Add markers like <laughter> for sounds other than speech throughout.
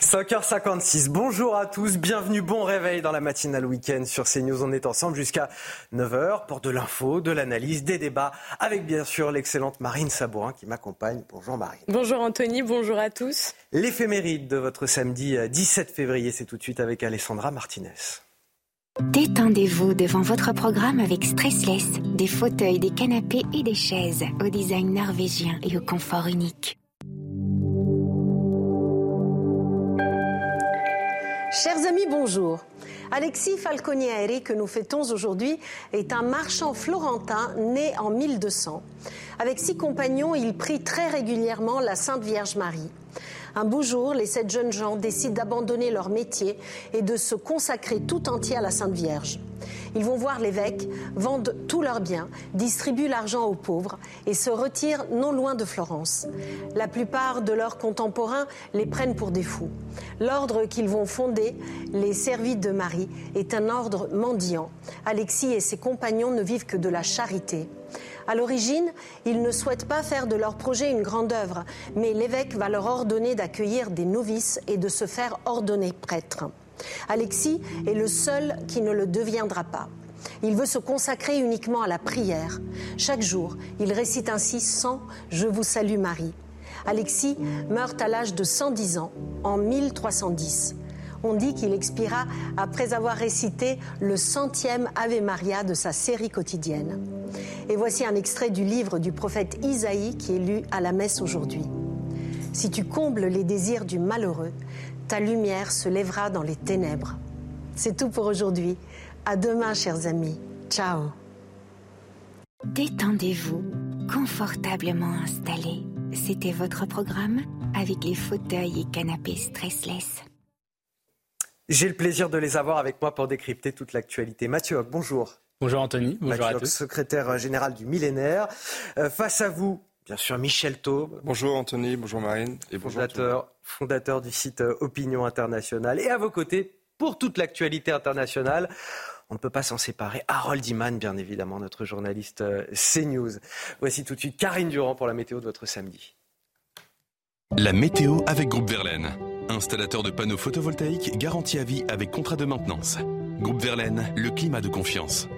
5h56, bonjour à tous, bienvenue, bon réveil dans la matinale week-end sur CNews. On est ensemble jusqu'à 9h pour de l'info, de l'analyse, des débats, avec bien sûr l'excellente Marine Sabourin qui m'accompagne. Bonjour Marine. Bonjour Anthony, bonjour à tous. L'éphéméride de votre samedi 17 février, c'est tout de suite avec Alessandra Martinez. Détendez-vous devant votre programme avec Stressless, des fauteuils, des canapés et des chaises au design norvégien et au confort unique. Chers amis, bonjour. Alexis Falconieri, que nous fêtons aujourd'hui, est un marchand florentin né en 1200. Avec six compagnons, il prie très régulièrement la Sainte Vierge Marie. Un beau jour, les sept jeunes gens décident d'abandonner leur métier et de se consacrer tout entier à la Sainte Vierge. Ils vont voir l'évêque, vendent tous leurs biens, distribuent l'argent aux pauvres et se retirent non loin de Florence. La plupart de leurs contemporains les prennent pour des fous. L'ordre qu'ils vont fonder, les Servites de Marie, est un ordre mendiant. Alexis et ses compagnons ne vivent que de la charité. À l'origine, ils ne souhaitent pas faire de leur projet une grande œuvre, mais l'évêque va leur ordonner d'accueillir des novices et de se faire ordonner prêtre. Alexis est le seul qui ne le deviendra pas. Il veut se consacrer uniquement à la prière. Chaque jour, il récite ainsi 100 Je vous salue Marie. Alexis meurt à l'âge de 110 ans, en 1310. On dit qu'il expira après avoir récité le centième Ave Maria de sa série quotidienne. Et voici un extrait du livre du prophète Isaïe qui est lu à la messe aujourd'hui. Si tu combles les désirs du malheureux, ta lumière se lèvera dans les ténèbres. C'est tout pour aujourd'hui. À demain, chers amis. Ciao. Détendez-vous, confortablement installé. C'était votre programme avec les fauteuils et canapés stressless. J'ai le plaisir de les avoir avec moi pour décrypter toute l'actualité. Mathieu Hoc, bonjour. Bonjour Anthony, bonjour Mathieu à Hoc, tous. secrétaire général du millénaire. Euh, face à vous, bien sûr, Michel Taube, Bonjour Anthony, bonjour Marine et bonjour fondateur, fondateur du site euh, Opinion Internationale. Et à vos côtés, pour toute l'actualité internationale, on ne peut pas s'en séparer. Harold Iman, bien évidemment, notre journaliste euh, CNews. Voici tout de suite Karine Durand pour la météo de votre samedi. La météo avec Groupe Verlaine. Installateur de panneaux photovoltaïques garantie à vie avec contrat de maintenance. Groupe Verlaine, le climat de confiance.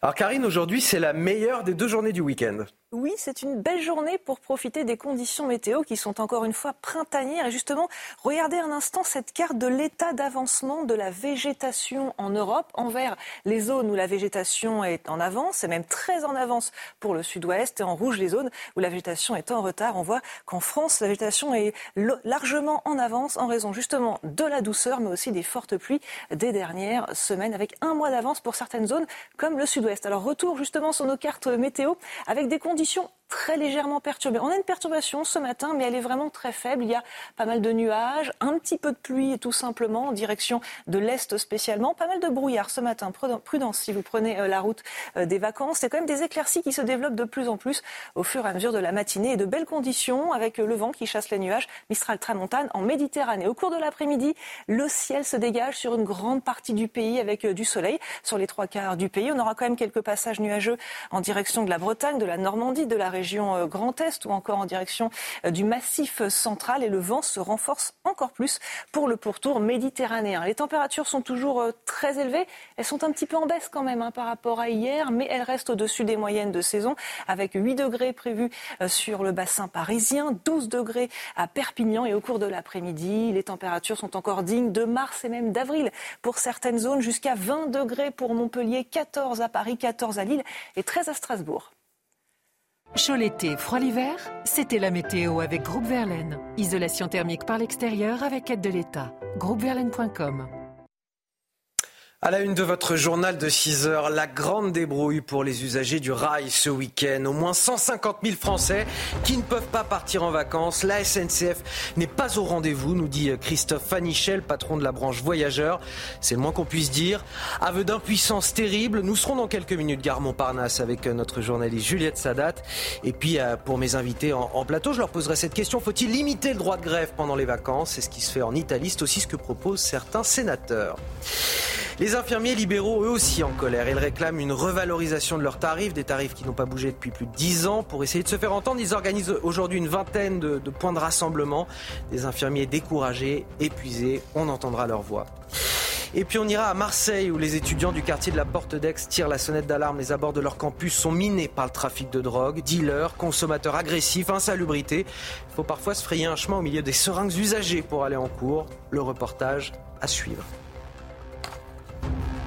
Alors Karine, aujourd'hui, c'est la meilleure des deux journées du week-end. Oui, c'est une belle journée pour profiter des conditions météo qui sont encore une fois printanières. Et justement, regardez un instant cette carte de l'état d'avancement de la végétation en Europe. En vert, les zones où la végétation est en avance, et même très en avance pour le sud-ouest. Et en rouge, les zones où la végétation est en retard. On voit qu'en France, la végétation est largement en avance en raison justement de la douceur, mais aussi des fortes pluies des dernières semaines, avec un mois d'avance pour certaines zones comme le sud-ouest. Alors retour justement sur nos cartes météo avec des conditions conditions très légèrement perturbées. On a une perturbation ce matin, mais elle est vraiment très faible. Il y a pas mal de nuages, un petit peu de pluie tout simplement en direction de l'est spécialement, pas mal de brouillard ce matin. Prudence- si vous prenez euh, la route euh, des vacances. C'est quand même des éclaircies qui se développent de plus en plus au fur et à mesure de la matinée et de belles conditions avec euh, le vent qui chasse les nuages, Mistral Tramontane en Méditerranée. Au cours de l'après-midi, le ciel se dégage sur une grande partie du pays avec du soleil sur les trois quarts du pays. On aura quand même quelques passages nuageux en direction de la Bretagne, de la Normandie, de la région euh, Grand Est ou encore en direction euh, du massif central et le vent se renforce encore plus pour le pourtour méditerranéen. Les températures sont toujours euh, très élevées. Elles sont un petit peu en baisse quand même hein, par rapport à hier, mais elles restent au-dessus des moyennes de saison avec 8 degrés prévus sur le bassin parisien, 12 degrés à Perpignan et au cours de l'après-midi, les températures sont encore dignes de mars et même d'avril pour certaines zones jusqu'à 20 degrés pour Montpellier, 14 à Paris, 14 à Lille et 13 à Strasbourg. Chaud l'été, froid l'hiver, c'était la météo avec Groupe Verlaine. Isolation thermique par l'extérieur avec aide de l'État. Groupeverlaine.com À la une de votre journal de 6 heures, la grande débrouille pour les usagers du rail ce week-end. Au moins 150 000 Français qui ne peuvent pas partir en vacances. La SNCF n'est pas au rendez-vous, nous dit Christophe Fanichel, patron de la branche voyageurs. C'est le moins qu'on puisse dire. Aveu d'impuissance terrible. Nous serons dans quelques minutes gare Montparnasse avec notre journaliste Juliette Sadat. Et puis euh, pour mes invités en, plateau, je leur poserai cette question. Faut-il limiter le droit de grève pendant les vacances? C'est ce qui se fait en Italie. C'est aussi ce que proposent certains sénateurs. Infirmiers libéraux, eux aussi en colère. Ils réclament une revalorisation de leurs tarifs, des tarifs qui n'ont pas bougé depuis plus de 10 ans. Pour essayer de se faire entendre, ils organisent aujourd'hui une vingtaine de, de points de rassemblement. Des infirmiers découragés, épuisés. On entendra leur voix. Et puis on ira à Marseille où les étudiants du quartier de la Porte d'Aix tirent la sonnette d'alarme. Les abords de leur campus sont minés par le trafic de drogue, dealers, consommateurs agressifs, insalubrité. Il faut parfois se frayer un chemin au milieu des seringues usagées pour aller en cours. Le reportage à suivre. you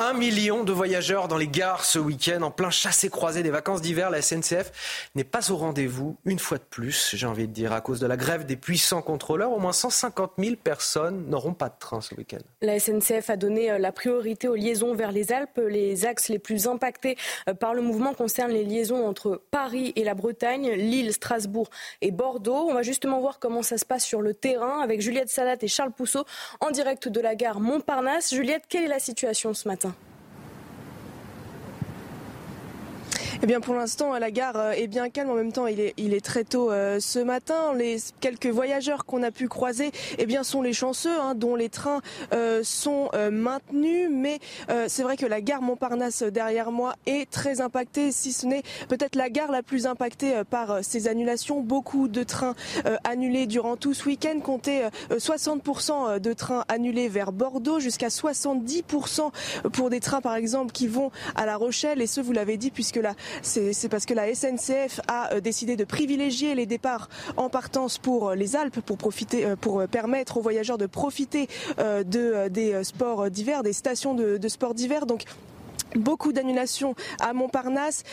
Un million de voyageurs dans les gares ce week-end, en plein chassé-croisé des vacances d'hiver. La SNCF n'est pas au rendez-vous, une fois de plus, j'ai envie de dire, à cause de la grève des puissants contrôleurs. Au moins 150 000 personnes n'auront pas de train ce week-end. La SNCF a donné euh, la priorité aux liaisons vers les Alpes. Les axes les plus impactés euh, par le mouvement concernent les liaisons entre Paris et la Bretagne, Lille, Strasbourg et Bordeaux. On va justement voir comment ça se passe sur le terrain avec Juliette Salat et Charles Pousseau en direct de la gare Montparnasse. Juliette, quelle est la situation ce matin? Eh bien, pour l'instant, la gare euh, est bien calme. En même temps, il est, il est très tôt euh, ce matin. Les quelques voyageurs qu'on a pu croiser, eh bien, sont les chanceux, hein, dont les trains euh, sont maintenus. Mais c'est vrai que la gare Montparnasse derrière moi est très impactée, si ce n'est peut-être la gare la plus impactée par ces annulations. Beaucoup de trains annulés durant tout ce week-end. Comptez 60% de trains annulés vers Bordeaux, jusqu'à 70% pour des trains, par exemple, qui vont à La Rochelle. Et ce, vous l'avez dit, puisque la, c'est parce que la SNCF a euh, décidé de privilégier les départs en partance pour euh, les Alpes, pour profiter, euh, pour permettre aux voyageurs de profiter de, des sports d'hiver, des stations de, de sports d'hiver. Donc Beaucoup d'annulations à Montparnasse.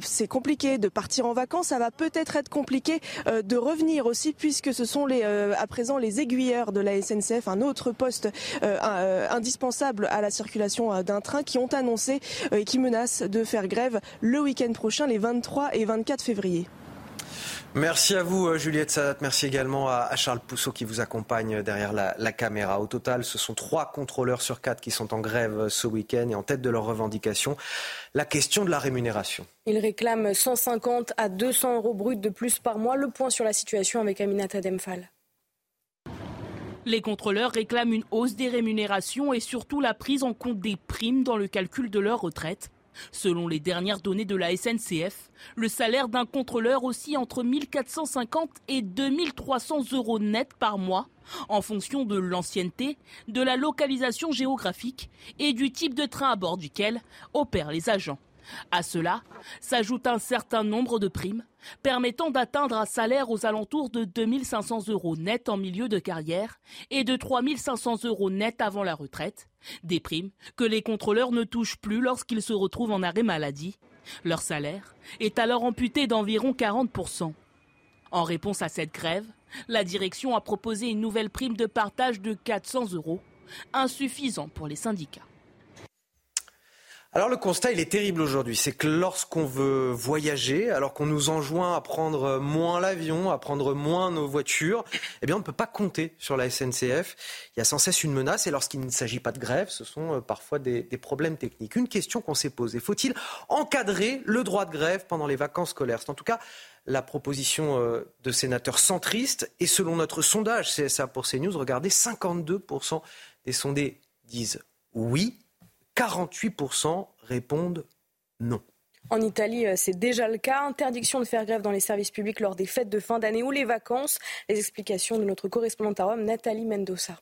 c'est compliqué de partir en vacances. Ça va peut-être être compliqué de revenir aussi, puisque ce sont les, à présent les aiguilleurs de la SNCF, un autre poste indispensable à la circulation d'un train, qui ont annoncé et qui menacent de faire grève le week-end prochain, les 23 et 24 février. Merci à vous, euh, Juliette Sadat. Merci également à Charles Pousseau qui vous accompagne derrière la, caméra. Au total, ce sont trois contrôleurs sur quatre qui sont en grève ce week-end et en tête de leurs revendications, la question de la rémunération. Ils réclament 150 à 200 euros bruts de plus par mois. Le point sur la situation avec Aminata Demphal. Les contrôleurs réclament une hausse des rémunérations et surtout la prise en compte des primes dans le calcul de leur retraite. Selon les dernières données de la SNCF, le salaire d'un contrôleur oscille entre 1450 et 2300 euros net par mois, en fonction de l'ancienneté, de la localisation géographique et du type de train à bord duquel opèrent les agents. À cela s'ajoute un certain nombre de primes permettant d'atteindre un salaire aux alentours de 2500 euros net en milieu de carrière et de 3500 euros net avant la retraite, des primes que les contrôleurs ne touchent plus lorsqu'ils se retrouvent en arrêt maladie. Leur salaire est alors amputé d'environ 40%. En réponse à cette grève, la direction a proposé une nouvelle prime de partage de 400 euros, insuffisant pour les syndicats. Alors le constat, il est terrible aujourd'hui. C'est que lorsqu'on veut voyager, alors qu'on nous enjoint à prendre moins l'avion, à prendre moins nos voitures, eh bien on ne peut pas compter sur la SNCF. Il y a sans cesse une menace et lorsqu'il ne s'agit pas de grève, ce sont euh, parfois des, problèmes techniques. Une question qu'on s'est posée, faut-il encadrer le droit de grève pendant les vacances scolaires? C'est en tout cas la proposition euh, de sénateurs centristes et selon notre sondage CSA pour CNews, regardez, 52% des sondés disent oui 48% répondent non. En Italie, euh, c'est déjà le cas. Interdiction de faire grève dans les services publics lors des fêtes de fin d'année ou les vacances. Les explications de notre correspondante à Rome, Nathalie Mendoza.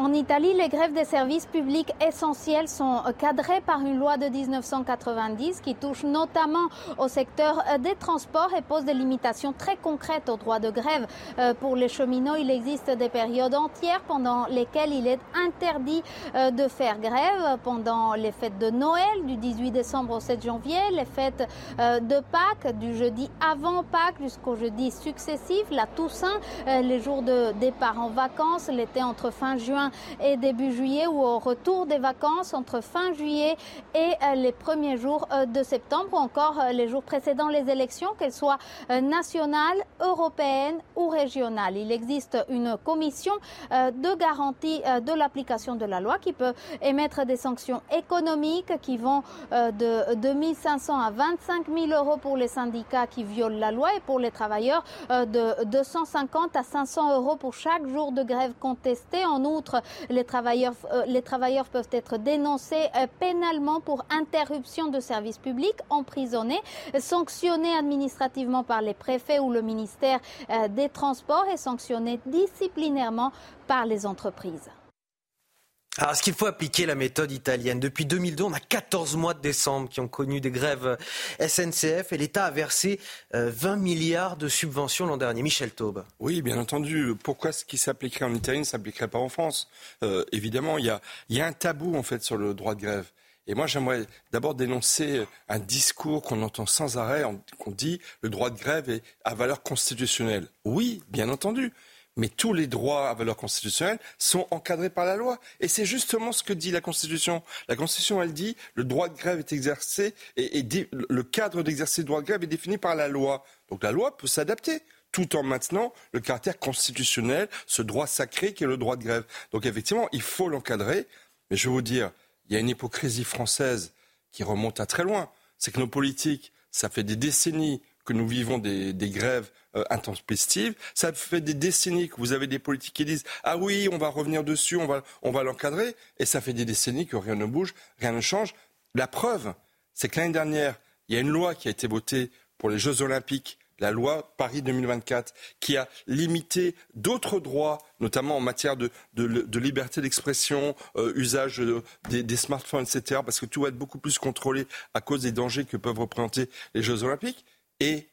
En Italie, les grèves des services publics essentiels sont cadrées par une loi de 1990 qui touche notamment au secteur des transports et pose des limitations très concrètes au droit de grève. Euh, pour les cheminots, il existe des périodes entières pendant lesquelles il est interdit euh, de faire grève pendant les fêtes de Noël du 18 décembre au 7 janvier, les fêtes euh, de Pâques du jeudi avant Pâques jusqu'au jeudi successif, la Toussaint, les jours de départ en vacances, l'été entre fin juin et début juillet ou au retour des vacances entre fin juillet et les premiers jours de septembre ou encore les jours précédant les élections, qu'elles soient nationales, européennes ou régionales. Il existe une commission de garantie de l'application de la loi qui peut émettre des sanctions économiques qui vont de 2 500 à 25 000 euros pour les syndicats qui violent la loi et pour les travailleurs de 250 à 500 euros pour chaque jour de grève contesté. En outre, les travailleurs, euh, les travailleurs peuvent être dénoncés euh, pénalement pour interruption de services publics, emprisonnés, sanctionnés administrativement par les préfets ou le ministère euh, des Transports et sanctionnés disciplinairement par les entreprises. Alors, est-ce qu'il faut appliquer la méthode italienne? Depuis 2002, on a 14 mois de décembre qui ont connu des grèves SNCF et l'État a versé 20 euh, milliards de subventions l'an dernier. Michel Taube. Oui, bien entendu. Pourquoi ce qui s'appliquerait en Italie ne s'appliquerait pas en France? Euh, Évidemment, il y, a, y a un tabou en fait sur le droit de grève. Et moi, j'aimerais d'abord dénoncer un discours qu'on entend sans arrêt, qu'on dit le droit de grève est à valeur constitutionnelle. Oui, bien entendu mais tous les droits à valeur constitutionnelle sont encadrés par la loi. Et c'est justement ce que dit la Constitution. La Constitution, elle dit le droit de grève est exercé et, le cadre d'exercer le droit de grève est défini par la loi. Donc la loi peut s'adapter tout en maintenant le caractère constitutionnel, ce droit sacré qui est le droit de grève. Donc effectivement, il faut l'encadrer. Mais je vais vous dire, il y a une hypocrisie française qui remonte à très loin. C'est que nos politiques, ça fait des décennies que nous vivons des, grèves euh, intempestives. Ça fait des décennies que vous avez des politiques qui disent ah oui, on va revenir dessus, on va, l'encadrer. Et ça fait des décennies que rien ne bouge, rien ne change. La preuve, c'est que l'année dernière, il y a une loi qui a été votée pour les Jeux Olympiques la loi Paris 2024, qui a limité d'autres droits, notamment en matière de, liberté d'expression, euh, usage des, des, smartphones, etc., parce que tout va être beaucoup plus contrôlé à cause des dangers que peuvent représenter les Jeux Olympiques. Et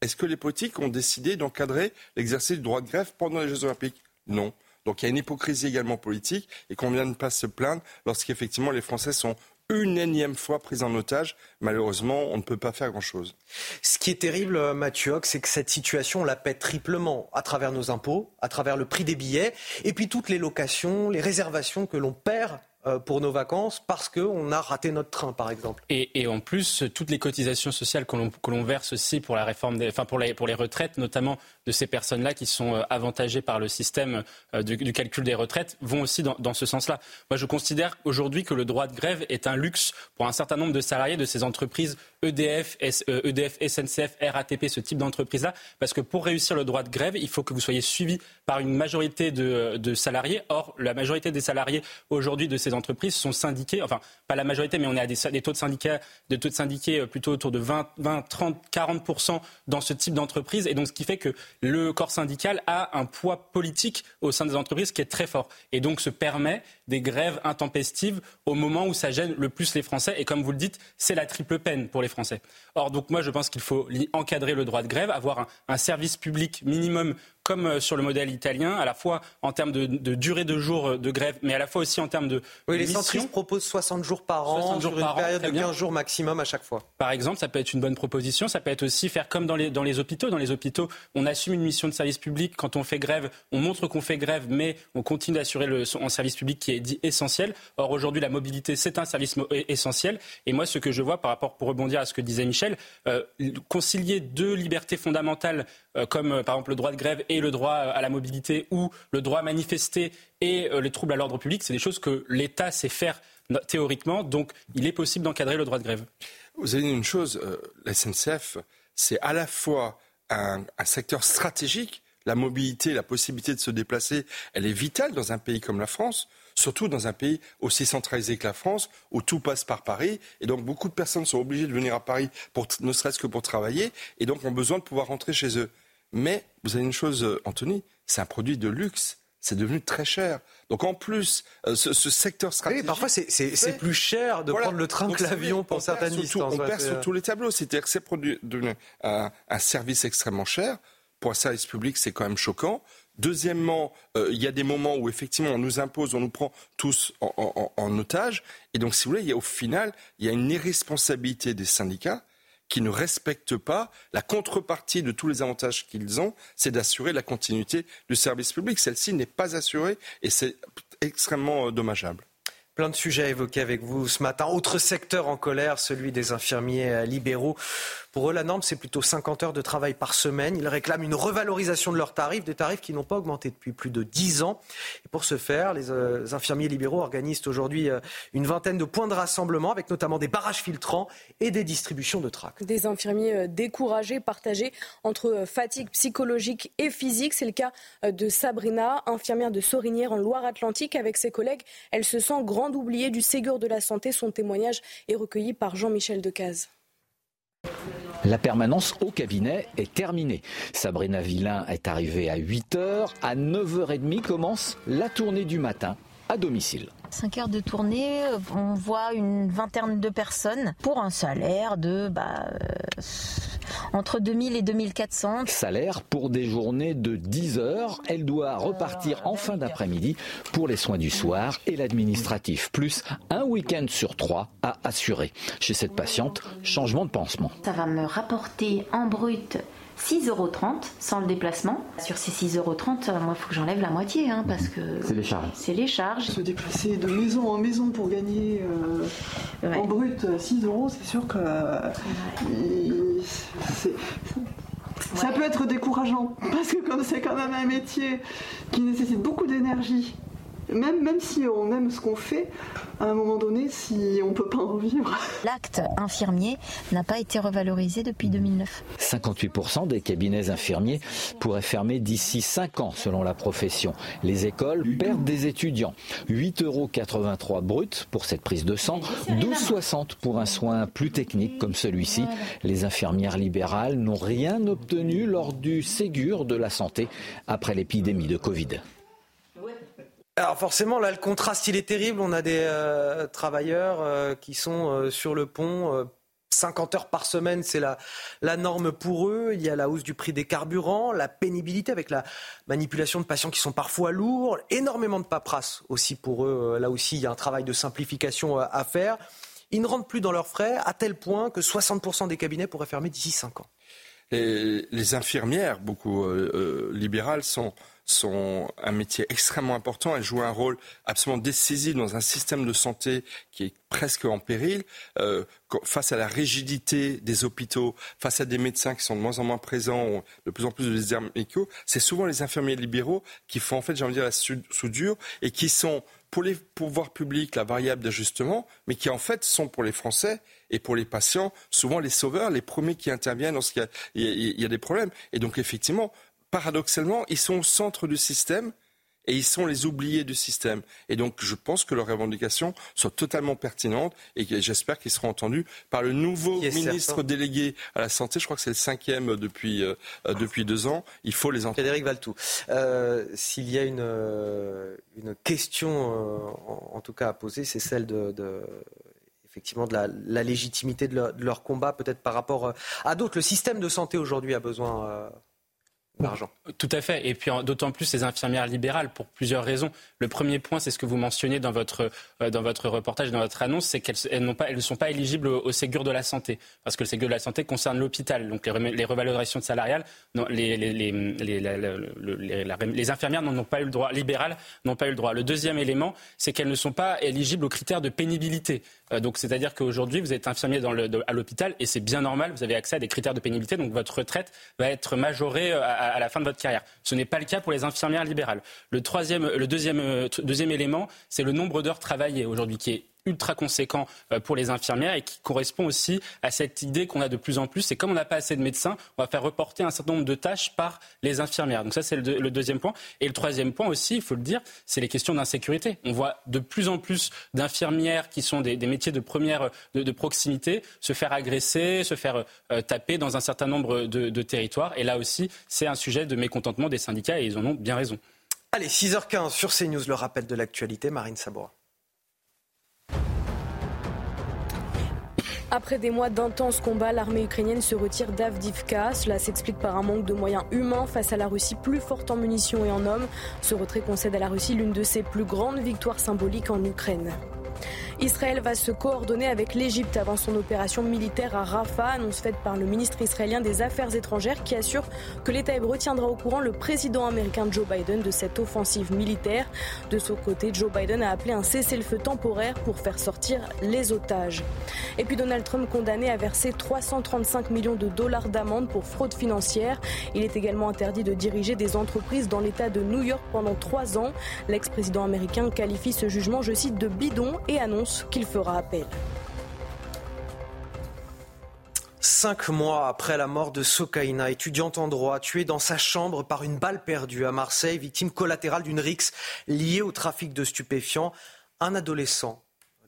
est-ce que les politiques ont décidé d'encadrer l'exercice du droit de grève pendant les Jeux Olympiques? Non. Donc il y a une hypocrisie également politique et qu'on vient de pas se plaindre lorsqu'effectivement les Français sont une énième fois pris en otage. Malheureusement, on ne peut pas faire grand-chose. Ce qui est terrible, euh, Mathieu c'est que cette situation, on la paie triplement à travers nos impôts, à travers le prix des billets, et puis toutes les locations, les réservations que l'on perd pour nos vacances parce qu'on a raté notre train, par exemple. Et, en plus, toutes les cotisations sociales que l'on verse aussi pour la réforme, des, enfin pour les, pour les retraites, notamment de ces personnes-là qui sont euh, avantagées par le système euh, du, calcul des retraites, vont aussi dans, ce sens-là. Moi, je considère aujourd'hui que le droit de grève est un luxe pour un certain nombre de salariés de ces entreprises EDF, EDF SNCF, RATP, ce type d'entreprise-là, parce que pour réussir le droit de grève, il faut que vous soyez suivi par une majorité de, salariés. Or, la majorité des salariés aujourd'hui de ces entreprises sont syndiquées, enfin pas la majorité, mais on est à des, taux de syndicats, des taux de syndiqués euh, plutôt autour de 20, 20 30, 40 dans ce type d'entreprise, et donc ce qui fait que le corps syndical a un poids politique au sein des entreprises qui est très fort, et donc se permet des grèves intempestives au moment où ça gêne le plus les Français, et comme vous le dites, c'est la triple peine pour les Français. Or, donc moi, je pense qu'il faut encadrer le droit de grève, avoir un service public minimum comme euh, sur le modèle italien, à la fois en termes de, durée de jours euh, de grève, mais à la fois aussi en termes de. Oui, les centristes proposent 60 jours par an, jours sur une période de 15 jours maximum à chaque fois. Par exemple, ça peut être une bonne proposition. Ça peut être aussi faire comme dans les, dans les hôpitaux. Dans les hôpitaux, on assume une mission de service public. Quand on fait grève, on montre qu'on fait grève, mais on continue d'assurer le, un service public qui est dit essentiel. Or, aujourd'hui, la mobilité, c'est un service essentiel. Et moi, ce que je vois par rapport, pour rebondir à ce que disait Michel, euh, concilier deux libertés fondamentales, comme par exemple le droit de grève et le droit à la mobilité ou le droit à manifester et euh, les troubles à l'ordre public, c'est des choses que l'État sait faire théoriquement. Donc, il est possible d'encadrer le droit de grève. Vous avez dit une chose, euh, la SNCF, c'est à la fois un, secteur stratégique. La mobilité, la possibilité de se déplacer, elle est vitale dans un pays comme la France surtout dans un pays aussi centralisé que la France, où tout passe par Paris. Et donc, beaucoup de personnes sont obligées de venir à Paris, pour, ne serait-ce que pour travailler, et donc ont besoin de pouvoir rentrer chez eux. Mais vous avez une chose, euh, Anthony, c'est un produit de luxe. c'est devenu très cher. Donc en plus, euh, ce, secteur stratégique... Oui, parfois c'est plus cher de prendre le train que l'avion pour certaines distances. on perd sur tous les tableaux. C'est-à-dire que c'est devenu un, un service extrêmement cher. Pour un service public, c'est quand même choquant. Deuxièmement, euh, il y a des moments où effectivement on nous impose, on nous prend tous en, en otage. Et donc, si vous voulez, il y a, au final, il y a une irresponsabilité des syndicats qui ne respectent pas la contrepartie de tous les avantages qu'ils ont, c'est d'assurer la continuité du service public. Celle-ci n'est pas assurée et c'est extrêmement euh, dommageable. Plein de sujets à évoquer avec vous ce matin. Autre secteur en colère, celui des infirmiers euh, libéraux. Pour eux, la norme, c'est plutôt 50 heures de travail par semaine. Ils réclament une revalorisation de leurs tarifs, des tarifs qui n'ont pas augmenté depuis plus de 10 ans. Et pour ce faire, les euh, infirmiers libéraux organisent aujourd'hui euh, une vingtaine de points de rassemblement, avec notamment des barrages filtrants et des distributions de tracts. Des infirmiers découragés, partagés entre fatigue psychologique et physique. C'est le cas de Sabrina, infirmière de Sorinière en Loire-Atlantique. Avec ses collègues, elle se sent grande oubliée du Ségur de la santé. Son témoignage est recueilli par Jean-Michel Decaze. La permanence au cabinet est terminée. Sabrina Villain est arrivée à 8h. À 9h30 commence la tournée du matin à domicile. 5 heures de tournée, on voit une vingtaine de personnes pour un salaire de bah, euh, entre 2000 et 2400. Salaire pour des journées de 10 heures. Elle doit repartir en fin d'après-midi pour les soins du soir et l'administratif, plus un week-end sur trois à assurer. Chez cette patiente, changement de pansement. Ça va me rapporter en brut 6,30 euros sans le déplacement. Sur ces 6,30 euros, euh, moi, il faut que j'enlève la moitié, hein, parce que... C'est les charges. C'est les charges. Se déplacer de maison en maison pour gagner euh, en brut 6 euros, c'est sûr que... ça peut être décourageant, <laughs> parce que comme c'est quand même un métier qui nécessite beaucoup d'énergie, même, même si on aime ce qu'on fait, à un moment donné, si on ne peut pas en vivre. <laughs> L'acte infirmier n'a pas été revalorisé depuis 2009. 58% des cabinets infirmiers pourraient fermer d'ici 5 ans, selon la profession. Les écoles perdent des étudiants. 8,83 euros brut pour cette prise de sang, 12,60 pour un soin plus technique comme celui-ci. Les infirmières libérales n'ont rien obtenu lors du Ségur de la santé après l'épidémie de Covid. Alors forcément, là, le contraste, il est terrible. On a des euh, travailleurs euh, qui sont euh, sur le pont. 50 heures par semaine, c'est la, la norme pour eux. Il y a la hausse du prix des carburants, la pénibilité avec la manipulation de patients qui sont parfois lourds, énormément de paperasse aussi pour eux. Là aussi, il y a un travail de simplification à faire. Ils ne rentrent plus dans leurs frais à tel point que 60% des cabinets pourraient fermer d'ici 5 ans. Les, infirmières, beaucoup libérales, sont sont un métier extrêmement important. Elles jouent un rôle absolument décisif dans un système de santé qui est presque en péril. Euh, face à la rigidité des hôpitaux, face à des médecins qui sont de moins en moins présents, de plus en plus de déserts médicaux, c'est souvent les infirmiers libéraux qui font en fait, j'ai envie de dire, la soudure et qui sont pour les pouvoirs publics la variable d'ajustement, mais qui en fait sont pour les Français et pour les patients souvent les sauveurs, les premiers qui interviennent lorsqu'il y, y, a des problèmes. Et donc effectivement, paradoxalement, ils sont au centre du système et ils sont les oubliés du système. Et donc, je pense que leurs revendications sont totalement pertinentes et j'espère qu'ils seront entendus par le nouveau ministre délégué à la santé. Je crois que c'est le cinquième depuis, euh, euh, depuis deux ans. Il faut les entendre. Frédéric Valtou, euh, s'il y a une, une question, en, tout cas, à poser, c'est celle de, effectivement de la, légitimité de leur, de leur combat, peut-être par rapport à d'autres. Le système de santé aujourd'hui a besoin tout à fait. Et puis d'autant plus les infirmières libérales pour plusieurs raisons. Le premier point, c'est ce que vous mentionniez dans votre, euh, dans votre reportage, dans votre annonce, c'est qu'elles elles ne sont pas éligibles au, Ségur de la santé. Parce que le Ségur de la santé concerne l'hôpital. Donc les, revalorisations salariales, non, les, les, les, infirmières n'ont pas eu le droit, libérales n'ont pas eu le droit. Le deuxième élément, c'est qu'elles ne sont pas éligibles aux critères de pénibilité. Euh, donc c'est-à-dire qu'aujourd'hui, vous êtes infirmier à l'hôpital et c'est bien normal, vous avez accès à des critères de pénibilité, donc votre retraite va être majorée euh, à, à la fin de votre carrière. Ce n'est pas le cas pour les infirmières libérales. Le, troisième, le deuxième, euh, deuxième élément, c'est le nombre d'heures travaillées aujourd'hui qui est ultra conséquent euh, pour les infirmières et qui correspond aussi à cette idée qu'on a de plus en plus. C'est comme on n'a pas assez de médecins, on va faire reporter un certain nombre de tâches par les infirmières. Donc ça, c'est le, deuxième point. Et le troisième point aussi, il faut le dire, c'est les questions d'insécurité. On voit de plus en plus d'infirmières qui sont des, métiers de première de, proximité se faire agresser, se faire euh, taper dans un certain nombre de, territoires. Et là aussi, c'est un sujet de mécontentement des syndicats et ils en ont bien raison. Allez, 6h15 sur CNews, le rappel de l'actualité, Marine Sabourin. Après des mois d'intenses combats, l'armée ukrainienne se retire d'Avdivka. Cela s'explique par un manque de moyens humains face à la Russie plus forte en munitions et en hommes. Ce retrait concède à la Russie l'une de ses plus grandes victoires symboliques en Ukraine. Israël va se coordonner avec l'Égypte avant son opération militaire à Rafah, annonce faite par le ministre israélien des Affaires étrangères qui assure que l'État hébreu tiendra au courant le président américain Joe Biden de cette offensive militaire. De son côté, Joe Biden a appelé un cessez-le-feu temporaire pour faire sortir les otages. Et puis Donald Trump condamné à verser 335 millions de dollars d'amende pour fraude financière. Il est également interdit de diriger des entreprises dans l'État de New York pendant trois ans. L'ex-président américain qualifie ce jugement, je cite, de bidon et annonce qu'il fera appel. Cinq mois après la mort de Sokaina, étudiante en droit, tuée dans sa chambre par une balle perdue à Marseille, victime collatérale d'une rixe liée au trafic de stupéfiants, un adolescent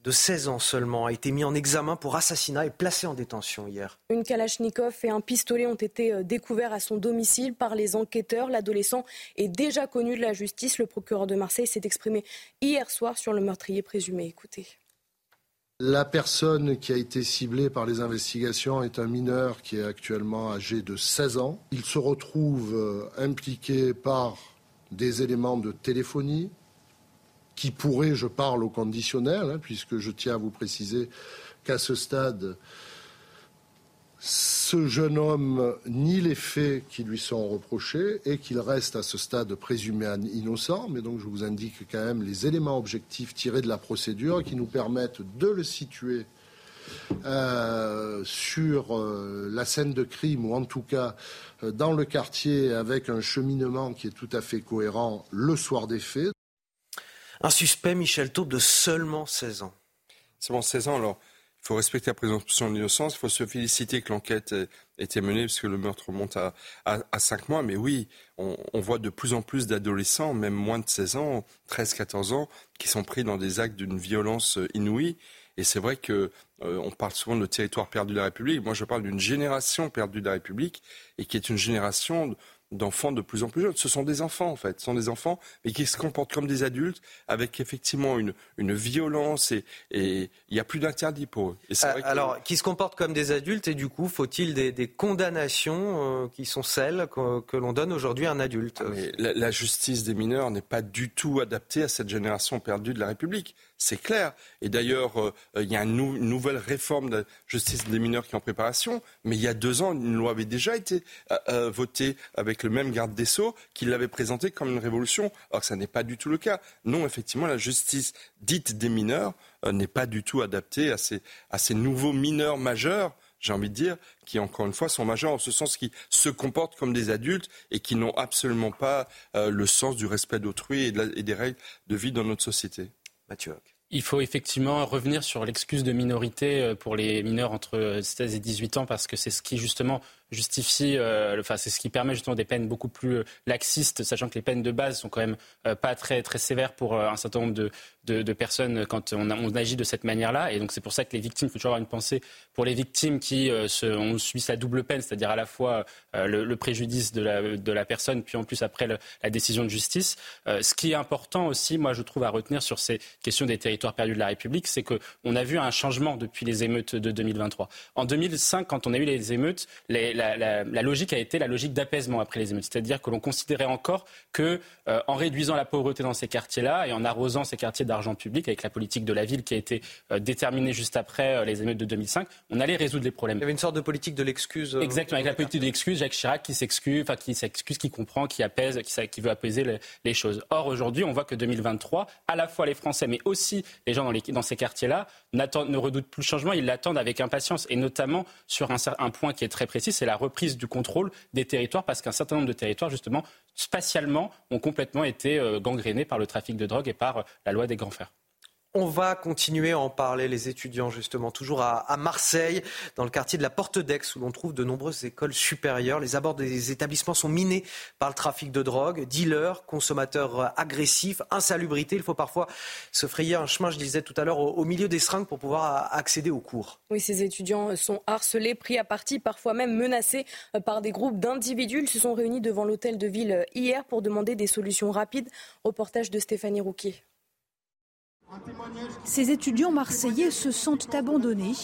de 16 ans seulement a été mis en examen pour assassinat et placé en détention hier. Une Kalachnikov et un pistolet ont été euh, découverts à son domicile par les enquêteurs. L'adolescent est déjà connu de la justice. Le procureur de Marseille s'est exprimé hier soir sur le meurtrier présumé. Écoutez. La personne qui a été ciblée par les investigations est un mineur qui est actuellement âgé de 16 ans. Il se retrouve euh, impliqué par des éléments de téléphonie qui pourraient, je parle au conditionnel, hein, puisque je tiens à vous préciser qu'à ce stade, ce jeune homme nie les faits qui lui sont reprochés et qu'il reste à ce stade présumé innocent. Mais donc je vous indique quand même les éléments objectifs tirés de la procédure qui nous permettent de le situer euh, sur euh, la scène de crime ou en tout cas euh, dans le quartier avec un cheminement qui est tout à fait cohérent le soir des faits. Un suspect, Michel Taube, de seulement 16 ans. Seulement 16 ans, alors il faut respecter la présomption d'innocence. Il faut se féliciter que l'enquête ait été menée, puisque le meurtre remonte à, à, 5 mois. Mais oui, on, voit de plus en plus d'adolescents, même moins de 16 ans, 13, 14 ans, qui sont pris dans des actes d'une violence inouïe. Et c'est vrai que euh, on parle souvent de territoire perdu de la République. Moi, je parle d'une génération perdue de la République et qui est une génération d'enfants de plus en plus jeunes. Ce sont des enfants, en fait. Ce sont des enfants, mais qui se comportent comme des adultes, avec effectivement une, une violence et il n'y a plus d'interdit pour eux. Et euh, Alors, qui se comportent comme des adultes, et du coup, faut-il des, des, condamnations euh, qui sont celles que, que l'on donne aujourd'hui à un adulte? Ah, la, la, justice des mineurs n'est pas du tout adaptée à cette génération perdue de la République. C'est clair. Et d'ailleurs, euh, il y a une, nouvelle réforme de la justice des mineurs qui est en préparation. Mais il y a deux ans, une loi avait déjà été votée avec le même garde des Sceaux qui l'avait présenté comme une révolution, alors que ça n'est pas du tout le cas. Non, effectivement, la justice dite des mineurs euh, n'est pas du tout adaptée à ces, nouveaux mineurs majeurs j'ai envie de dire, qui encore une fois sont majeurs en ce sens qu'ils se comportent comme des adultes et qui n'ont absolument pas euh, le sens du respect d'autrui et, des règles de vie dans notre société. Il faut effectivement revenir sur l'excuse de minorité euh, pour les mineurs entre 16 et 18 ans parce que c'est ce qui justement justifie, euh, enfin c'est ce qui permet justement des peines beaucoup plus euh, laxistes, sachant que les peines de base sont quand même euh, pas très très sévères pour un certain nombre de, de, personnes quand on, on, agit de cette manière-là. Et donc c'est pour ça que les victimes, il faut toujours avoir une pensée pour les victimes qui ont subi la double peine, c'est-à-dire à la fois le, préjudice de la, de la personne, puis en plus après la décision de justice. ce qui est important aussi, moi je trouve à retenir sur ces questions des territoires perdus de la République, c'est qu'on a vu un changement depuis les émeutes de 2023. En 2005, quand on a eu les émeutes, les, la, logique a été la logique d'apaisement après les émeutes. C'est-à-dire que l'on considérait encore que, euh, en réduisant la pauvreté dans ces quartiers-là et en arrosant ces quartiers d'argent public avec la politique de la ville qui a été euh, déterminée juste après euh, les émeutes de 2005, on allait résoudre les problèmes. Il y avait une sorte de politique de l'excuse. Exactement, avec la politique de l'excuse, Jacques Chirac qui s'excuse, enfin qui s'excuse, qui comprend, qui apaise, qui, veut apaiser les, choses. Or aujourd'hui, on voit que 2023, à la fois les Français, mais aussi les gens dans, dans ces quartiers-là, ne redoutent plus le changement, ils l'attendent avec impatience, et notamment sur un, un point qui est très précis, c'est la reprise du contrôle des territoires, parce qu'un certain nombre de territoires, justement, spatialement, ont complètement été euh, gangrénés par le trafic de drogue et par euh, la loi des grands frères. On va continuer à en parler, les étudiants, justement, toujours à, Marseille, dans le quartier de la Porte d'Aix, où l'on trouve de nombreuses écoles supérieures. Les abords des établissements sont minés par le trafic de drogue, dealers, consommateurs agressifs, insalubrité. Il faut parfois se frayer un chemin, je disais tout à l'heure, au, milieu des seringues pour pouvoir accéder aux cours. Oui, ces étudiants sont harcelés, pris à partie, parfois même menacés par des groupes d'individus. Ils se sont réunis devant l'hôtel de ville hier pour demander des solutions rapides. Reportage de Stéphanie Rouquier. Ces étudiants marseillais se sentent abandonnés,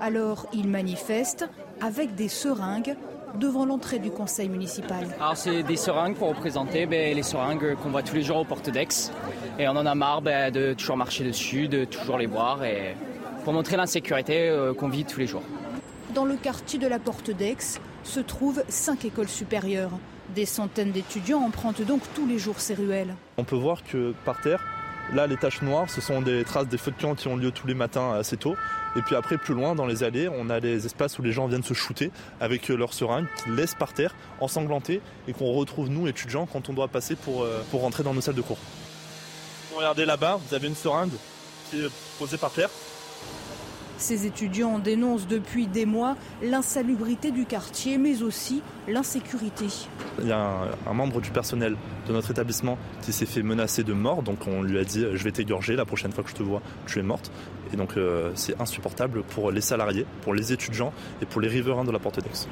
alors ils manifestent avec des seringues devant l'entrée du conseil municipal. Alors c'est des seringues pour représenter ben, les seringues qu'on voit tous les jours aux portes d'Aix. Et on en a marre ben, de toujours marcher dessus, de toujours les voir, et pour montrer l'insécurité euh, qu'on vit tous les jours. Dans le quartier de la porte d'Aix se trouvent cinq écoles supérieures. Des centaines d'étudiants empruntent donc tous les jours ces ruelles. On peut voir que par terre, Là, les taches noires, ce sont des traces des feux de camp qui ont lieu tous les matins assez tôt. Et puis après, plus loin, dans les allées, on a les espaces où les gens viennent se shooter avec leurs seringues qu'ils laissent par terre, ensanglantées, et qu'on retrouve, nous, étudiants, quand on doit passer pour, euh, pour rentrer dans nos salles de cours. Regardez là-bas, vous avez une seringue qui est posée par terre. Ces étudiants dénoncent depuis des mois l'insalubrité du quartier, mais aussi l'insécurité. Il y a un, membre du personnel de notre établissement qui s'est fait menacer de mort, donc on lui a dit je vais t'égorger la prochaine fois que je te vois, tu es morte. Et donc euh, c'est insupportable pour les salariés, pour les étudiants et pour les riverains de la Porte d'Aix.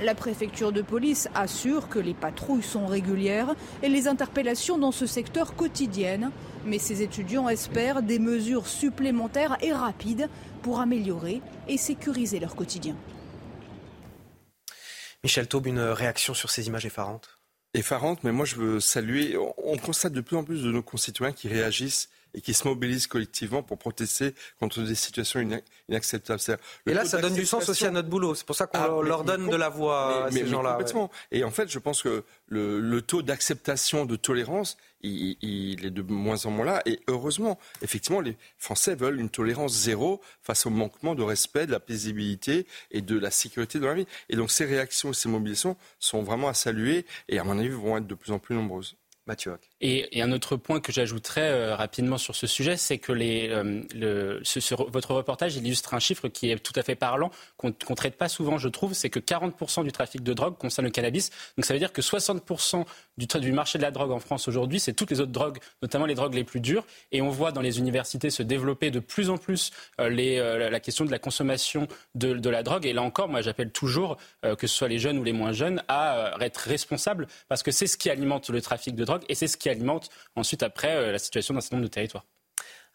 La préfecture de police assure que les patrouilles sont régulières et les interpellations dans ce secteur quotidiennes. Mais ces étudiants espèrent des mesures supplémentaires et rapides pour améliorer et sécuriser leur quotidien. Michel Taube, une réaction sur ces images effarantes? Effarantes, mais moi je veux saluer, on constate de plus en plus de nos concitoyens qui réagissent et qui se mobilisent collectivement pour protester contre des situations inacceptables. Et là, ça donne du sens aussi à notre boulot. C'est pour ça qu'on ah, leur donne de la voix à ces gens-là. Et en fait, je pense que le, taux d'acceptation, de tolérance, il, est de moins en moins là. Et heureusement, effectivement, les Français veulent une tolérance zéro face au manquement de respect, de la paisibilité et de la sécurité dans la vie. Et donc ces réactions, ces mobilisations sont vraiment à saluer et à mon avis vont être de plus en plus nombreuses. Mathieu. Et, un autre point que j'ajouterais euh, rapidement sur ce sujet, c'est que euh, votre reportage illustre un chiffre qui est tout à fait parlant, qu'on ne traite pas souvent, je trouve, c'est que 40% du trafic de drogue concerne le cannabis. Donc ça veut dire que 60% du, marché de la drogue en France aujourd'hui, c'est toutes les autres drogues, notamment les drogues les plus dures. Et on voit dans les universités se développer de plus en plus euh, la question de la consommation de, de, la drogue. Et là encore, moi j'appelle toujours, que ce soit les jeunes ou les moins jeunes, à être responsables, parce que c'est ce qui alimente le trafic de drogue et c'est ce qui alimente ensuite après euh, la situation d'un certain nombre de territoires.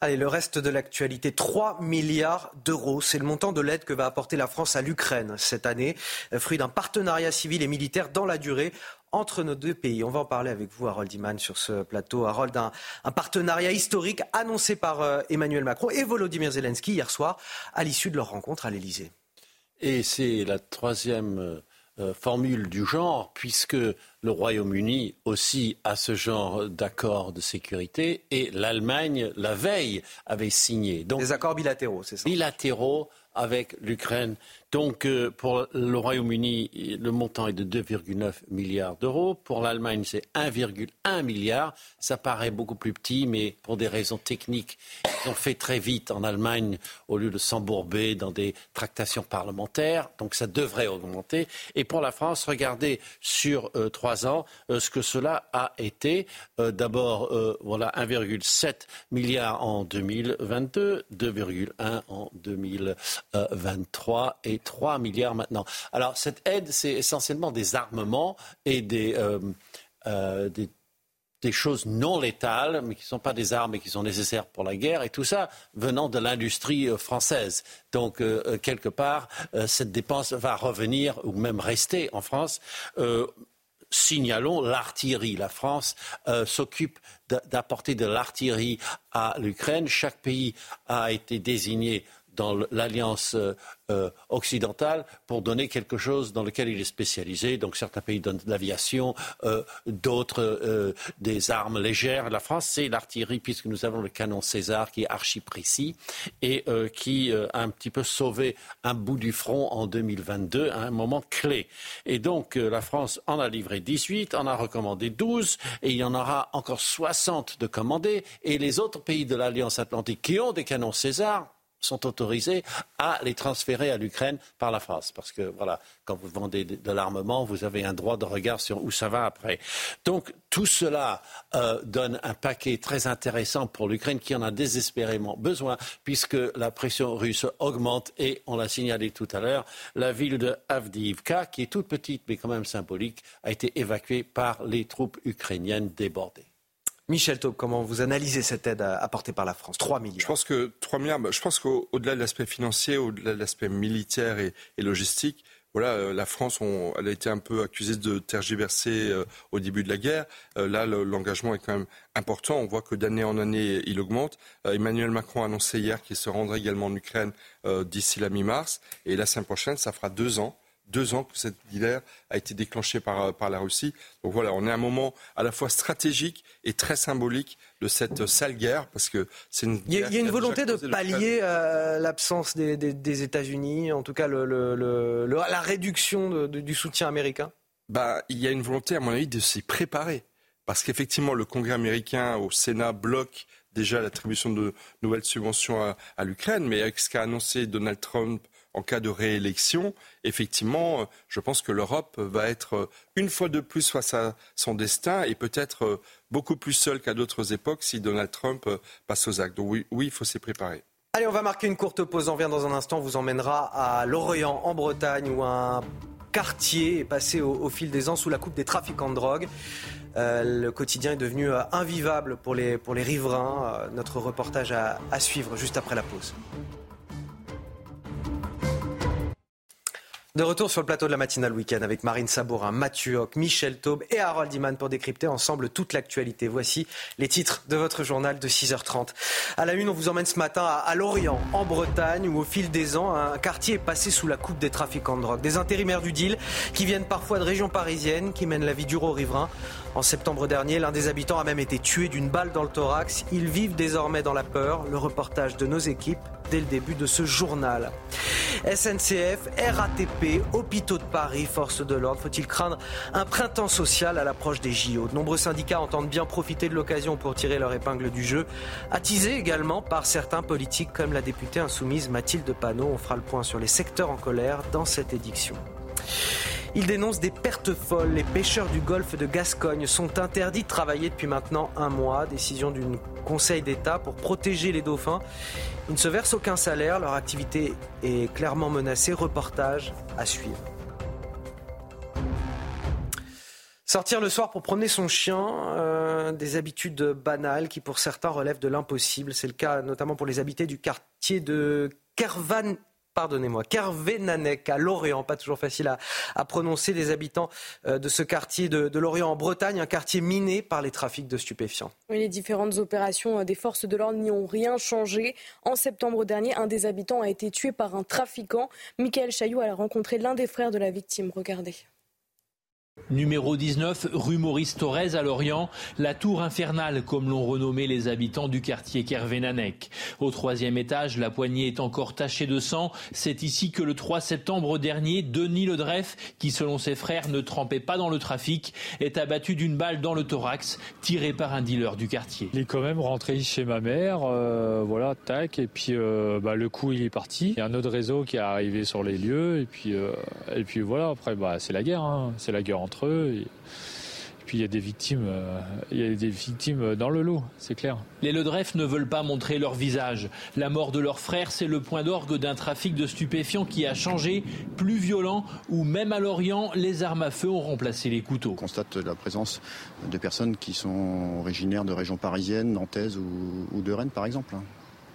Allez, le reste de l'actualité, 3 milliards d'euros, c'est le montant de l'aide que va apporter la France à l'Ukraine cette année, euh, fruit d'un partenariat civil et militaire dans la durée entre nos deux pays. On va en parler avec vous, Harold Iman, sur ce plateau. Harold, un, un partenariat historique annoncé par euh, Emmanuel Macron et Volodymyr Zelensky hier soir à l'issue de leur rencontre à l'Elysée. Et c'est la troisième formule du genre, puisque le Royaume-Uni aussi a ce genre d'accord de sécurité et l'Allemagne, la veille, avait signé. Donc, Des accords bilatéraux, c'est ça Bilatéraux avec l'Ukraine. Donc euh, pour le Royaume-Uni, le montant est de 2,9 milliards d'euros. Pour l'Allemagne, c'est 1,1 milliard. Ça paraît beaucoup plus petit, mais pour des raisons techniques, ils ont fait très vite en Allemagne au lieu de s'embourber dans des tractations parlementaires. Donc ça devrait augmenter. Et pour la France, regardez sur euh, trois euh, ce que cela a été. D'abord, voilà 1,7 milliard en 2022, 2,1 en 2023 et 3 milliards maintenant. Alors cette aide, c'est essentiellement des armements et des, euh, euh, choses non létales, mais qui ne sont pas des armes et qui sont nécessaires pour la guerre, et tout ça venant de l'industrie euh, française. Donc, quelque part, cette dépense va revenir ou même rester en France signalons l'artillerie. La France s'occupe d'apporter de l'artillerie à l'Ukraine. Chaque pays a été désigné dans l'alliance euh, euh, occidentale pour donner quelque chose dans lequel il est spécialisé. Donc certains pays donnent de l'aviation, euh, d'autres des armes légères. La France, c'est l'artillerie puisque nous avons le canon César qui est archi précis et qui a un petit peu sauvé un bout du front en 2022 à un moment clé. Et donc la France en a livré 18, en a recommandé 12 et il y en aura encore 60 de commandés. Et les autres pays de l'Alliance Atlantique qui ont des canons César sont autorisés à les transférer à l'Ukraine par la France. Parce que, voilà, quand vous vendez de l'armement, vous avez un droit de regard sur où ça va après. Donc, tout cela euh, donne un paquet très intéressant pour l'Ukraine qui en a désespérément besoin, puisque la pression russe augmente et, on l'a signalé tout à l'heure, la ville de Avdiivka, qui est toute petite mais quand même symbolique, a été évacuée par les troupes ukrainiennes débordées. Michel Taub, comment vous analysez cette aide apportée par la France 3 milliards. Je pense que 3 milliards, bah, je pense qu'au-delà de l'aspect financier, au-delà de l'aspect militaire et, logistique, voilà, euh, la France, a été un peu accusée de tergiverser euh, au début de la guerre. Euh, là, l'engagement est quand même important. On voit que d'année en année, il augmente. Emmanuel Macron a annoncé hier qu'il se rendrait également en Ukraine d'ici la mi-mars. Et la semaine prochaine, ça fera deux ans deux ans que cette guerre a été déclenchée par, par la Russie. Donc voilà, on est à un moment à la fois stratégique et très symbolique de cette sale guerre, parce que c'est une. Il y a, une volonté de pallier euh, l'absence des, des, des États-Unis, en tout cas le, le, le, la réduction de, de, du soutien américain? Bah, il y a une volonté, à mon avis, de s'y préparer, parce qu'effectivement, le Congrès américain au Sénat bloque déjà l'attribution de nouvelles subventions à, à l'Ukraine, mais avec ce qu'a annoncé Donald Trump en cas de réélection, effectivement, je pense que l'Europe va être une fois de plus face à son destin et peut-être beaucoup plus seule qu'à d'autres époques si Donald Trump passe aux actes. Donc oui, il faut s'y préparer. Allez, on va marquer une courte pause. On revient dans un instant. On vous emmènera à Lorient, en Bretagne, où un quartier est passé au, fil des ans sous la coupe des trafiquants de drogue. Euh, le quotidien est devenu euh, invivable pour les, pour les riverains. Euh, notre reportage à suivre juste après la pause. De retour sur le plateau de la matinale week-end avec Marine Sabourin, Mathieu Hoc, Michel Taube et Harold Iman pour décrypter ensemble toute l'actualité. Voici les titres de votre journal de 6h30. À la une, on vous emmène ce matin à, Lorient, en Bretagne, où au fil des ans, un quartier est passé sous la coupe des trafiquants de drogue. Des intérimaires du deal qui viennent parfois de régions parisiennes, qui mènent la vie dure aux riverains. En septembre dernier, l'un des habitants a même été tué d'une balle dans le thorax. Ils vivent désormais dans la peur. Le reportage de nos équipes dès le début de ce journal. SNCF, RATP, hôpitaux de Paris, forces de l'ordre. Faut-il craindre un printemps social à l'approche des JO De nombreux syndicats entendent bien profiter de l'occasion pour tirer leur épingle du jeu, attisés également par certains politiques comme la députée insoumise Mathilde Panot. On fera le point sur les secteurs en colère dans cette édition. Il dénonce des pertes folles. Les pêcheurs du golfe de Gascogne sont interdits de travailler depuis maintenant un mois. Décision du Conseil d'État pour protéger les dauphins. Ils ne se versent aucun salaire. Leur activité est clairement menacée. Reportage à suivre. Sortir le soir pour promener son chien, euh, des habitudes banales qui pour certains relèvent de l'impossible. C'est le cas notamment pour les habités du quartier de Kervan pardonnez-moi, Kervénanec à Lorient, pas toujours facile à, prononcer, des habitants euh, de ce quartier de, Lorient en Bretagne, un quartier miné par les trafics de stupéfiants. les différentes opérations euh, des forces de l'ordre n'y ont rien changé. En septembre dernier, un des habitants a été tué par un trafiquant. Michael Chaillot a rencontré l'un des frères de la victime. Regardez. Numéro 19, rue Maurice Thorez à Lorient, la tour infernale comme l'ont renommé les habitants du quartier Kervénanec. Au troisième étage, la poignée est encore tachée de sang. C'est ici que le 3 septembre dernier, Denis Ledreff, qui selon ses frères ne trempait pas dans le trafic, est abattu d'une balle dans le thorax, tiré par un dealer du quartier. Il est quand même rentré chez ma mère, euh, voilà, tac, et puis euh, bah, le coup il est parti. Il y a un autre réseau qui est arrivé sur les lieux, et puis, euh, voilà, après bah, c'est la guerre, hein. c'est la guerre entre eux. Et, puis il y a des victimes, euh, il y a des victimes dans le lot, c'est clair. Les Ledref ne veulent pas montrer leur visage. La mort de leur frère, c'est le point d'orgue d'un trafic de stupéfiants qui a changé, plus violent, où même à Lorient, les armes à feu ont remplacé les couteaux. On constate la présence de personnes qui sont originaires de régions parisiennes, nantaises ou, ou de Rennes par exemple.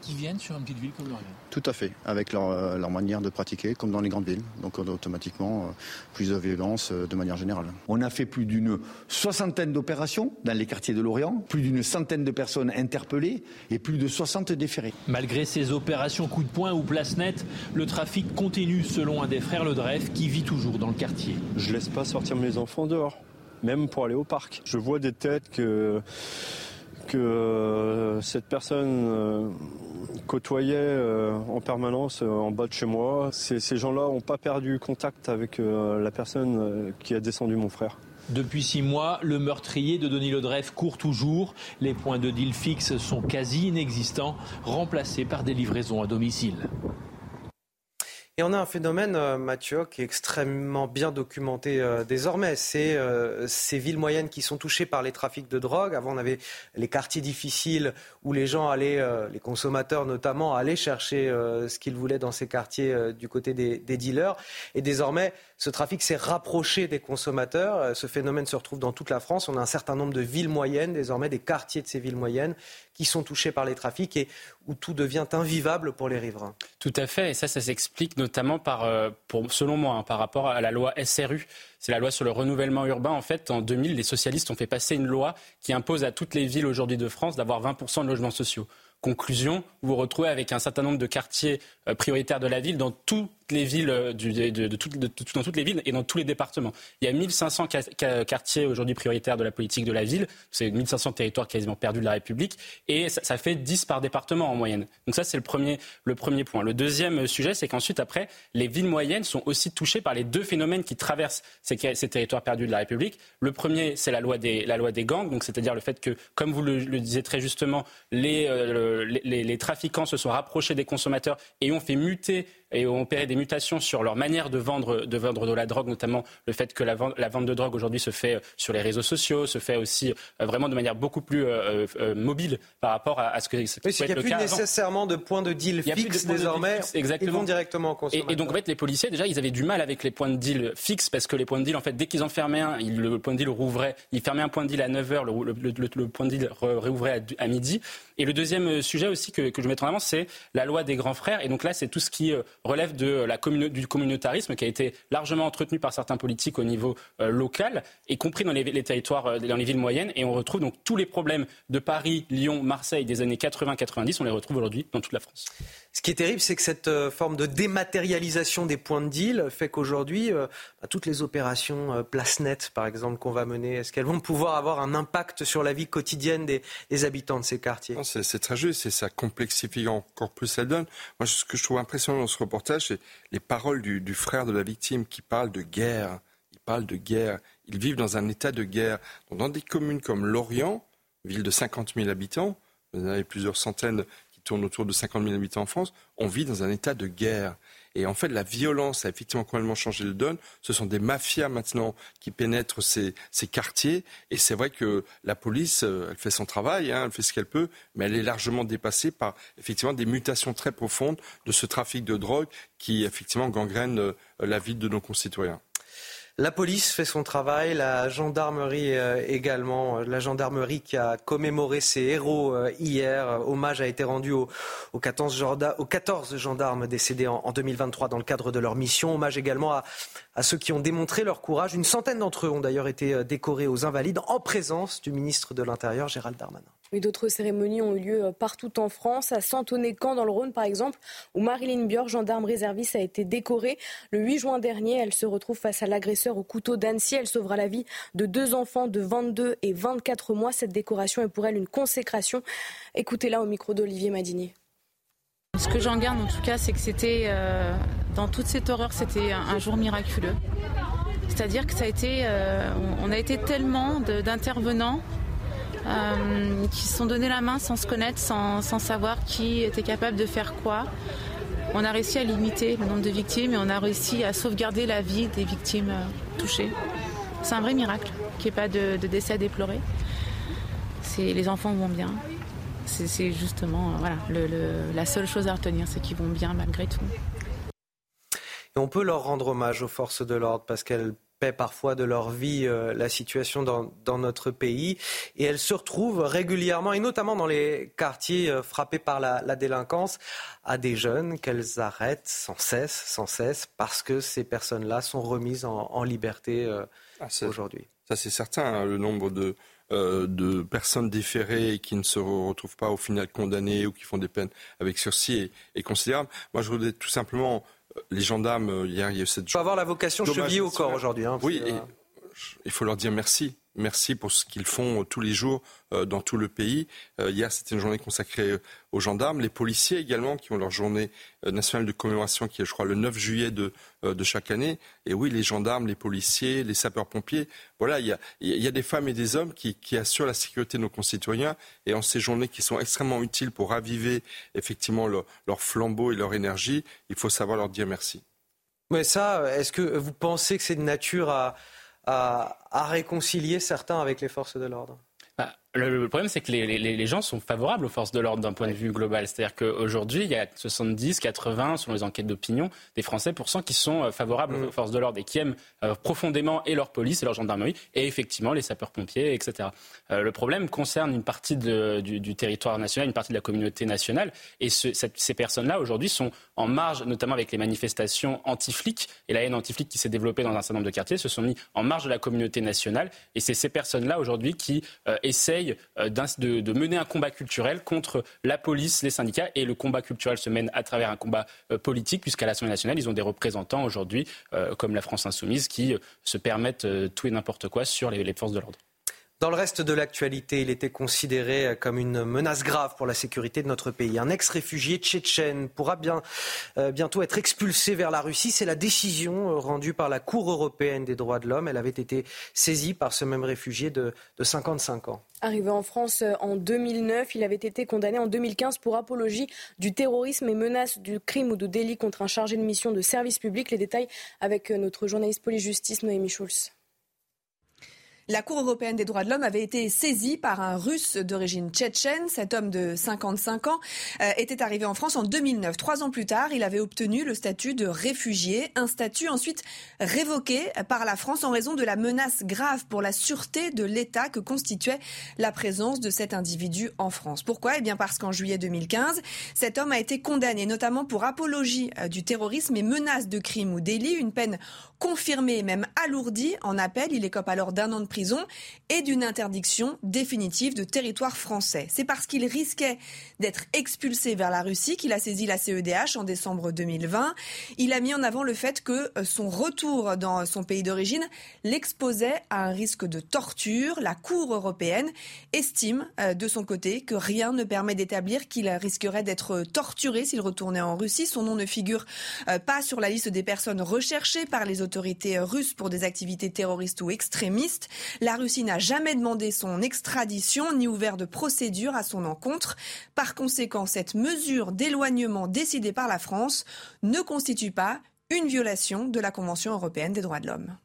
Qui viennent sur une petite ville comme Lorient. Tout à fait, avec leur, leur, manière de pratiquer, comme dans les grandes villes. Donc automatiquement, plus de violence de manière générale. On a fait plus d'une soixantaine d'opérations dans les quartiers de Lorient, plus d'une centaine de personnes interpellées et plus de 60 déférés. Malgré ces opérations coup de poing ou place nette, le trafic continue selon un des frères Le Dreyf qui vit toujours dans le quartier. Je laisse pas sortir mes enfants dehors, même pour aller au parc. Je vois des têtes que que euh, cette personne euh, côtoyait euh, en permanence en bas de chez moi. Ces, gens-là n'ont pas perdu contact avec la personne qui a descendu mon frère. Depuis six mois, le meurtrier de Denis Lodref court toujours. Les points de deal fixes sont quasi inexistants, remplacés par des livraisons à domicile. Et on a un phénomène, euh, Mathieu, qui est extrêmement bien documenté euh, désormais. C'est euh, ces villes moyennes qui sont touchées par les trafics de drogue. Avant, on avait les quartiers difficiles où les gens allaient, les consommateurs notamment, allaient chercher ce qu'ils voulaient dans ces quartiers du côté des, des, dealers. Et désormais, ce trafic s'est rapproché des consommateurs. Ce phénomène se retrouve dans toute la France. On a un certain nombre de villes moyennes, désormais des quartiers de ces villes moyennes, qui sont touchés par les trafics et où tout devient invivable pour les riverains. Tout à fait, et ça, ça s'explique notamment par, euh, selon moi, hein, par rapport à la loi SRU. C'est la loi sur le renouvellement urbain. En fait, en 2000, les socialistes ont fait passer une loi qui impose à toutes les villes aujourd'hui de France d'avoir 20% de logements sociaux. Conclusion, vous vous retrouvez avec un certain nombre de quartiers euh, prioritaires de la ville dans toutes les villes euh, de, dans toutes les villes et dans tous les départements. Il y a 1500 quartiers aujourd'hui prioritaires de la politique de la ville. C'est 1500 territoires quasiment perdus de la République et ça, fait 10 par département en moyenne. Donc ça, c'est le premier, le premier point. Le deuxième sujet, c'est qu'ensuite, après, les villes moyennes sont aussi touchées par les deux phénomènes qui traversent ces, territoires perdus de la République. Le premier, c'est la loi des, la loi des gangs, donc c'est-à-dire le fait que, comme vous le, disiez très justement, les, euh, les, les trafiquants se sont rapprochés des consommateurs et ont fait muter et ont opéré des mutations sur leur manière de vendre de, vendre de la drogue, notamment le fait que la vente, la vente de drogue aujourd'hui se fait euh, sur les réseaux sociaux, se fait aussi euh, vraiment de manière beaucoup plus euh, euh, mobile par rapport à, à ce que ça oui, Il n'y a plus nécessairement de points de deal fixes de désormais. De fixe, exactement. Ils vont directement au. Et, et, donc en fait, les policiers déjà, ils avaient du mal avec les points de deal fixes parce que les points de deal, en fait, dès qu'ils en fermaient un, ils, le point de deal rouvrait. Ils fermaient un point de deal à 9 h le, le, le, le, point de deal réouvrait à, à, midi. Et le deuxième sujet aussi que, que je mettrai en avant, c'est la loi des grands frères. Et donc là, c'est tout ce qui relève de la du communautarisme qui a été largement entretenu par certains politiques au niveau euh, local, y compris dans les, territoires, euh, dans les villes moyennes. Et on retrouve donc tous les problèmes de Paris, Lyon, Marseille des années 80-90, on les retrouve aujourd'hui dans toute la France. Ce qui est terrible, c'est que cette euh, forme de dématérialisation des points de deal fait qu'aujourd'hui, euh, bah, toutes les opérations euh, place nette, par exemple, qu'on va mener, est-ce qu'elles vont pouvoir avoir un impact sur la vie quotidienne des, habitants de ces quartiers? C'est très juste et ça complexifie encore plus la donne. Moi, ce que je trouve impressionnant dans ce reportage, c'est les paroles du, du frère de la victime qui parle de guerre. Il parle de guerre. Ils vivent dans un état de guerre. Dans des communes comme Lorient, ville de 50 000 habitants, vous en avez plusieurs centaines tourne autour de 50 000 habitants en France, on vit dans un état de guerre. Et en fait, la violence a effectivement complètement changé de donne. Ce sont des mafias maintenant qui pénètrent ces, ces quartiers. Et c'est vrai que la police, euh, elle fait son travail, hein, elle fait ce qu'elle peut, mais elle est largement dépassée par effectivement des mutations très profondes de ce trafic de drogue qui effectivement gangrène euh, la vie de nos concitoyens. La police fait son travail, la gendarmerie euh, également. La gendarmerie qui a commémoré ses héros euh, hier. Hommage a été rendu aux, 14, gendarmes décédés en, 2023 dans le cadre de leur mission. Hommage également à, à ceux qui ont démontré leur courage. Une centaine d'entre eux ont d'ailleurs été euh, décorés aux Invalides en présence du ministre de l'Intérieur, Gérald Darmanin. Oui, d'autres cérémonies ont eu lieu euh, partout en France, à Santonnet-Camp dans le Rhône par exemple, où Marilyn Bior, gendarme réserviste, a été décorée. Le 8 juin dernier, elle se retrouve face à l'agresseur au couteau d'Annecy. Elle sauvera la vie de deux enfants de 22 et 24 mois. Cette décoration est pour elle une consécration. Écoutez-la au micro d'Olivier Madinier. Ce que j'en garde en tout cas, c'est que c'était, euh, dans toute cette horreur, c'était un, jour miraculeux. C'est-à-dire que ça a été, euh, on a été tellement d'intervenants euh, qui se sont donné la main sans se connaître, sans, savoir qui était capable de faire quoi. On a réussi à limiter le nombre de victimes et on a réussi à sauvegarder la vie des victimes touchées. C'est un vrai miracle qu'il n'y ait pas de, de, décès à déplorer. Les enfants vont bien. C'est justement euh, voilà, le, le, la seule chose à retenir, c'est qu'ils vont bien malgré tout. Et on peut leur rendre hommage aux forces de l'ordre parce qu'elles paient parfois de leur vie euh, la situation dans, notre pays. Et elles se retrouvent régulièrement, et notamment dans les quartiers euh, frappés par la, délinquance, à des jeunes qu'elles arrêtent sans cesse, sans cesse, parce que ces personnes-là sont remises en, liberté euh, ah, aujourd'hui. Ça, c'est certain. Hein, le nombre de, de personnes déférées qui ne se retrouvent pas au final condamnées ou qui font des peines avec sursis est, considérable. Moi, je voudrais tout simplement les gendarmes, euh, hier, il y a cette... Il faut avoir la vocation chevillée au corps aujourd'hui. Hein, oui, il faut leur dire merci. Merci pour ce qu'ils font euh, tous les jours euh, dans tout le pays. hier, c'était une journée consacrée aux gendarmes, les policiers également, qui ont leur journée nationale de commémoration, qui est, je crois, le 9 juillet de, chaque année. Et oui, les gendarmes, les policiers, les sapeurs-pompiers, voilà, il y, a, des femmes et des hommes qui, qui, assurent la sécurité de nos concitoyens. Et en ces journées qui sont extrêmement utiles pour raviver effectivement leur, leur flambeau et leur énergie, il faut savoir leur dire merci. Mais ça, est-ce que vous pensez que c'est de nature à, à réconcilier certains avec les forces de l'ordre le, problème, c'est que les, gens sont favorables aux forces de l'ordre d'un point de vue global. C'est-à-dire qu'aujourd'hui, il y a 70, 80, selon les enquêtes d'opinion, des Français pour cent qui sont euh, favorables mm. aux forces de l'ordre et qui aiment euh, profondément et leur police et leur gendarmerie et effectivement les sapeurs-pompiers, etc. Euh, le problème concerne une partie du, territoire national, une partie de la communauté nationale. Et ces personnes-là, aujourd'hui, sont en marge, notamment avec les manifestations anti-flics et la haine anti-flic qui s'est développée dans un certain nombre de quartiers, se sont mis en marge de la communauté nationale. Et c'est ces personnes-là, aujourd'hui, qui essayent euh, de, mener un combat culturel contre la police, les syndicats. Et le combat culturel se mène à travers un combat euh, politique, puisqu'à l'Assemblée nationale, ils ont des représentants aujourd'hui, euh, comme la France insoumise, qui se permettent tout et n'importe quoi sur les forces de l'ordre. Dans le reste de l'actualité, il était considéré comme une menace grave pour la sécurité de notre pays. Un ex-réfugié tchétchène pourra euh, bientôt être expulsé vers la Russie. C'est la décision euh, rendue par la Cour européenne des droits de l'homme. Elle avait été saisie par ce même réfugié de, de 55 ans. Arrivé en France euh, en 2009, il avait été condamné en 2015 pour apologie du terrorisme et menace du crime ou de délit contre un chargé de mission de service public. Les détails avec notre journaliste police-justice Noémie Schulz. La Cour européenne des droits de l'homme avait été saisie par un russe d'origine tchétchène. Cet homme de 55 ans euh, était arrivé en France en 2009. Trois ans plus tard, il avait obtenu le statut de réfugié, un statut ensuite révoqué par la France en raison de la menace grave pour la sûreté de l'État que constituait la présence de cet individu en France. Pourquoi? Eh bien parce qu'en juillet 2015, cet homme a été condamné notamment pour apologie euh, du terrorisme et menace de crime ou délit, une peine confirmée, même alourdie en appel. Il écope alors d'un an de prison et d'une interdiction définitive de territoire français. C'est parce qu'il risquait d'être expulsé vers la Russie qu'il a saisi la CEDH en décembre 2020. Il a mis en avant le fait que euh, son retour dans son pays d'origine l'exposait à un risque de torture. La Cour européenne estime euh, de son côté que rien ne permet d'établir qu'il risquerait d'être torturé s'il retournait en Russie. Son nom ne figure euh, pas sur la liste des personnes recherchées par les autorités russes pour des activités terroristes ou extrémistes. La Russie n'a jamais demandé son extradition ni ouvert de procédure à son encontre. Par conséquent, cette mesure d'éloignement décidée par la France ne constitue pas une violation de la Convention européenne des droits de l'homme.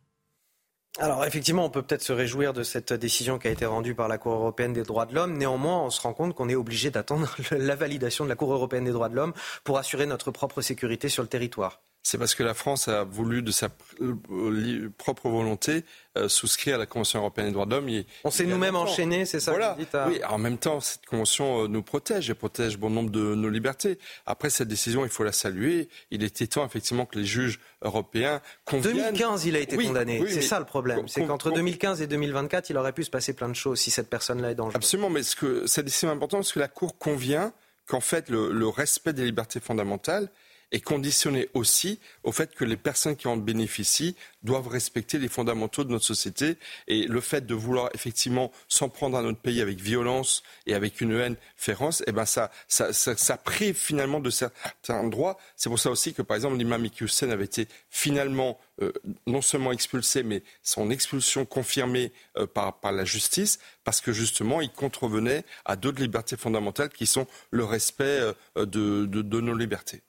Alors effectivement, on peut peut-être se réjouir de cette décision qui a été rendue par la Cour européenne des droits de l'homme. Néanmoins, on se rend compte qu'on est obligé d'attendre <laughs> la validation de la Cour européenne des droits de l'homme pour assurer notre propre sécurité sur le territoire c'est parce que la France a voulu, de sa euh, propre volonté, euh, souscrire à la Convention européenne des droits de l'homme. On s'est nous-mêmes enchaînés, c'est ça voilà. Oui, en même temps, cette Convention euh, nous protège et protège bon nombre de nos libertés. Après, cette décision, il faut la saluer. Il était temps, effectivement, que les juges européens conviennent... 2015, il a été condamné. c'est ça le problème. C'est qu'entre 2015 et 2024, il aurait pu se passer plein de choses si cette personne-là est dangereuse. Absolument, mais ce que, cette décision est importante parce que la Cour convient qu'en fait, le respect des libertés fondamentales est conditionné aussi au fait que les personnes qui en bénéficient doivent respecter les fondamentaux de notre société. Et le fait de vouloir effectivement s'en prendre à notre pays avec violence et avec une haine féroce, eh ben ça, ça, ça, prive finalement de certains droits. C'est pour ça aussi que, par exemple, l'imam Hussein avait été finalement euh, non seulement expulsé, mais son expulsion confirmée euh, par, par, la justice, parce que justement, il contrevenait à d'autres libertés fondamentales qui sont le respect euh, de, de nos libertés.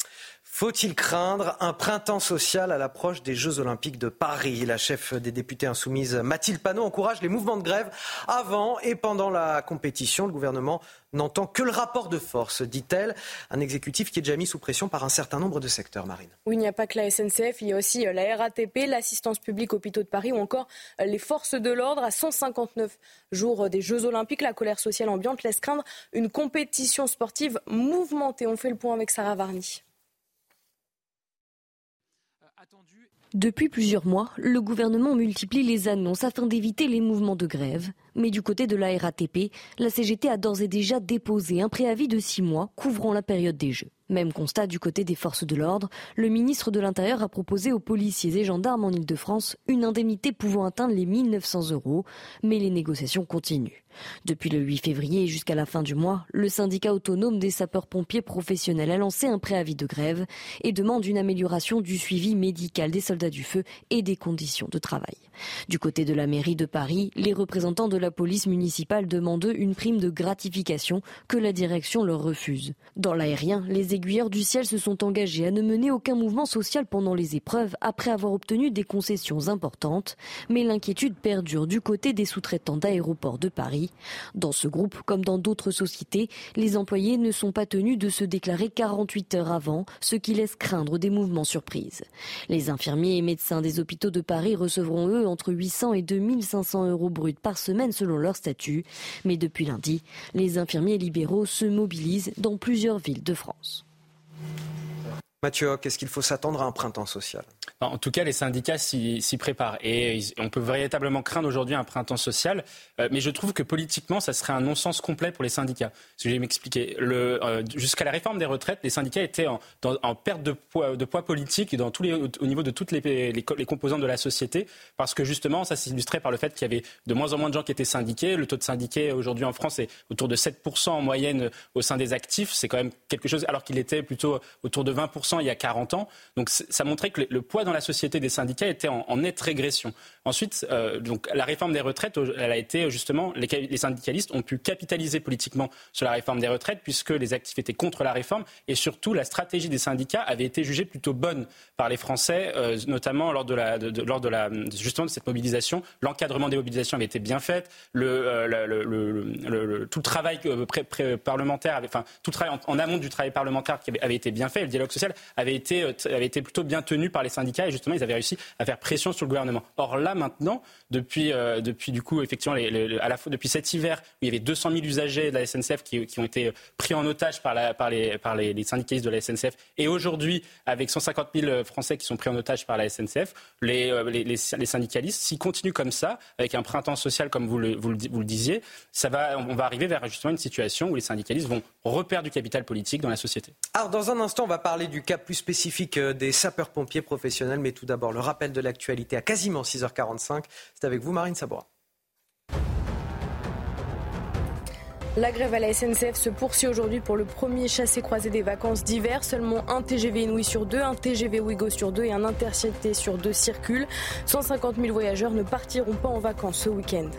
Faut-il craindre un printemps social à l'approche des Jeux Olympiques de Paris? La chef des députés insoumises, Mathilde Panot, encourage les mouvements de grève avant et pendant la compétition. Le gouvernement n'entend que le rapport de force, dit-elle. Un exécutif qui est déjà mis sous pression par un certain nombre de secteurs, Marine. Oui, il n'y a pas que la SNCF, il y a aussi euh, la RATP, l'assistance publique hôpitaux de Paris ou encore euh, les forces de l'ordre. À 159 jours des Jeux Olympiques, la colère sociale ambiante laisse craindre une compétition sportive mouvementée. On fait le point avec Sarah Varny. Depuis plusieurs mois, le gouvernement multiplie les annonces afin d'éviter les mouvements de grève. Mais du côté de la RATP, la CGT a d'ores et déjà déposé un préavis de six mois couvrant la période des Jeux. Même constat du côté des forces de l'ordre, le ministre de l'Intérieur a proposé aux policiers et gendarmes en Ile-de-France une indemnité pouvant atteindre les 1900 euros, mais les négociations continuent. Depuis le 8 février jusqu'à la fin du mois, le syndicat autonome des sapeurs-pompiers professionnels a lancé un préavis de grève et demande une amélioration du suivi médical des soldats du feu et des conditions de travail. Du côté de la mairie de Paris, les représentants de la police municipale demandent une prime de gratification que la direction leur refuse. Dans l'aérien, les aiguilleurs du ciel se sont engagés à ne mener aucun mouvement social pendant les épreuves après avoir obtenu des concessions importantes, mais l'inquiétude perdure du côté des sous-traitants d'aéroports de Paris. Dans ce groupe, comme dans d'autres sociétés, les employés ne sont pas tenus de se déclarer 48 heures avant, ce qui laisse craindre des mouvements surprises. Les infirmiers et médecins des hôpitaux de Paris recevront eux entre 800 et 2500 euros bruts par semaine selon leur statut. Mais depuis lundi, les infirmiers libéraux se mobilisent dans plusieurs villes de France. Mathieu, quest ce qu'il faut s'attendre à un printemps social? En tout cas, les syndicats s'y préparent. Et on peut véritablement craindre aujourd'hui un printemps social. Euh, mais je trouve que politiquement, ça serait un non-sens complet pour les syndicats. Je vais m'expliquer. Euh, jusqu'à la réforme des retraites, les syndicats étaient en, perte de poids, politique dans tous les, au niveau de toutes les, les, composantes de la société. Parce que justement, ça s'illustrait par le fait qu'il y avait de moins en moins de gens qui étaient syndiqués. Le taux de syndiqués aujourd'hui en France est autour de 7% en moyenne au sein des actifs. C'est quand même quelque chose, alors qu'il était plutôt autour de 20% il y a 40 ans. Donc ça montrait que le poids dans la société des syndicats était en, nette régression. Ensuite, euh, donc, la réforme des retraites, elle a été justement, les, syndicalistes ont pu capitaliser politiquement sur la réforme des retraites puisque les actifs étaient contre la réforme et surtout la stratégie des syndicats avait été jugée plutôt bonne par les Français, euh, notamment lors de la, lors de la, justement de cette mobilisation. L'encadrement des mobilisations avait été bien fait, euh, tout le travail parlementaire, enfin tout le travail en, amont du travail parlementaire qui avait, avait, été bien fait, le dialogue social avait été, avait été plutôt bien tenu par les syndicats et justement, ils avaient réussi à faire pression sur le gouvernement. Or là, maintenant, depuis, euh, depuis du coup, effectivement, à la fois depuis cet hiver, où il y avait 200 000 usagers de la SNCF qui, ont été pris en otage par, les, par les, syndicalistes de la SNCF, et aujourd'hui, avec 150 000 Français qui sont pris en otage par la SNCF, les, euh, les, syndicalistes, s'ils continuent comme ça, avec un printemps social comme vous le, vous le, disiez, ça va, on va arriver vers justement une situation où les syndicalistes vont reperdre du capital politique dans la société. Alors, dans un instant, on va parler du cas plus spécifique euh, des sapeurs-pompiers professionnels mais tout d'abord le rappel de l'actualité à quasiment 6h45. C'est avec vous, Marine Sabora. La grève à la SNCF se poursuit aujourd'hui pour le premier chassé-croisé des vacances d'hiver. Seulement un TGV Inouï sur deux, un TGV Ouigo sur deux et un Intercité sur deux circulent. 150 000 voyageurs ne partiront pas en vacances ce week-end.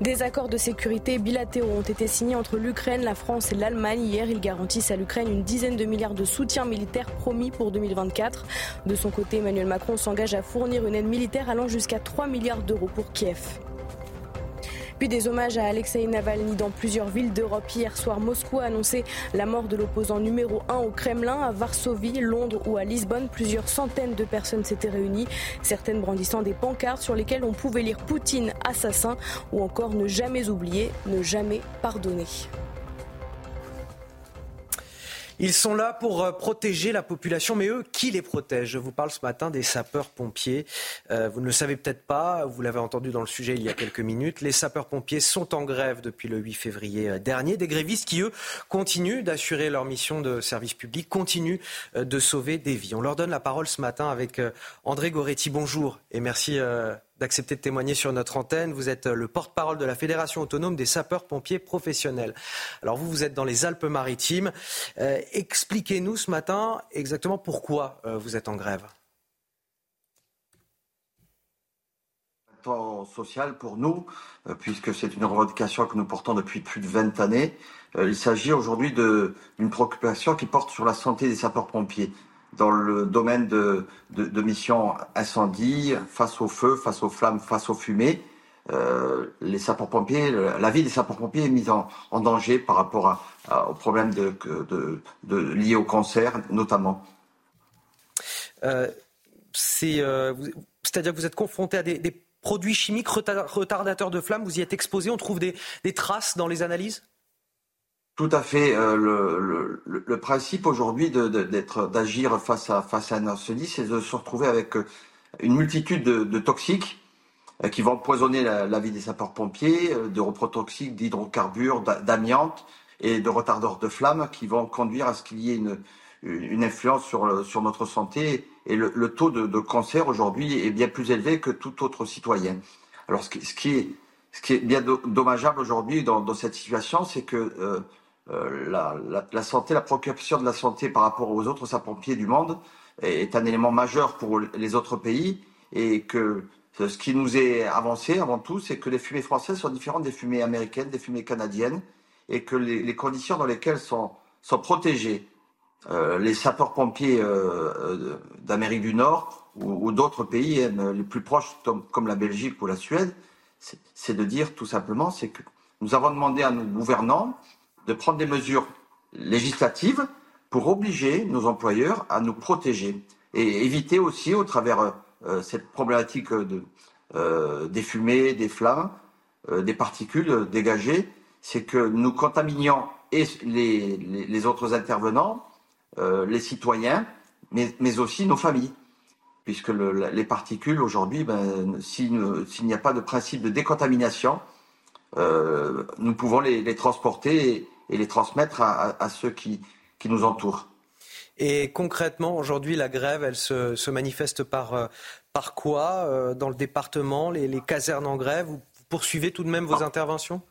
Des accords de sécurité bilatéraux ont été signés entre l'Ukraine, la France et l'Allemagne. Hier, ils garantissent à l'Ukraine une dizaine de milliards de soutien militaire promis pour 2024. De son côté, Emmanuel Macron s'engage à fournir une aide militaire allant jusqu'à 3 milliards d'euros pour Kiev. Puis des hommages à Alexei Navalny dans plusieurs villes d'Europe. Hier soir, Moscou a annoncé la mort de l'opposant numéro 1 au Kremlin. À Varsovie, Londres ou à Lisbonne, plusieurs centaines de personnes s'étaient réunies, certaines brandissant des pancartes sur lesquelles on pouvait lire Poutine assassin ou encore ne jamais oublier, ne jamais pardonner. Ils sont là pour euh, protéger la population, mais eux, qui les protège? Je vous parle ce matin des sapeurs-pompiers. Euh, vous ne le savez peut-être pas, vous l'avez entendu dans le sujet il y a quelques minutes. Les sapeurs-pompiers sont en grève depuis le 8 février euh, dernier. Des grévistes qui, eux, continuent d'assurer leur mission de service public, continuent de sauver des vies. On leur donne la parole ce matin avec André Goretti. Bonjour et merci d'accepter de témoigner sur notre antenne. Vous êtes le porte-parole de la Fédération autonome des sapeurs-pompiers professionnels. Alors vous, vous êtes dans les Alpes-Maritimes. Euh, expliquez-nous ce matin exactement pourquoi euh, vous êtes en grève. temps social pour nous, euh, puisque c'est une revendication que nous portons depuis plus de 20 années. il s'agit aujourd'hui d'une préoccupation qui porte sur la santé des sapeurs-pompiers dans le domaine de, de, de mission incendie, face au feu, face aux flammes, face aux fumées. les sapeurs-pompiers, la vie des sapeurs-pompiers est mise en, danger par rapport aux problèmes liés au cancer, notamment. C'est-à-dire que vous êtes confronté à des, produits chimiques retardateurs de flammes, vous y êtes exposé, on trouve des, traces dans les analyses? Tout à fait. Euh, le, principe aujourd'hui d'agir face à, face à un incendie, c'est de se retrouver avec euh, une multitude de, toxiques euh, qui vont empoisonner la, vie des sapeurs-pompiers, de reprotoxiques, d'hydrocarbures, d'amiante et de retardeurs de flammes qui vont conduire à ce qu'il y ait une, influence sur, sur notre santé et le, taux de, cancer aujourd'hui est bien plus élevé que tout autre citoyen. Alors ce qui, est, ce qui est bien dommageable aujourd'hui dans, cette situation, c'est que euh, euh, la, la, santé, la préoccupation de la santé par rapport aux autres sapeurs-pompiers du monde est, un élément majeur pour les autres pays et que ce qui nous est avancé avant tout, c'est que les fumées françaises sont différentes des fumées américaines, des fumées canadiennes et que les, conditions dans lesquelles sont, sont protégés euh, les sapeurs-pompiers euh, euh, d'Amérique du Nord ou, d'autres pays les plus proches, comme, la Belgique ou la Suède, c'est de dire tout simplement, c'est que nous avons demandé à nos gouvernants de prendre des mesures législatives pour obliger nos employeurs à nous protéger et éviter aussi, au travers cette problématique de, des fumées, des flammes, des particules dégagées, c'est que nous contaminions et les autres intervenants euh, les citoyens, mais, mais, aussi nos familles. Puisque les particules, aujourd'hui, ben, s'il n'y a pas de principe de décontamination, euh, nous pouvons les, transporter et, les transmettre à, ceux qui, qui, nous entourent. Et concrètement, aujourd'hui, la grève, elle se, se manifeste par, euh, par quoi Dans le département, les, les, casernes en grève? Vous poursuivez tout de même vos ah. interventions?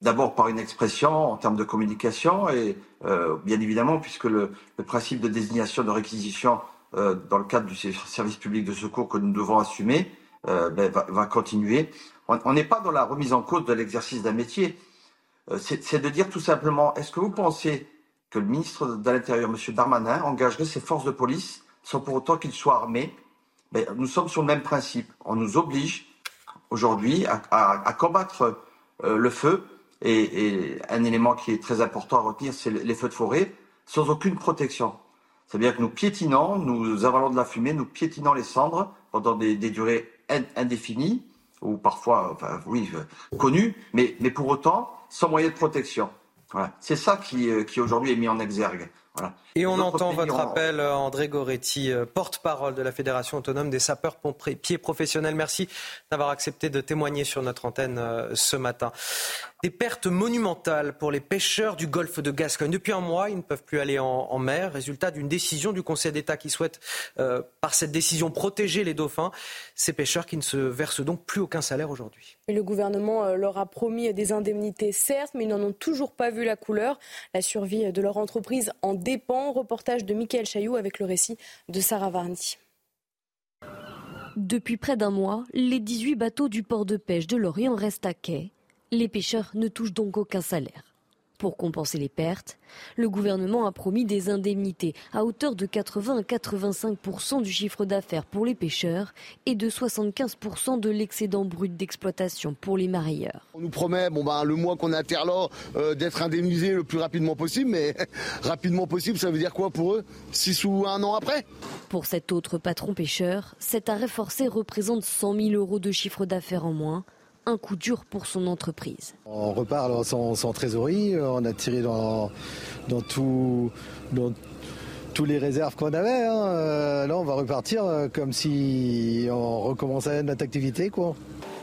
D'abord par une expression en termes de communication et euh, bien évidemment puisque le, principe de désignation de réquisition euh, dans le cadre du service public de secours que nous devons assumer euh, ben, va, continuer. On n'est pas dans la remise en cause de l'exercice d'un métier. C'est de dire tout simplement, est-ce que vous pensez que le ministre de l'Intérieur, M. Darmanin, engagerait ses forces de police sans pour autant qu'il soit armé? Nous sommes sur le même principe. On nous oblige aujourd'hui à, combattre le feu et, un élément qui est très important à retenir, c'est les feux de forêt, sans aucune protection. C'est-à-dire que nous piétinons, nous avalons de la fumée, nous piétinons les cendres pendant des, durées indéfinies, ou parfois, oui, euh, connues, mais, mais pour autant, sans moyen de protection. Voilà. C'est ça qui, euh, qui aujourd'hui est mis en exergue. Et on entend votre appel, euh, André Goretti, euh, porte-parole de la Fédération autonome des sapeurs-pompiers professionnels. Merci d'avoir accepté de témoigner sur notre antenne euh, ce matin. Des pertes monumentales pour les pêcheurs du golfe de Gascogne. Depuis un mois, ils ne peuvent plus aller en, mer, résultat d'une décision du Conseil d'État qui souhaite, par cette décision, protéger les dauphins. Ces pêcheurs qui ne se versent donc plus aucun salaire aujourd'hui. Le gouvernement leur a promis des indemnités, certes, mais ils n'en ont toujours pas vu la couleur. La survie de leur entreprise en dépend. Reportage de Michael Chailloux avec le récit de Sarah Varni. Depuis près d'un mois, les 18 bateaux du port de pêche de Lorient restent à quai. Les pêcheurs ne touchent donc aucun salaire. Pour compenser les pertes, le gouvernement a promis des indemnités à hauteur de 80 à 85% du chiffre d'affaires pour les pêcheurs et de 75% de l'excédent brut d'exploitation pour les marailleurs. On nous promet, bon ben, le mois qu'on terre là, euh, d'être indemnisé le plus rapidement possible, mais <laughs> rapidement possible, ça veut dire quoi pour eux? Six ou un an après? Pour cet autre patron pêcheur, cet arrêt forcé représente 100 000 euros de chiffre d'affaires en moins un coup dur pour son entreprise. On repart sans, trésorerie, on a tiré dans, dans, tout, dans tous les réserves qu'on avait. Hein. Euh, là, on va repartir euh, comme si on recommençait notre activité. Quoi.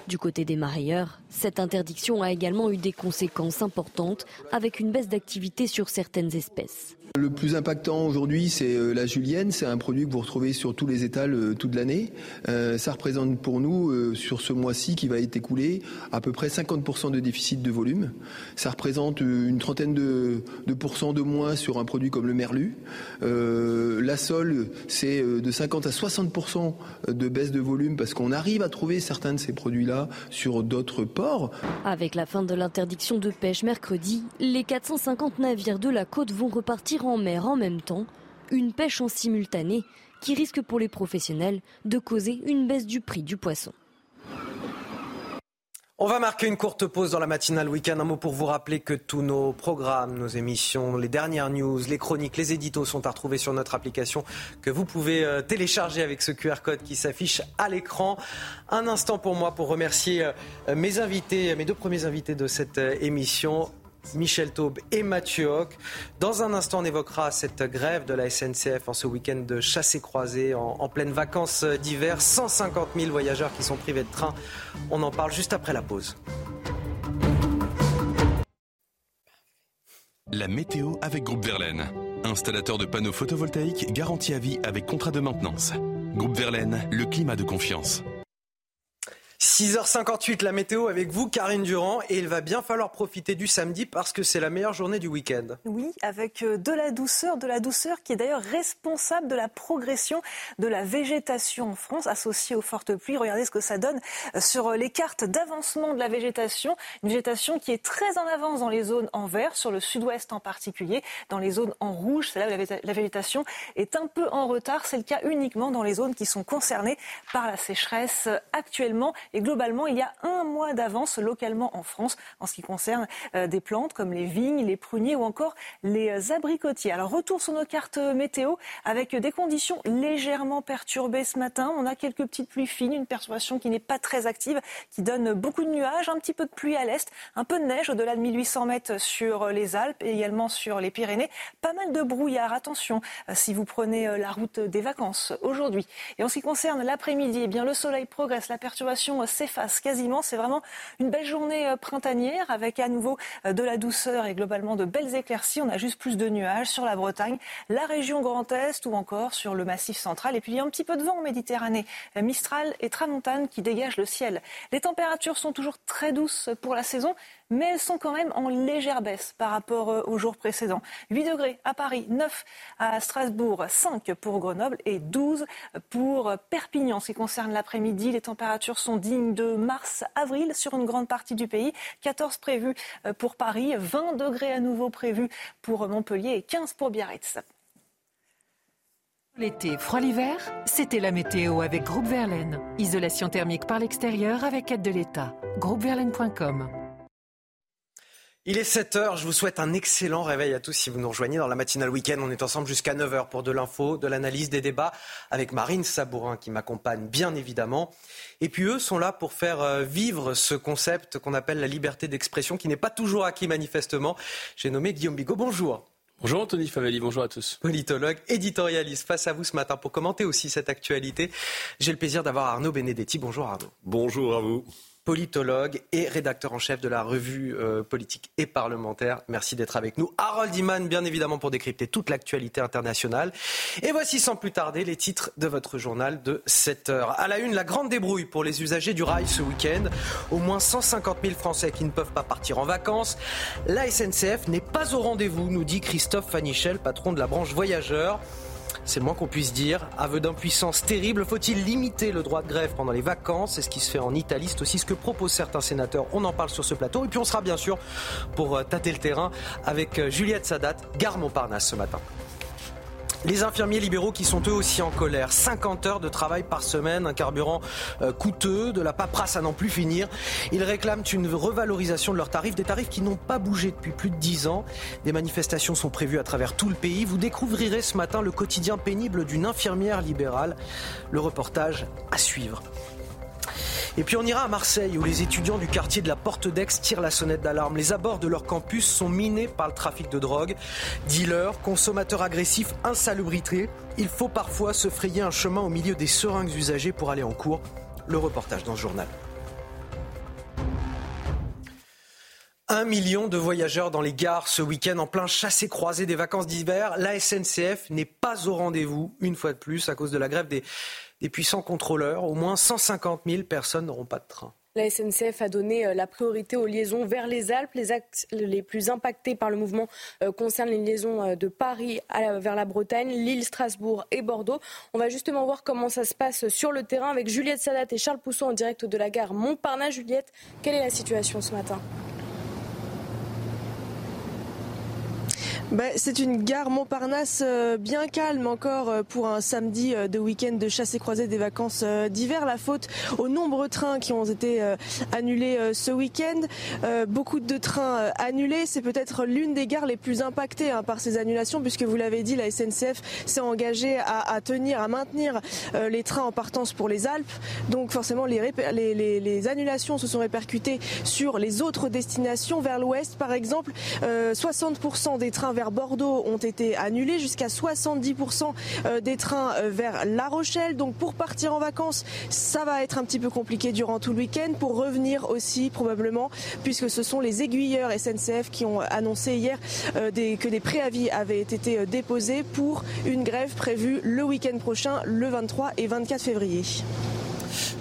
Du côté des marailleurs, cette interdiction a également eu des conséquences importantes avec une baisse d'activité sur certaines espèces. Le plus impactant aujourd'hui, c'est euh, la julienne. C'est un produit que vous retrouvez sur tous les étals euh, toute l'année. Euh, ça représente pour nous, sur ce mois-ci qui va être écoulé, à peu près 50% de déficit de volume. Ça représente une trentaine de, de pourcents de moins sur un produit comme le merlu. la sole, c'est de 50 à 60% de baisse de volume parce qu'on arrive à trouver certains de ces produits-là sur d'autres ports. Avec la fin de l'interdiction de pêche mercredi, les 450 navires de la côte vont repartir en mer en même temps, une pêche en simultané qui risque pour les professionnels de causer une baisse du prix du poisson. On va marquer une courte pause dans la matinale week-end. Un mot pour vous rappeler que tous nos programmes, nos émissions, les dernières news, les chroniques, les éditos sont à retrouver sur notre application que vous pouvez euh, télécharger avec ce QR code qui s'affiche à l'écran. Un instant pour moi pour remercier euh, mes invités, mes deux premiers invités de cette euh, émission. Michel Taube et Mathieu Hoc. Dans un instant, on évoquera cette grève de la SNCF en ce week-end de chasse et croisée en, en pleine vacances d'hiver. 150 000 voyageurs qui sont privés de train. On en parle juste après la pause. La météo avec Groupe Verlaine. Installateur de panneaux photovoltaïques garantie à vie avec contrat de maintenance. Groupe Verlaine, le climat de confiance. 6h58, la météo avec vous, Karine Durand. Et il va bien falloir profiter du samedi parce que c'est la meilleure journée du week-end. Oui, avec euh, de la douceur, de la douceur qui est d'ailleurs responsable de la progression de la végétation en France associée aux fortes pluies. Regardez ce que ça donne euh, sur les cartes d'avancement de la végétation. Une végétation qui est très en avance dans les zones en vert, sur le sud-ouest en particulier. Dans les zones en rouge, c'est là où la végétation est un peu en retard. C'est le cas uniquement dans les zones qui sont concernées par la sécheresse actuellement. Et globalement, il y a un mois d'avance localement en France en ce qui concerne euh, des plantes comme les vignes, les pruniers ou encore les euh, abricotiers. Alors retour sur nos cartes météo avec des conditions légèrement perturbées ce matin. On a quelques petites pluies fines, une perturbation qui n'est pas très active, qui donne beaucoup de nuages, un petit peu de pluie à l'est, un peu de neige au-delà de 1800 mètres sur les Alpes et également sur les Pyrénées. Pas mal de brouillard. Attention euh, si vous prenez la route des vacances aujourd'hui. Et en ce qui concerne l'après-midi, eh bien le soleil progresse, la perturbation s'efface quasiment. C'est vraiment une belle journée euh, printanière avec à nouveau euh, de la douceur et globalement de belles éclaircies. On a juste plus de nuages sur la Bretagne, la région Grand Est ou encore sur le Massif central. Et puis il y a un petit peu de vent en Méditerranée, euh, Mistral et Tramontane qui dégagent le ciel. Les températures sont toujours très douces pour la saison, mais elles sont quand même en légère baisse par rapport aux jours précédents. 8 degrés à Paris, 9 à Strasbourg, 5 pour Grenoble et 12 pour Perpignan. Ce qui concerne l'après-midi, les températures sont de mars-avril sur une grande partie du pays. 14 prévus euh, pour Paris, 20 degrés à nouveau prévus pour Montpellier et 15 pour Biarritz. L'été, froid l'hiver, c'était la météo avec Groupe Verlaine. Isolation thermique par l'extérieur avec aide de l'État. Groupeverlaine.com il est 7h, je vous souhaite un excellent réveil à tous si vous nous rejoignez dans la matinale week-end. On est ensemble jusqu'à 9h pour de l'info, de l'analyse, des débats avec Marine Sabourin qui m'accompagne bien évidemment. Et puis eux sont là pour faire euh, vivre ce concept qu'on appelle la liberté d'expression qui n'est pas toujours acquis manifestement. J'ai nommé Guillaume Bigot. Bonjour. Bonjour Anthony Favelli, bonjour à tous. Politologue, éditorialiste, face à vous ce matin pour commenter aussi cette actualité. J'ai le plaisir d'avoir Arnaud Benedetti. Bonjour Arnaud. Bonjour à vous politologue et rédacteur en chef de la revue euh, politique et parlementaire. Merci d'être avec nous. Harold Iman, bien évidemment, pour décrypter toute l'actualité internationale. Et voici sans plus tarder les titres de votre journal de 7 heures. À la une, la grande débrouille pour les usagers du rail ce week-end. Au moins 150 000 Français qui ne peuvent pas partir en vacances. La SNCF n'est pas au rendez-vous, nous dit Christophe Fanichel, patron de la branche voyageurs. C'est le moins qu'on puisse dire. Aveu d'impuissance terrible. Faut-il limiter le droit de grève pendant les vacances? C'est ce qui se fait en Italie. C'est aussi ce que proposent certains sénateurs. On en parle sur ce plateau. Et puis on sera bien sûr pour euh, tâter le terrain avec euh, Juliette Sadat, gare Montparnasse ce matin. Les infirmiers libéraux qui sont eux aussi en colère. 50 heures de travail par semaine, un carburant euh, coûteux, de la paperasse à n'en plus finir. Ils réclament une revalorisation de leurs tarifs, des tarifs qui n'ont pas bougé depuis plus de 10 ans. Des manifestations sont prévues à travers tout le pays. Vous découvrirez ce matin le quotidien pénible d'une infirmière libérale. Le reportage à suivre. Et puis on ira à Marseille où les étudiants du quartier de la Porte d'Aix tirent la sonnette d'alarme. Les abords de leur campus sont minés par le trafic de drogue. Dealers, consommateurs agressifs, insalubrité. Il faut parfois se frayer un chemin au milieu des seringues usagées pour aller en cours. Le reportage dans ce journal. Un million de voyageurs dans les gares ce week-end en plein chassé-croisé des vacances d'hiver. La SNCF n'est pas au rendez-vous, une fois de plus, à cause de la grève des, des puissants contrôleurs. Au moins 150 000 personnes n'auront pas de train. La SNCF a donné euh, la priorité aux liaisons vers les Alpes. Les axes les plus impactés par le mouvement euh, concernent les liaisons euh, de Paris vers la Bretagne, Lille, Strasbourg et Bordeaux. On va justement voir comment ça se passe sur le terrain avec Juliette Sadat et Charles Pousson en direct de la gare Montparnasse. Juliette, quelle est la situation ce matin? Bah, C'est une gare Montparnasse euh, bien calme encore euh, pour un samedi de week-end de chasse et croisée des vacances d'hiver. La faute aux nombreux trains qui ont été annulés ce week-end. Beaucoup de trains annulés. C'est peut-être l'une des gares les plus impactées hein, par ces annulations puisque vous l'avez dit, la SNCF s'est engagée à, tenir, à maintenir les trains en partance pour les Alpes. Donc forcément, les annulations se sont répercutées sur les autres destinations vers l'ouest. Par exemple, 60% des trains vers Bordeaux ont été annulés, jusqu'à 70% euh, des trains euh, vers La Rochelle. Donc pour partir en vacances, ça va être un petit peu compliqué durant tout le week-end. Pour revenir aussi probablement, puisque ce sont les aiguilleurs SNCF qui ont annoncé hier euh, que des préavis avaient été déposés pour une grève prévue le week-end prochain, le 23 et 24 février.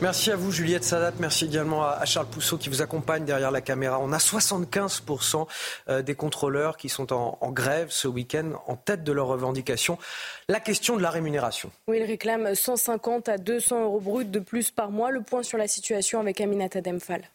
Merci à vous, Juliette Sadat. Merci également à Charles Pousseau qui vous accompagne derrière la caméra. On a 75% euh, des contrôleurs qui sont en, grève ce week-end en tête de leurs revendications. La question de la rémunération. Oui, ils réclament 150 à 200 euros bruts de plus par mois. Le point sur la situation avec Aminata Demphal.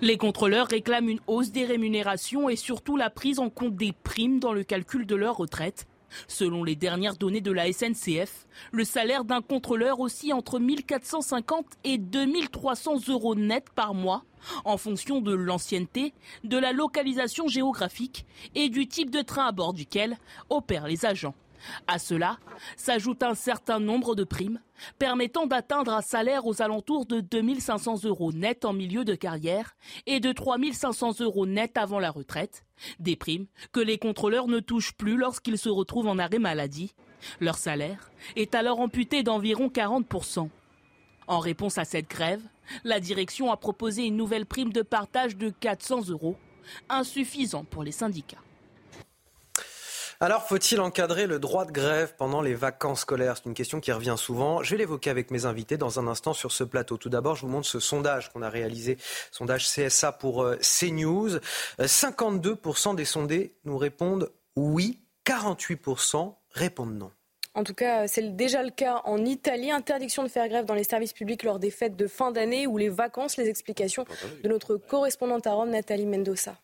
Les contrôleurs réclament une hausse des rémunérations et surtout la prise en compte des primes dans le calcul de leur retraite. Selon les dernières données de la SNCF, le salaire d'un contrôleur oscille entre 1450 et 2300 euros net par mois en fonction de l'ancienneté, de la localisation géographique et du type de train à bord duquel opèrent les agents. À cela s'ajoute un certain nombre de primes permettant d'atteindre un salaire aux alentours de 2500 euros net en milieu de carrière et de 3500 euros net avant la retraite, des primes que les contrôleurs ne touchent plus lorsqu'ils se retrouvent en arrêt maladie. Leur salaire est alors amputé d'environ 40%. En réponse à cette grève, la direction a proposé une nouvelle prime de partage de 400 euros, insuffisant pour les syndicats. Alors, faut-il encadrer le droit de grève pendant les vacances scolaires? C'est une question qui revient souvent. Je vais l'évoquer avec mes invités dans un instant sur ce plateau. Tout d'abord, je vous montre ce sondage qu'on a réalisé, sondage CSA pour euh, CNews. 52% euh, des sondés nous répondent oui, 48% répondent non. En tout cas, c'est déjà le cas en Italie. Interdiction de faire grève dans les services publics lors des fêtes de fin d'année ou les vacances. Les explications de notre correspondante à Rome, Nathalie Mendoza.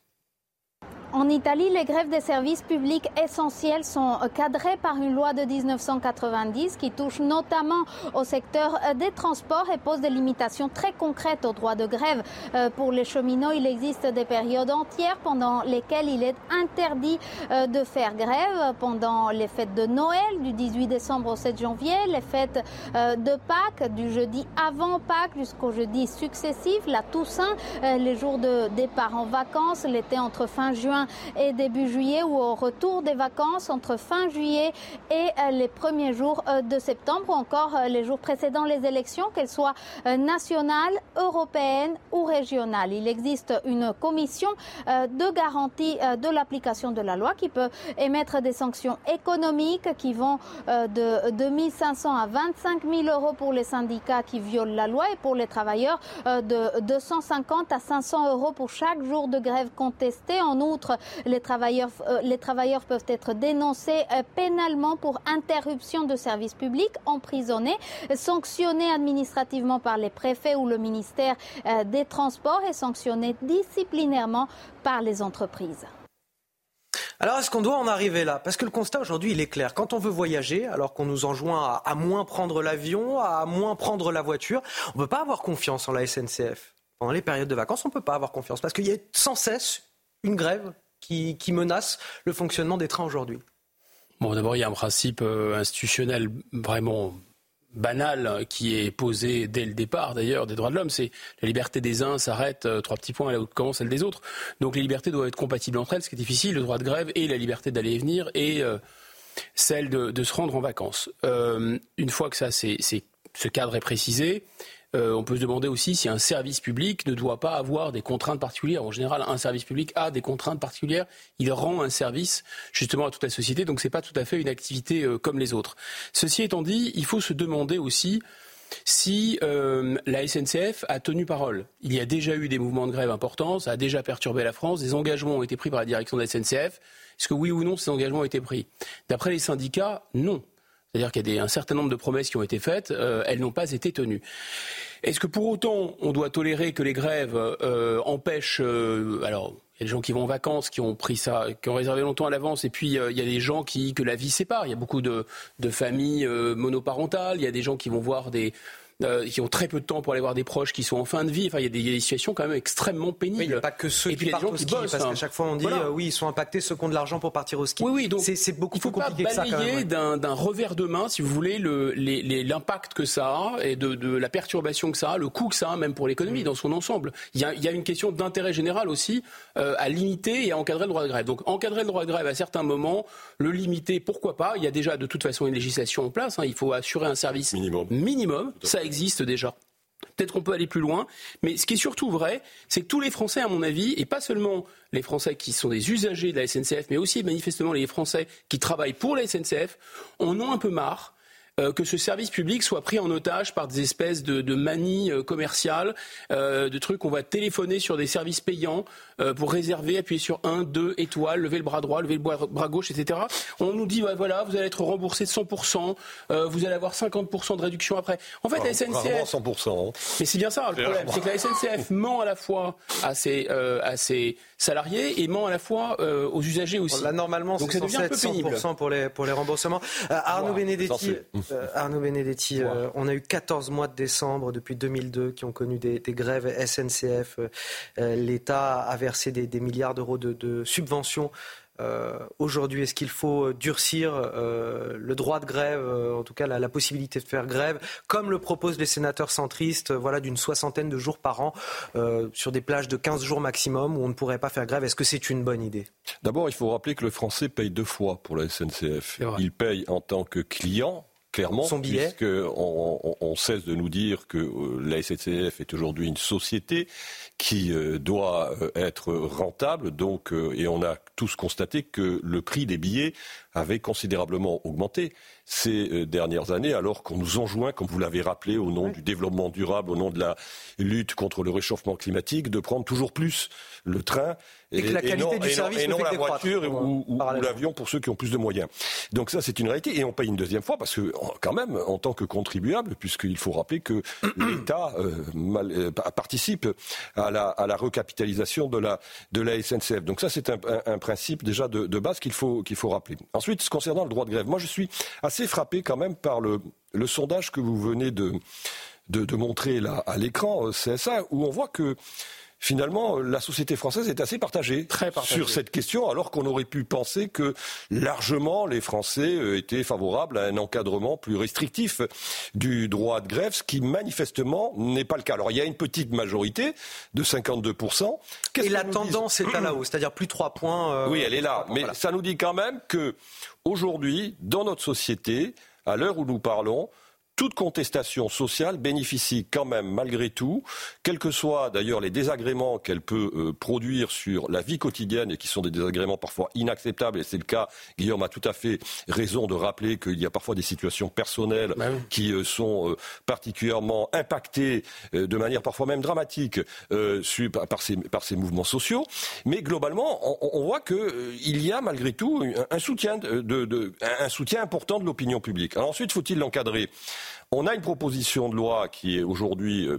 En Italie, les grèves des services publics essentiels sont cadrées par une loi de 1990 qui touche notamment au secteur des transports et pose des limitations très concrètes au droit de grève. Euh, pour les cheminots, il existe des périodes entières pendant lesquelles il est interdit euh, de faire grève pendant les fêtes de Noël du 18 décembre au 7 janvier, les fêtes euh, de Pâques du jeudi avant Pâques jusqu'au jeudi successif, la Toussaint, les jours de départ en vacances, l'été entre fin juin et début juillet ou au retour des vacances entre fin juillet et euh, les premiers jours euh, de septembre ou encore euh, les jours précédant les élections, qu'elles soient nationales, européennes ou régionales. Il existe une commission de garantie de l'application de la loi qui peut émettre des sanctions économiques qui vont de 2 500 à 25 000 euros pour les syndicats qui violent la loi et pour les travailleurs de 250 à 500 euros pour chaque jour de grève contesté. En outre, les travailleurs, euh, les travailleurs peuvent être dénoncés euh, pénalement pour interruption de services publics, emprisonnés, sanctionnés administrativement par les préfets ou le ministère euh, des Transports et sanctionnés disciplinairement par les entreprises. Alors, est-ce qu'on doit en arriver là? Parce que le constat aujourd'hui, il est clair. Quand on veut voyager, alors qu'on nous enjoint à, moins prendre l'avion, à moins prendre la voiture, on ne peut pas avoir confiance en la SNCF. Pendant les périodes de vacances, on ne peut pas avoir confiance parce qu'il y a sans cesse une grève qui, menace le fonctionnement des trains aujourd'hui Bon, d'abord, il y a un principe euh, institutionnel vraiment banal qui est posé dès le départ d'ailleurs des droits de l'homme, c'est la liberté des uns s'arrête, euh, trois petits points, là où commence celle des autres. Donc les libertés doivent être compatibles entre elles, ce qui est difficile, le droit de grève et la liberté d'aller et venir et euh, celle de, se rendre en vacances. une fois que ça, c'est, ce cadre est précisé, euh, on peut se demander aussi si un service public ne doit pas avoir des contraintes particulières. En général, un service public a des contraintes particulières. Il rend un service justement à toute la société, donc ce n'est pas tout à fait une activité euh, comme les autres. Ceci étant dit, il faut se demander aussi si euh, la SNCF a tenu parole. Il y a déjà eu des mouvements de grève importants, ça a déjà perturbé la France, des engagements ont été pris par la direction de la SNCF. Est-ce que oui ou non ces engagements ont été pris? D'après les syndicats, non. C'est-à-dire qu'il y a un certain nombre de promesses qui ont été faites, euh, elles n'ont pas été tenues. Est-ce que pour autant on doit tolérer que les grèves euh, empêchent, euh, alors il y a des gens qui vont en vacances, qui ont pris ça, qui ont réservé longtemps à l'avance. Et puis, il y a des gens qui, que la vie sépare. Il y a beaucoup de, familles monoparentales. Il y a des gens qui vont voir des, euh, qui ont très peu de temps pour aller voir des proches qui sont en fin de vie. Enfin, il y a des, il y a des situations quand même extrêmement pénibles. Oui, il n'y a pas que ceux Et puis, qui il y a des partent gens au qui ski, bossent, parce hein. qu'à chaque fois on dit Voilà. euh, oui, ils sont impactés, ceux qui ont de l'argent pour partir au ski. Oui, oui, donc c'est, beaucoup il faut plus pas compliqué que ça quand même. d'un, d'un revers de main, si vous voulez, le- les- les- l'impact que ça a et de, de la perturbation que ça a, le coût que ça a même pour l'économie dans son ensemble. Il y, a, il y a une question d'intérêt général aussi euh, à limiter et à encadrer le droit de grève. Donc encadrer le droit de grève à certains moments, le limiter, pourquoi pas Il y a déjà de toute façon une législation en place. hein. Il faut assurer un service minimum. Ça existe déjà. Peut-être qu'on peut aller plus loin, mais ce qui est surtout vrai, c'est que tous les Français, à mon avis, et pas seulement les Français qui sont des usagers de la SNCF, mais aussi manifestement les Français qui travaillent pour la SNCF, en ont un peu marre euh, que ce service public soit pris en otage par des espèces de, de manies euh, commerciales, euh, de trucs qu'on va téléphoner sur des services payants euh, pour réserver, appuyer sur un, deux étoiles, lever le bras droit, lever le bras, gauche, etc. On nous dit, voilà, vous allez être remboursé de 100%, euh, vous allez avoir 50% de réduction après. En fait, la Rarement SNCF... 100%. hein. Mais c'est bien ça le problème, c'est que la SNCF ment à la fois à ses, euh, à ses salariés et ment à la fois euh, aux usagers aussi. Là, normalement, Donc c'est ça devient censé un peu être pénible. 100% pour les, pour les remboursements. Euh, Arnaud Voir, Benedetti, censé. Euh, Arnaud Benedetti euh, on a eu 14 mois de décembre depuis 2002 qui ont connu des, des grèves SNCF. Euh, L'État a versé des, des milliards d'euros de, de subventions. Euh, Aujourd'hui, est-ce qu'il faut durcir euh, le droit de grève, euh, en tout cas la, la possibilité de faire grève, comme le proposent les sénateurs centristes, euh, voilà, d'une soixantaine de jours par an, euh, sur des plages de 15 jours maximum où on ne pourrait pas faire grève? Est-ce que c'est une bonne idée? D'abord, il faut rappeler que le Français paye deux fois pour la SNCF. Il paye en tant que client. Clairement, Son billet. on, cesse de nous dire que euh, la SNCF est aujourd'hui une société qui euh, doit euh, être rentable, donc et on a tous constaté que le prix des billets avait considérablement augmenté ces dernières années, alors qu'on nous enjoint, comme vous l'avez rappelé, au nom du développement durable, au nom de la lutte contre le réchauffement climatique, de prendre toujours plus le train Et que la qualité non, du et non- service et non fait que la voiture ou, ou- ou parallèlement. l'avion pour ceux qui ont plus de moyens. Donc ça, c'est une réalité. Et on paye une deuxième fois parce que, quand même, en tant que contribuable, puisqu'il faut rappeler que <clears throat> l'État euh, euh, pa- participe à la, à la recapitalisation de la, de la SNCF. Donc ça, c'est un, un- un principe déjà de, de base qu'il faut, qu'il faut rappeler. Ensuite, concernant le droit de grève, moi, je suis assez frappé quand même par le, le sondage que vous venez de, de, de montrer là à l'écran, euh, CSA, où on voit que finalement, euh, la société française est assez partagée, partagée. sur cette question, alors qu'on aurait pu penser que largement les Français euh, étaient favorables à un encadrement plus restrictif du droit de grève, ce qui manifestement n'est pas le cas. Alors il y a une petite majorité de 52%. Qu'est-ce Et la tendance est à la hausse, c'est-à-dire plus 3 points. euh, oui, elle est là. Mais ça nous dit quand même que aujourd'hui, dans notre société, à l'heure où nous parlons, toute contestation sociale bénéficie quand même, malgré tout, quels que soient d'ailleurs les désagréments qu'elle peut euh, produire sur la vie quotidienne et qui sont des désagréments parfois inacceptables, et c'est le cas, Guillaume a tout à fait raison de rappeler qu'il y a parfois des situations personnelles qui euh, sont euh, particulièrement impactées euh, de manière parfois même dramatique euh, su- par, ces, par ces mouvements sociaux. Mais globalement, on, on voit qu'il y a malgré tout un, un soutien, de- de- un soutien important de l'opinion publique. Alors ensuite, faut-il l'encadrer? On a une proposition de loi qui est aujourd'hui euh,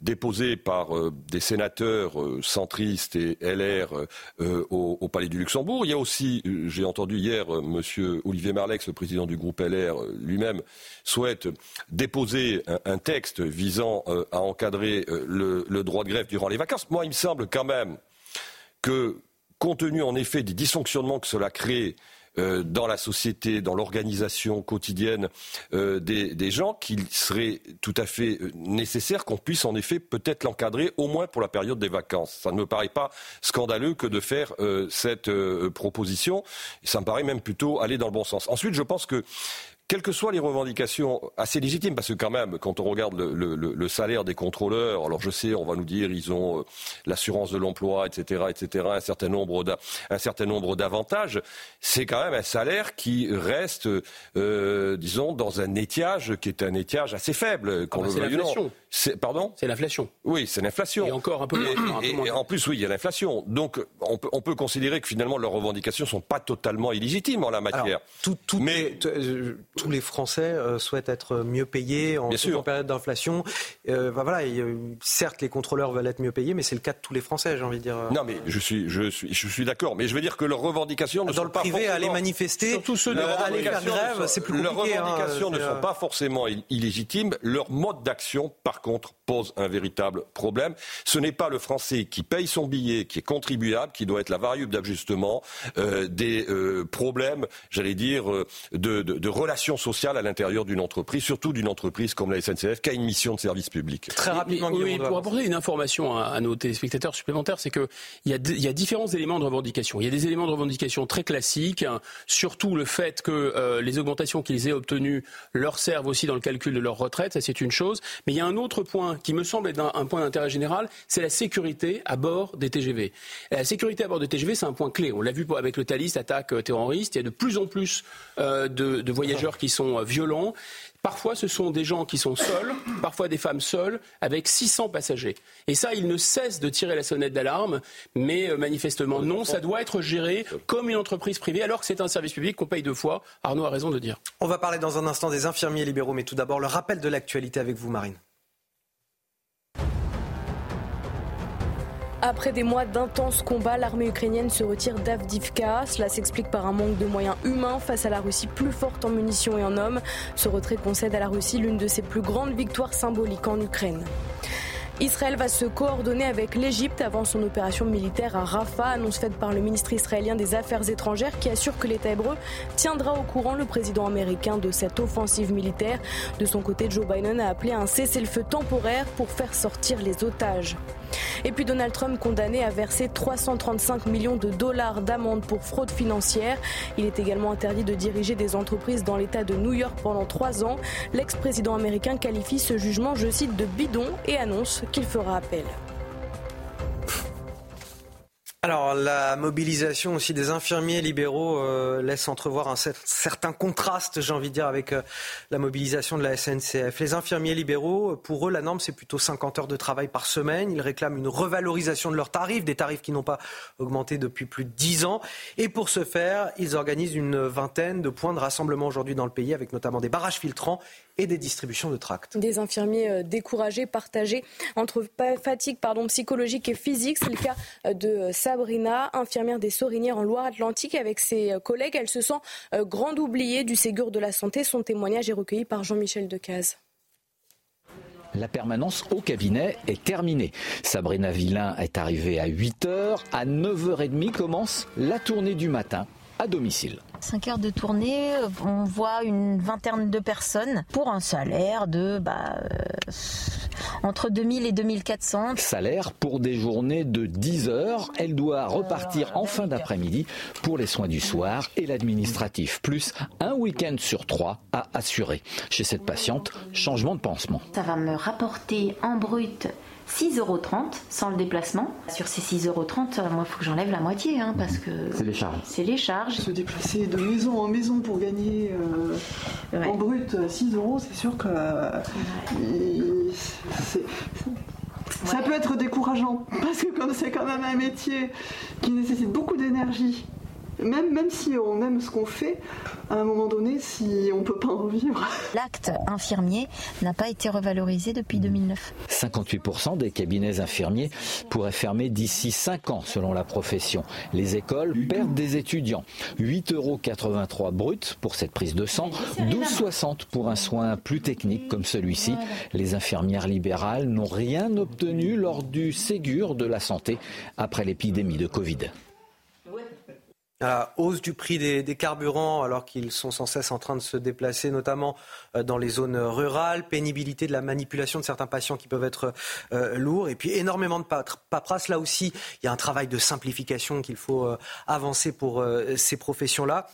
déposée par euh, des sénateurs euh, centristes et LR au, Palais du Luxembourg. Il y a aussi, j'ai entendu hier, Monsieur Olivier Marlex, le président du groupe LR, lui-même souhaite déposer un, texte visant à encadrer le, le droit de grève durant les vacances. Moi, il me semble quand même que, compte tenu en effet des dysfonctionnements que cela crée euh, dans la société, dans l'organisation quotidienne euh, des, des gens, qu'il serait tout à fait euh, nécessaire qu'on puisse en effet peut-être l'encadrer au moins pour la période des vacances. Ça ne me paraît pas scandaleux que de faire euh, cette proposition. Ça me paraît même plutôt aller dans le bon sens. Ensuite, je pense que quelles que soient les revendications assez légitimes, parce que quand même, quand on regarde le, le- le- le salaire des contrôleurs, alors je sais, on va nous dire, ils ont euh, l'assurance de l'emploi, etc., etc., un certain nombre d'a- un certain nombre d'avantages. C'est quand même un salaire qui reste, euh, disons, dans un étiage qui est un étiage assez faible. qu'on bah, le Pardon? C'est l'inflation. Oui, c'est l'inflation. Et encore un peu, et, en plus, oui, il y a l'inflation. Donc, on peut, on peut considérer que finalement leurs revendications sont pas totalement illégitimes en la matière. Mais euh, tous les Français euh, souhaitent être mieux payés en, en période d'inflation. Euh, bah voilà, certes, les contrôleurs veulent être mieux payés, mais c'est le cas de tous les Français, j'ai envie de dire. Non, mais je suis, je suis, je suis d'accord. Mais je veux dire que leurs revendications ne Dans sont pas privé, aller manifester, surtout ceux de aller faire grève, c'est plus compliqué. Leurs revendications hein, ne sont pas forcément illégitimes. Leur mode d'action, par contre, pose un véritable problème. Ce n'est pas le Français qui paye son billet, qui est contribuable, qui doit être la variable d'ajustement euh, des euh, problèmes, j'allais dire, euh, de, de, de, relations sociales à l'intérieur d'une entreprise, surtout d'une entreprise comme la SNCF, qui a une mission de service public. Très rapidement, oui, pour apporter une information à, à nos téléspectateurs supplémentaires, c'est qu'il y, a y a différents éléments de revendication. Il y a des éléments de revendication très classiques, hein, surtout le fait que les augmentations qu'ils aient obtenues leur servent aussi dans le calcul de leur retraite, ça c'est une chose. Mais il y a un autre point qui me semble être un, point d'intérêt général, c'est la sécurité à bord des TGV. la sécurité à bord des TGV, c'est un point clé. On l'a vu avec le Thalys, attaque euh, terroriste. Il y a de plus en plus euh, de, voyageurs qui sont euh, violents. Parfois, ce sont des gens qui sont seuls, parfois des femmes seules, avec 600 passagers. Et ça, ils ne cessent de tirer la sonnette d'alarme, mais manifestement, non, ça doit être géré comme une entreprise privée, alors que c'est un service public qu'on paye deux fois. Arnaud a raison de dire. On va parler dans un instant des infirmiers libéraux, mais tout d'abord, le rappel de l'actualité avec vous, Marine. Après des mois d'intenses combats, l'armée ukrainienne se retire d'Avdivka. Cela s'explique par un manque de moyens humains face à la Russie plus forte en munitions et en hommes. Ce retrait concède à la Russie l'une de ses plus grandes victoires symboliques en Ukraine. Israël va se coordonner avec l'Égypte avant son opération militaire à Rafah, annonce faite par le ministre israélien des Affaires étrangères qui assure que l'État hébreu tiendra au courant le président américain de cette offensive militaire. De son côté, Joe Biden a appelé un cessez-le-feu temporaire pour faire sortir les otages. Et puis Donald Trump condamné à verser 335 millions de dollars d'amende pour fraude financière. Il est également interdit de diriger des entreprises dans l'État de New York pendant trois ans. L'ex-président américain qualifie ce jugement, je cite, de bidon et annonce qu'il fera appel. Alors la mobilisation aussi des infirmiers libéraux euh, laisse entrevoir un certain contraste, j'ai envie de dire, avec euh, la mobilisation de la SNCF. Les infirmiers libéraux, pour eux, la norme, c'est plutôt 50 heures de travail par semaine. Ils réclament une revalorisation de leurs tarifs, des tarifs qui n'ont pas augmenté depuis plus de 10 ans. Et pour ce faire, ils organisent une vingtaine de points de rassemblement aujourd'hui dans le pays, avec notamment des barrages filtrants et des distributions de tracts. Des infirmiers euh, découragés, partagés entre fatigue pardon, psychologique et physique. C'est le cas euh, de Sabrina, infirmière des Sorinières en Loire-Atlantique. Avec ses euh, collègues, elle se sent grande oubliée du Ségur de la Santé. Son témoignage est recueilli par Jean-Michel Decaze. La permanence au cabinet est terminée. Sabrina Villain est arrivée à 8h. À 9h30 commence la tournée du matin à domicile. 5 heures de tournée, on voit une vingtaine de personnes pour un salaire de bah, euh, entre 2000 et 2400. Salaire pour des journées de 10 heures. Elle doit repartir en fin d'après-midi pour les soins du soir et l'administratif, plus un week-end sur trois à assurer. Chez cette patiente, changement de pansement. Ça va me rapporter en brut 6,30 euros sans le déplacement. Sur ces 6,30 euros, euh, moi, il faut que j'enlève la moitié, hein, parce que... C'est les charges. C'est les charges. Se déplacer de maison en maison pour gagner euh, en brut 6 euros, c'est sûr que... ça peut être décourageant, <laughs> parce que comme c'est quand même un métier qui nécessite beaucoup d'énergie, même, même si on aime ce qu'on fait, à un moment donné, si on ne peut pas en vivre. L'acte infirmier n'a pas été revalorisé depuis 2009. 58% des cabinets infirmiers pourraient fermer d'ici 5 ans, selon la profession. Les écoles perdent des étudiants. 8,83 euros brut pour cette prise de sang, 12,60 pour un soin plus technique comme celui-ci. Les infirmières libérales n'ont rien obtenu lors du Ségur de la santé après l'épidémie de Covid hausse du prix des, carburants alors qu'ils sont sans cesse en train de se déplacer, notamment euh, dans les zones rurales, pénibilité de la manipulation de certains patients qui peuvent être euh, lourds, et puis énormément de paperasse. Là aussi, il y a un travail de simplification qu'il faut euh, avancer pour ces professions-là.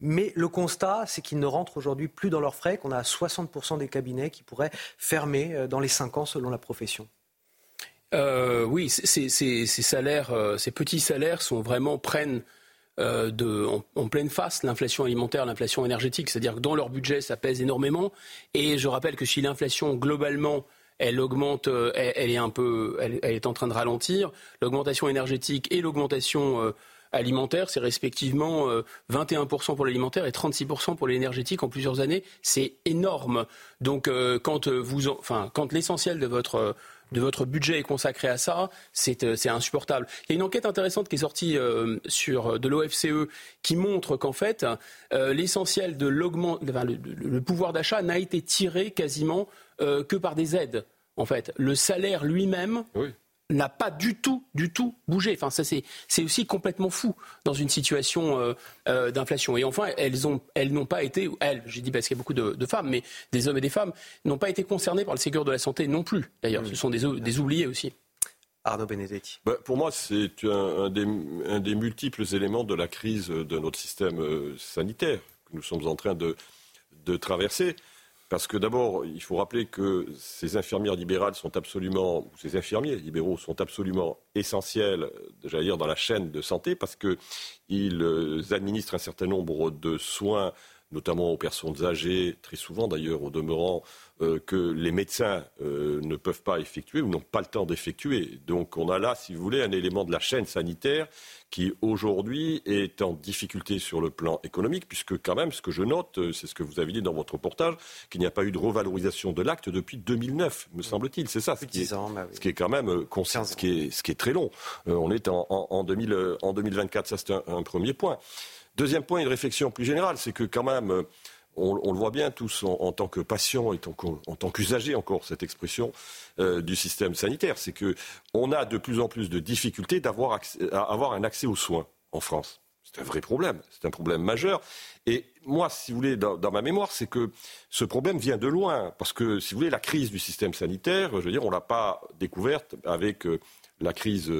Mais le constat, c'est qu'ils ne rentrent aujourd'hui plus dans leurs frais, qu'on a 60% des cabinets qui pourraient fermer dans les 5 ans selon la profession. oui, ces, salaires, ces petits salaires sont vraiment prennent euh, de, en, pleine face l'inflation alimentaire, l'inflation énergétique. C'est-à-dire que dans leur budget, ça pèse énormément. Et je rappelle que si l'inflation, globalement, elle augmente, elle, est un peu, elle, est en train de ralentir. L'augmentation énergétique et l'augmentation alimentaire, c'est respectivement 21% pour l'alimentaire et 36% pour l'énergétique en plusieurs années. C'est énorme. Donc quand vous, quand l'essentiel de votre de votre budget est consacré à ça, c'est euh, insupportable. Il y a une enquête intéressante qui est sortie euh, sur, de l'OFCE qui montre qu'en fait, euh, l'essentiel de enfin, le, pouvoir d'achat n'a été tiré quasiment que par des aides. En fait, le salaire lui-même n'a pas du tout, du tout bougé. Enfin, ça c'est, c'est aussi complètement fou dans une situation euh, euh, d'inflation. Et enfin, elles ont, elles n'ont pas été, elles, j'ai dit parce qu'il y a beaucoup de, femmes, mais des hommes et des femmes n'ont pas été concernés par le Ségur de la santé non plus. D'ailleurs, ce sont des, des oubliés aussi. Arnaud Benedetti. Bah, pour moi, c'est un, des, un, des, multiples éléments de la crise de notre système euh, sanitaire que nous sommes en train de, de traverser. Parce que d'abord, il faut rappeler que ces infirmières libérales sont absolument, ou ces infirmiers libéraux sont absolument essentiels, j'allais dire, dans la chaîne de santé, parce qu'ils euh, administrent un certain nombre de soins notamment aux personnes âgées, très souvent d'ailleurs au demeurant, euh, que les médecins euh, ne peuvent pas effectuer ou n'ont pas le temps d'effectuer. Donc on a là, si vous voulez, un élément de la chaîne sanitaire qui aujourd'hui est en difficulté sur le plan économique, puisque quand même, ce que je note, euh, c'est ce que vous avez dit dans votre reportage, qu'il n'y a pas eu de revalorisation de l'acte depuis 2009, me semble-t-il. C'est ça, ce qui, est, bah ce qui, est, quand même ce qui est, ce qui est très long. on est en, en, 2000, en 2024, ça c'est un premier point. Deuxième point, une réflexion plus générale, c'est que quand même, euh, on, le voit bien tous en, tant que patients et en, tant qu'usagers encore cette expression euh, du système sanitaire, c'est que on a de plus en plus de difficultés d'avoir à avoir un accès aux soins en France. C'est un vrai problème, c'est un problème majeur. Et moi, si vous voulez, dans, ma mémoire, c'est que ce problème vient de loin, parce que si vous voulez, la crise du système sanitaire, je veux dire, on l'a pas découverte avec euh, la crise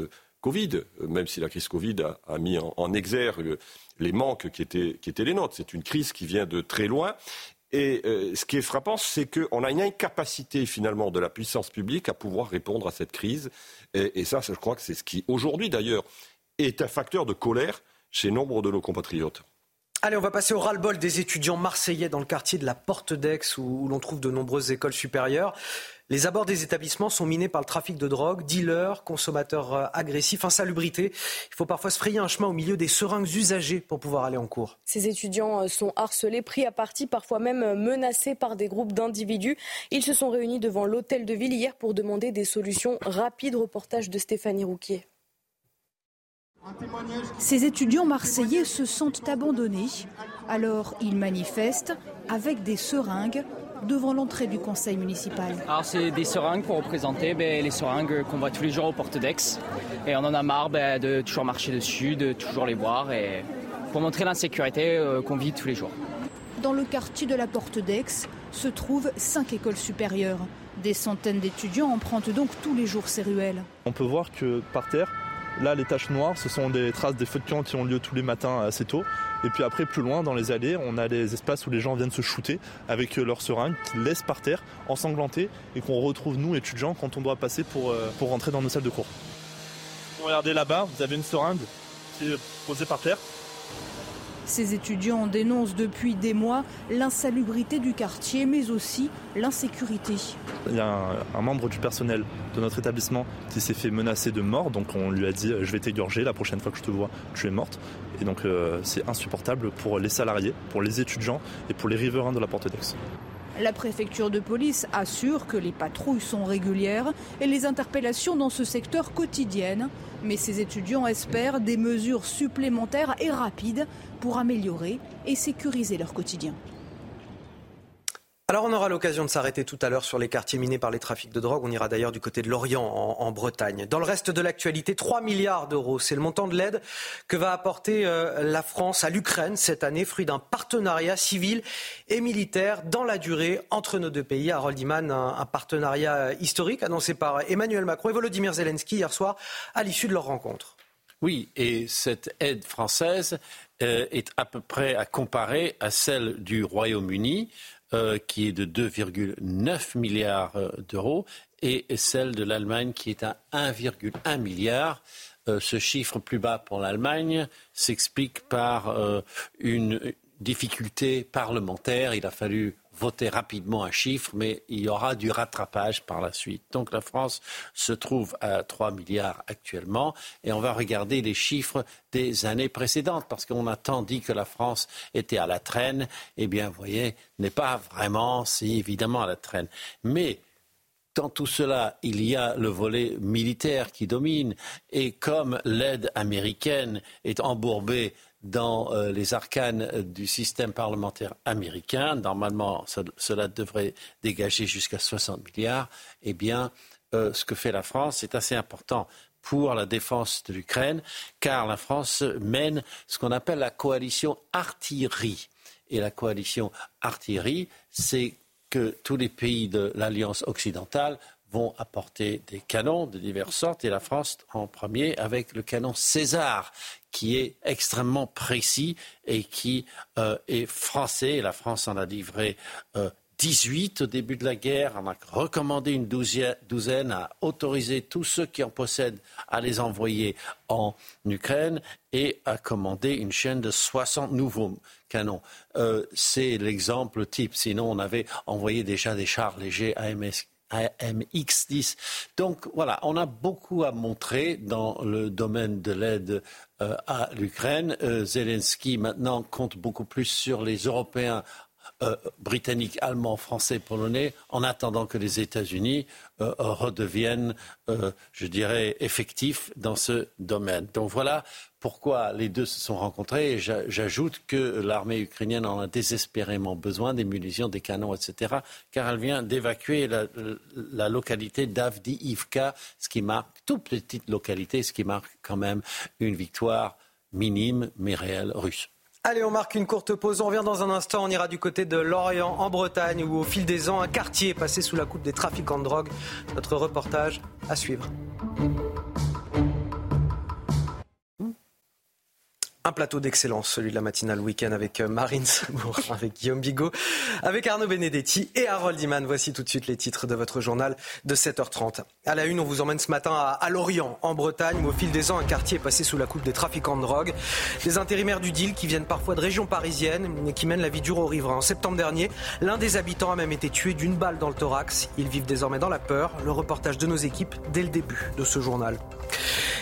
Covid, même si la crise Covid a, mis en, exergue les manques qui étaient, qui étaient les nôtres. C'est une crise qui vient de très loin. Et euh, ce qui est frappant, c'est qu'on a une incapacité finalement de la puissance publique à pouvoir répondre à cette crise. Et ça, je crois que c'est ce qui, aujourd'hui d'ailleurs, est un facteur de colère chez nombre de nos compatriotes. Allez, on va passer au ras-le-bol des étudiants marseillais dans le quartier de la Porte d'Aix où, l'on trouve de nombreuses écoles supérieures. Les abords des établissements sont minés par le trafic de drogue, dealers, consommateurs euh, agressifs, insalubrité. Il faut parfois se frayer un chemin au milieu des seringues usagées pour pouvoir aller en cours. Ces étudiants euh, sont harcelés, pris à partie, parfois même euh, menacés par des groupes d'individus. Ils se sont réunis devant l'hôtel de ville hier pour demander des solutions rapides. Reportage de Stéphanie Rouquier. Ces étudiants marseillais se sentent abandonnés, alors ils manifestent avec des seringues devant l'entrée du conseil municipal. Alors c'est des seringues pour représenter ben, les seringues qu'on voit tous les jours aux portes d'Aix. Et on en a marre ben, de toujours marcher dessus, de toujours les voir, et pour montrer l'insécurité euh, qu'on vit tous les jours. Dans le quartier de la porte d'Aix se trouvent cinq écoles supérieures. Des centaines d'étudiants empruntent donc tous les jours ces ruelles. On peut voir que par terre, Là, les taches noires, ce sont des traces des feux de camp qui ont lieu tous les matins assez tôt. Et puis après, plus loin, dans les allées, on a les espaces où les gens viennent se shooter avec euh, leurs seringues qu'ils laissent par terre, ensanglantés, et qu'on retrouve, nous, étudiants, quand on doit passer pour, euh, pour rentrer dans nos salles de cours. Regardez là-bas, vous avez une seringue qui est posée par terre. Ces étudiants dénoncent depuis des mois l'insalubrité du quartier, mais aussi l'insécurité. Il y a un, membre du personnel de notre établissement qui s'est fait menacer de mort, donc on lui a dit je vais t'égorger la prochaine fois que je te vois, tu es morte. Et donc euh, c'est insupportable pour les salariés, pour les étudiants et pour les riverains de la Porte d'Aix. La préfecture de police assure que les patrouilles sont régulières et les interpellations dans ce secteur quotidiennes. Mais ces étudiants espèrent des mesures supplémentaires et rapides pour améliorer et sécuriser leur quotidien. Alors on aura l'occasion de s'arrêter tout à l'heure sur les quartiers minés par les trafics de drogue. On ira d'ailleurs du côté de l'Orient, en, Bretagne. Dans le reste de l'actualité, 3 milliards d'euros, c'est le montant de l'aide que va apporter euh, la France à l'Ukraine cette année, fruit d'un partenariat civil et militaire dans la durée entre nos deux pays. Harold Iman, un, partenariat historique annoncé par Emmanuel Macron et Volodymyr Zelensky hier soir à l'issue de leur rencontre. Oui, et cette aide française euh, est à peu près à comparer à celle du Royaume-Uni. Euh, qui est de 2,9 milliards euh, d'euros, et celle de l'Allemagne qui est à 1,1 milliard. Euh, ce chiffre plus bas pour l'Allemagne s'explique par une difficulté parlementaire. Il a fallu voter rapidement un chiffre, mais il y aura du rattrapage par la suite. Donc la France se trouve à 3 milliards actuellement et on va regarder les chiffres des années précédentes parce qu'on a tant dit que la France était à la traîne. Eh bien, vous voyez, n'est pas vraiment, si évidemment à la traîne. Mais dans tout cela, il y a le volet militaire qui domine. Et comme l'aide américaine est embourbée dans euh, les arcanes du système parlementaire américain, normalement cela devrait dégager jusqu'à 60 milliards, eh bien, euh, ce que fait la France est assez important pour la défense de l'Ukraine, car la France mène ce qu'on appelle la coalition artillerie. Et la coalition artillerie, c'est que tous les pays de l'Alliance occidentale vont apporter des canons de diverses sortes et la France en premier avec le canon César qui est extrêmement précis et qui euh, est français. La France en a livré euh, 18 au début de la guerre. On a recommandé une douzaine, à autoriser tous ceux qui en possèdent à les envoyer en Ukraine et à commander une chaîne de 60 nouveaux canons. Euh, c'est l'exemple type. Sinon, on avait envoyé déjà des chars légers AMS AMX-10. Donc voilà, on a beaucoup à montrer dans le domaine de l'aide euh, à l'Ukraine. Euh, Zelensky maintenant compte beaucoup plus sur les Européens euh, britanniques, allemands, français, polonais, en attendant que les États-Unis euh, redeviennent, euh, je dirais, effectifs dans ce domaine. Donc voilà pourquoi les deux se sont rencontrés. Et j'ajoute que l'armée ukrainienne en a désespérément besoin, des munitions, des canons, etc., car elle vient d'évacuer la, la, localité d'Avdiivka, ce qui marque, toute petite localité, ce qui marque quand même une victoire minime mais réelle russe. Allez, on marque une courte pause. On revient dans un instant. On ira du côté de Lorient, en Bretagne, où au fil des ans, un quartier est passé sous la coupe des trafiquants de drogue. Notre reportage à suivre. Un plateau d'excellence, celui de la matinale week-end avec euh, Marine Sabour, <laughs> avec Guillaume Bigot, avec Arnaud Benedetti et Harold Iman. Voici tout de suite les titres de votre journal de 7h30. À la une, on vous emmène ce matin à, Lorient, en Bretagne, où au fil des ans, un quartier est passé sous la coupe des trafiquants de drogue. Des intérimaires du deal qui viennent parfois de régions parisiennes et qui mènent la vie dure aux riverains. En septembre dernier, l'un des habitants a même été tué d'une balle dans le thorax. Ils vivent désormais dans la peur. Le reportage de nos équipes dès le début de ce journal.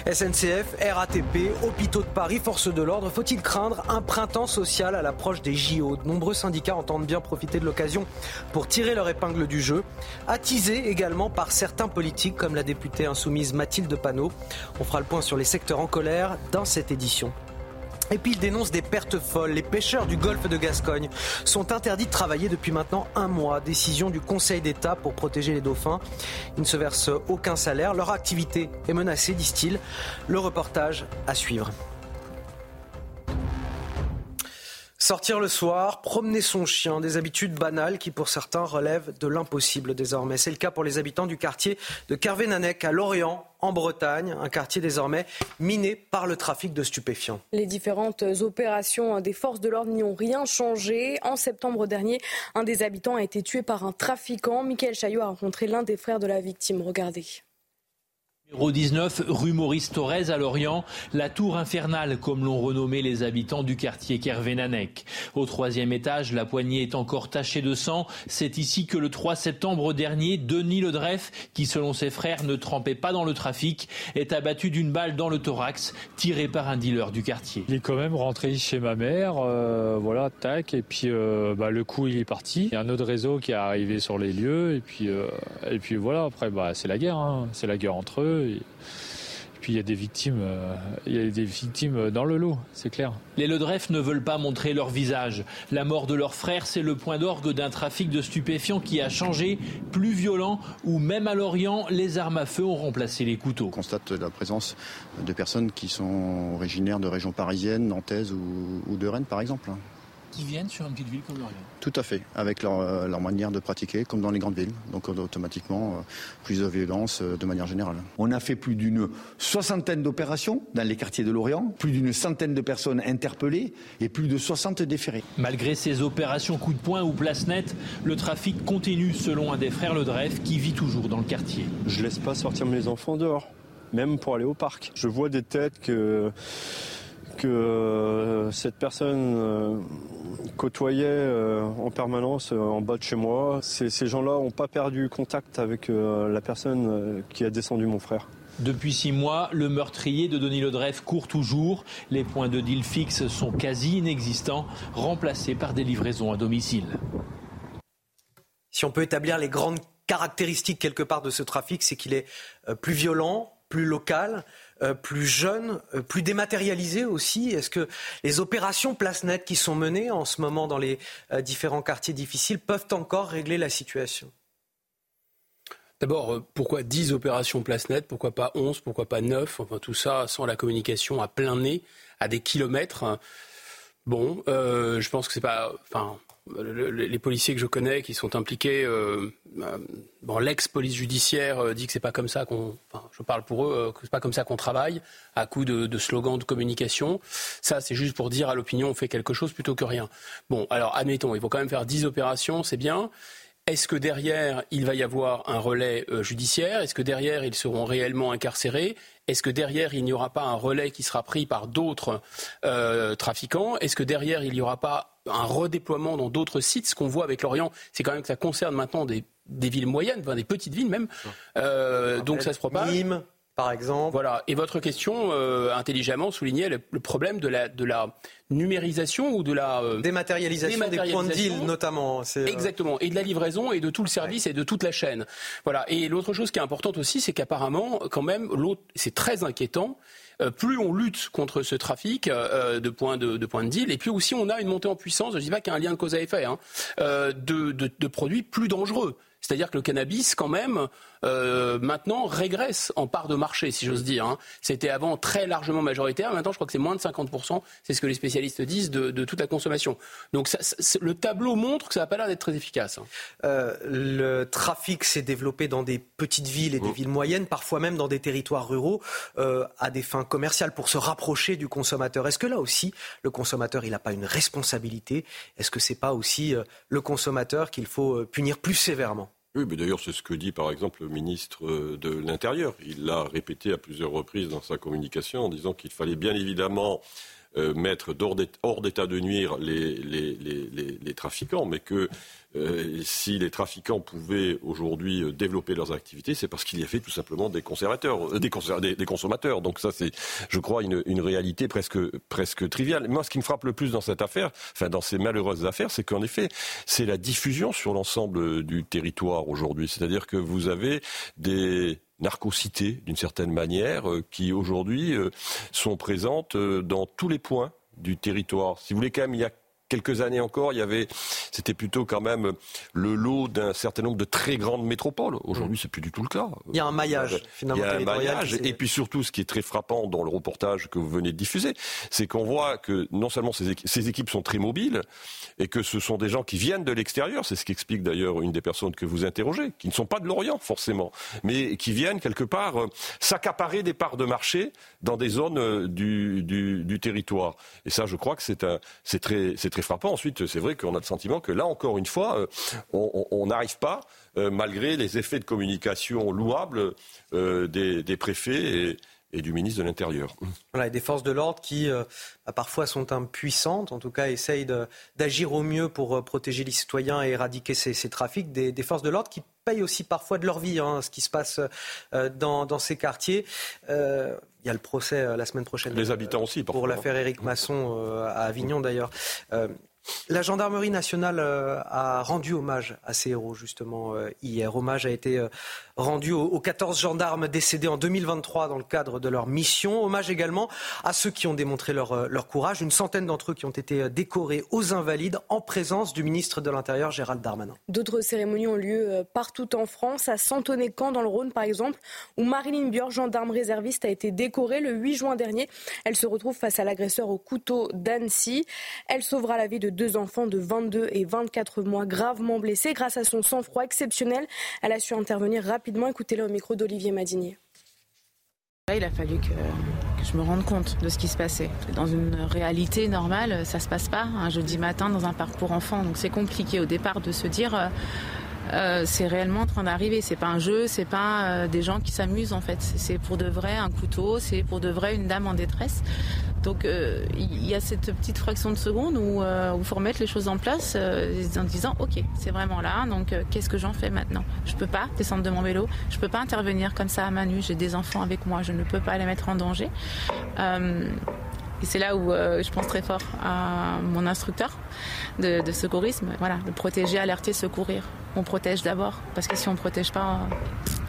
SNCF, RATP, hôpitaux de Paris, force de l'ordre, faut-il craindre un printemps social à l'approche des JO De nombreux syndicats entendent bien profiter de l'occasion pour tirer leur épingle du jeu, attisés également par certains politiques comme la députée insoumise Mathilde Panot. On fera le point sur les secteurs en colère dans cette édition. Et puis il dénonce des pertes folles. Les pêcheurs du golfe de Gascogne sont interdits de travailler depuis maintenant un mois. Décision du Conseil d'État pour protéger les dauphins. Ils ne se versent aucun salaire. Leur activité est menacée, disent-ils. Le reportage à suivre. Sortir le soir, promener son chien, des habitudes banales qui pour certains relèvent de l'impossible désormais. C'est le cas pour les habitants du quartier de Carvénanec à Lorient, en Bretagne, un quartier désormais miné par le trafic de stupéfiants. Les différentes opérations des forces de l'ordre n'y ont rien changé. En septembre dernier, un des habitants a été tué par un trafiquant. Michael Chaillot a rencontré l'un des frères de la victime. Regardez. Numéro 19, rue Maurice Thorez à Lorient, la tour infernale, comme l'ont renommé les habitants du quartier Kervénanec. Au troisième étage, la poignée est encore tachée de sang. C'est ici que le 3 septembre dernier, Denis Ledreff, qui selon ses frères ne trempait pas dans le trafic, est abattu d'une balle dans le thorax, tiré par un dealer du quartier. Il est quand même rentré chez ma mère, euh, voilà, tac, et puis euh, bah, le coup il est parti. Il y a un autre réseau qui est arrivé sur les lieux, et puis, euh, et puis voilà, après bah, c'est la guerre, hein. c'est la guerre entre eux. Et puis il y a des victimes, euh, il y a des victimes dans le lot, c'est clair. Les Ledref ne veulent pas montrer leur visage. La mort de leur frère, c'est le point d'orgue d'un trafic de stupéfiants qui a changé, plus violent, où même à Lorient, les armes à feu ont remplacé les couteaux. On constate la présence de personnes qui sont originaires de régions parisiennes, nantaises ou de Rennes par exemple qui viennent sur une petite ville comme Lorient. Tout à fait, avec leur, leur, manière de pratiquer, comme dans les grandes villes. Donc automatiquement, euh, plus de violence euh, de manière générale. On a fait plus d'une soixantaine d'opérations dans les quartiers de Lorient, plus d'une centaine de personnes interpellées et plus de 60 déférés. Malgré ces opérations coup de poing ou place nette, le trafic continue selon un des frères Le Dreyf qui vit toujours dans le quartier. Je laisse pas sortir mes enfants dehors, même pour aller au parc. Je vois des têtes que que euh, cette personne euh, côtoyait euh, en permanence en bas de chez moi. Ces, ces gens-là n'ont pas perdu contact avec la personne qui a descendu mon frère. Depuis six mois, le meurtrier de Denis Lodref court toujours. Les points de deal fixes sont quasi inexistants, remplacés par des livraisons à domicile. Si on peut établir les grandes caractéristiques quelque part de ce trafic, c'est qu'il est plus violent, plus local, euh, plus jeune, euh, plus dématérialisé aussi? Est-ce que les opérations place nette qui sont menées en ce moment dans les euh, différents quartiers difficiles peuvent encore régler la situation? D'abord, pourquoi 10 opérations place nette Pourquoi pas 11 Pourquoi pas 9 Enfin, tout ça sans la communication à plein nez, à des kilomètres. Bon, je pense que c'est pas. Les policiers que je connais qui sont impliqués, euh, euh, bon, l'ex-police judiciaire euh, dit que c'est pas comme pas comme ça qu'on travaille, à coup de, slogans de communication. Ça, c'est juste pour dire à l'opinion, on fait quelque chose plutôt que rien. Bon, alors admettons, il faut quand même faire 10 opérations, c'est bien. Est-ce que derrière, il va y avoir un relais judiciaire? Est-ce que derrière, ils seront réellement incarcérés? Est-ce que derrière, il n'y aura pas un relais qui sera pris par d'autres trafiquants? Est-ce que derrière, il n'y aura pas un redéploiement dans d'autres sites? Ce qu'on voit avec l'Orient, c'est quand même que ça concerne maintenant des, villes moyennes, des petites villes même. Euh, donc ça se propage. Nîmes, par exemple. Voilà. Et votre question, euh, intelligemment, soulignait le, problème de la, de la numérisation ou de la euh, dématérialisation, des points de deal notamment. Exactement. Et de la livraison et de tout le service et de toute la chaîne. Voilà. Et l'autre chose qui est importante aussi, c'est qu'apparemment, quand même, l'autre, c'est très inquiétant. Euh, plus on lutte contre ce trafic euh, de points de, de, points de deal, et puis aussi on a une montée en puissance, je ne dis pas qu'il y a un lien de cause à effet, hein, euh, de, de produits plus dangereux. C'est-à-dire que le cannabis, quand même, euh, maintenant régresse en part de marché, si j'ose dire. Hein. C'était avant très largement majoritaire. Maintenant, je crois que c'est moins de 50%. C'est ce que les spécialistes disent de, toute la consommation. Donc, le tableau montre que ça n'a pas l'air d'être très efficace. Hein. Euh, le trafic s'est développé dans des petites villes et des mmh. villes moyennes, parfois même dans des territoires ruraux, euh, à des fins commerciales pour se rapprocher du consommateur. Est-ce que là aussi, le consommateur, il n'a pas une responsabilité? Est-ce que c'est pas aussi le consommateur qu'il faut punir plus sévèrement? Oui, mais d'ailleurs, c'est ce que dit par exemple le ministre euh, de l'Intérieur. Il l'a répété à plusieurs reprises dans sa communication en disant qu'il fallait bien évidemment mettre hors d'état de nuire les, les, les, les, trafiquants, mais que euh, si les trafiquants pouvaient aujourd'hui euh, développer leurs activités, c'est parce qu'il y avait tout simplement des conservateurs, des, des, consommateurs. Donc ça, c'est, je crois, une, une, réalité presque, presque triviale. Moi, ce qui me frappe le plus dans cette affaire, enfin dans ces malheureuses affaires, c'est qu'en effet, c'est la diffusion sur l'ensemble du territoire aujourd'hui. C'est-à-dire que vous avez des narcocités, d'une certaine manière, euh, qui aujourd'hui euh, sont présentes euh, dans tous les points du territoire. Si vous voulez, quand même, il y a quelques années encore, il y avait, c'était plutôt quand même le lot d'un certain nombre de très grandes métropoles. Aujourd'hui, c'est plus du tout le cas. Il y a un maillage, finalement. Il y a un maillage. Et puis surtout, ce qui est très frappant dans le reportage que vous venez de diffuser, c'est qu'on voit que non seulement ces, équipes sont très mobiles et que ce sont des gens qui viennent de l'extérieur. C'est ce qu'explique d'ailleurs une des personnes que vous interrogez, qui ne sont pas de l'Orient forcément, mais qui viennent quelque part euh, s'accaparer des parts de marché dans des zones euh, du, du, du territoire. Et ça, je crois que c'est très, c'est frappant. Ensuite, c'est vrai qu'on a le sentiment que là, encore une fois, euh, on n'arrive pas, euh, malgré les effets de communication louables euh, des, préfets et, du ministre de l'Intérieur. Voilà, et des forces de l'ordre qui bah, parfois sont impuissantes, en tout cas essayent d'agir au mieux pour protéger les citoyens et éradiquer ces, trafics. Des, forces de l'ordre qui payent aussi parfois de leur vie hein, ce qui se passe dans, ces quartiers. Il y a le procès euh, la semaine prochaine. Les habitants aussi, Pour l'affaire Éric Masson euh, à Avignon d'ailleurs. Euh, la gendarmerie nationale a rendu hommage à ces héros justement hier. Hommage a été rendu aux 14 gendarmes décédés en 2023 dans le cadre de leur mission. Hommage également à ceux qui ont démontré leur, euh, leur courage. Une centaine d'entre eux qui ont été euh, décorés aux Invalides en présence du ministre de l'Intérieur Gérald Darmanin. D'autres cérémonies ont lieu euh, partout en France, à Santonnet-Camp dans le Rhône par exemple, où Marilyn Bior, gendarme réserviste, a été décorée le 8 juin dernier. Elle se retrouve face à l'agresseur au couteau d'Annecy. Elle sauvera la vie de deux enfants de 22 et 24 mois gravement blessés. Grâce à son sang-froid exceptionnel, elle a su intervenir rapidement Écoutez-le au micro d'Olivier Madinier. Il a fallu que, je me rende compte de ce qui se passait. Dans une réalité normale, ça se passe pas un jeudi matin dans un parcours enfant. Donc c'est compliqué au départ de se dire, euh, euh, c'est réellement en train d'arriver. C'est pas un jeu, c'est pas euh, des gens qui s'amusent en fait. C'est pour de vrai un couteau, c'est pour de vrai une dame en détresse. Donc euh, il y a cette petite fraction de seconde où il faut remettre les choses en place en disant ok c'est vraiment là donc qu'est-ce que j'en fais maintenant? Je peux pas descendre de mon vélo, je peux pas intervenir comme ça à main nue. J'ai des enfants avec moi, je ne peux pas les mettre en danger. Et c'est là où euh, je pense très fort à mon instructeur de, secourisme. Voilà, de protéger, alerter, secourir. On protège d'abord, parce que si on ne protège pas,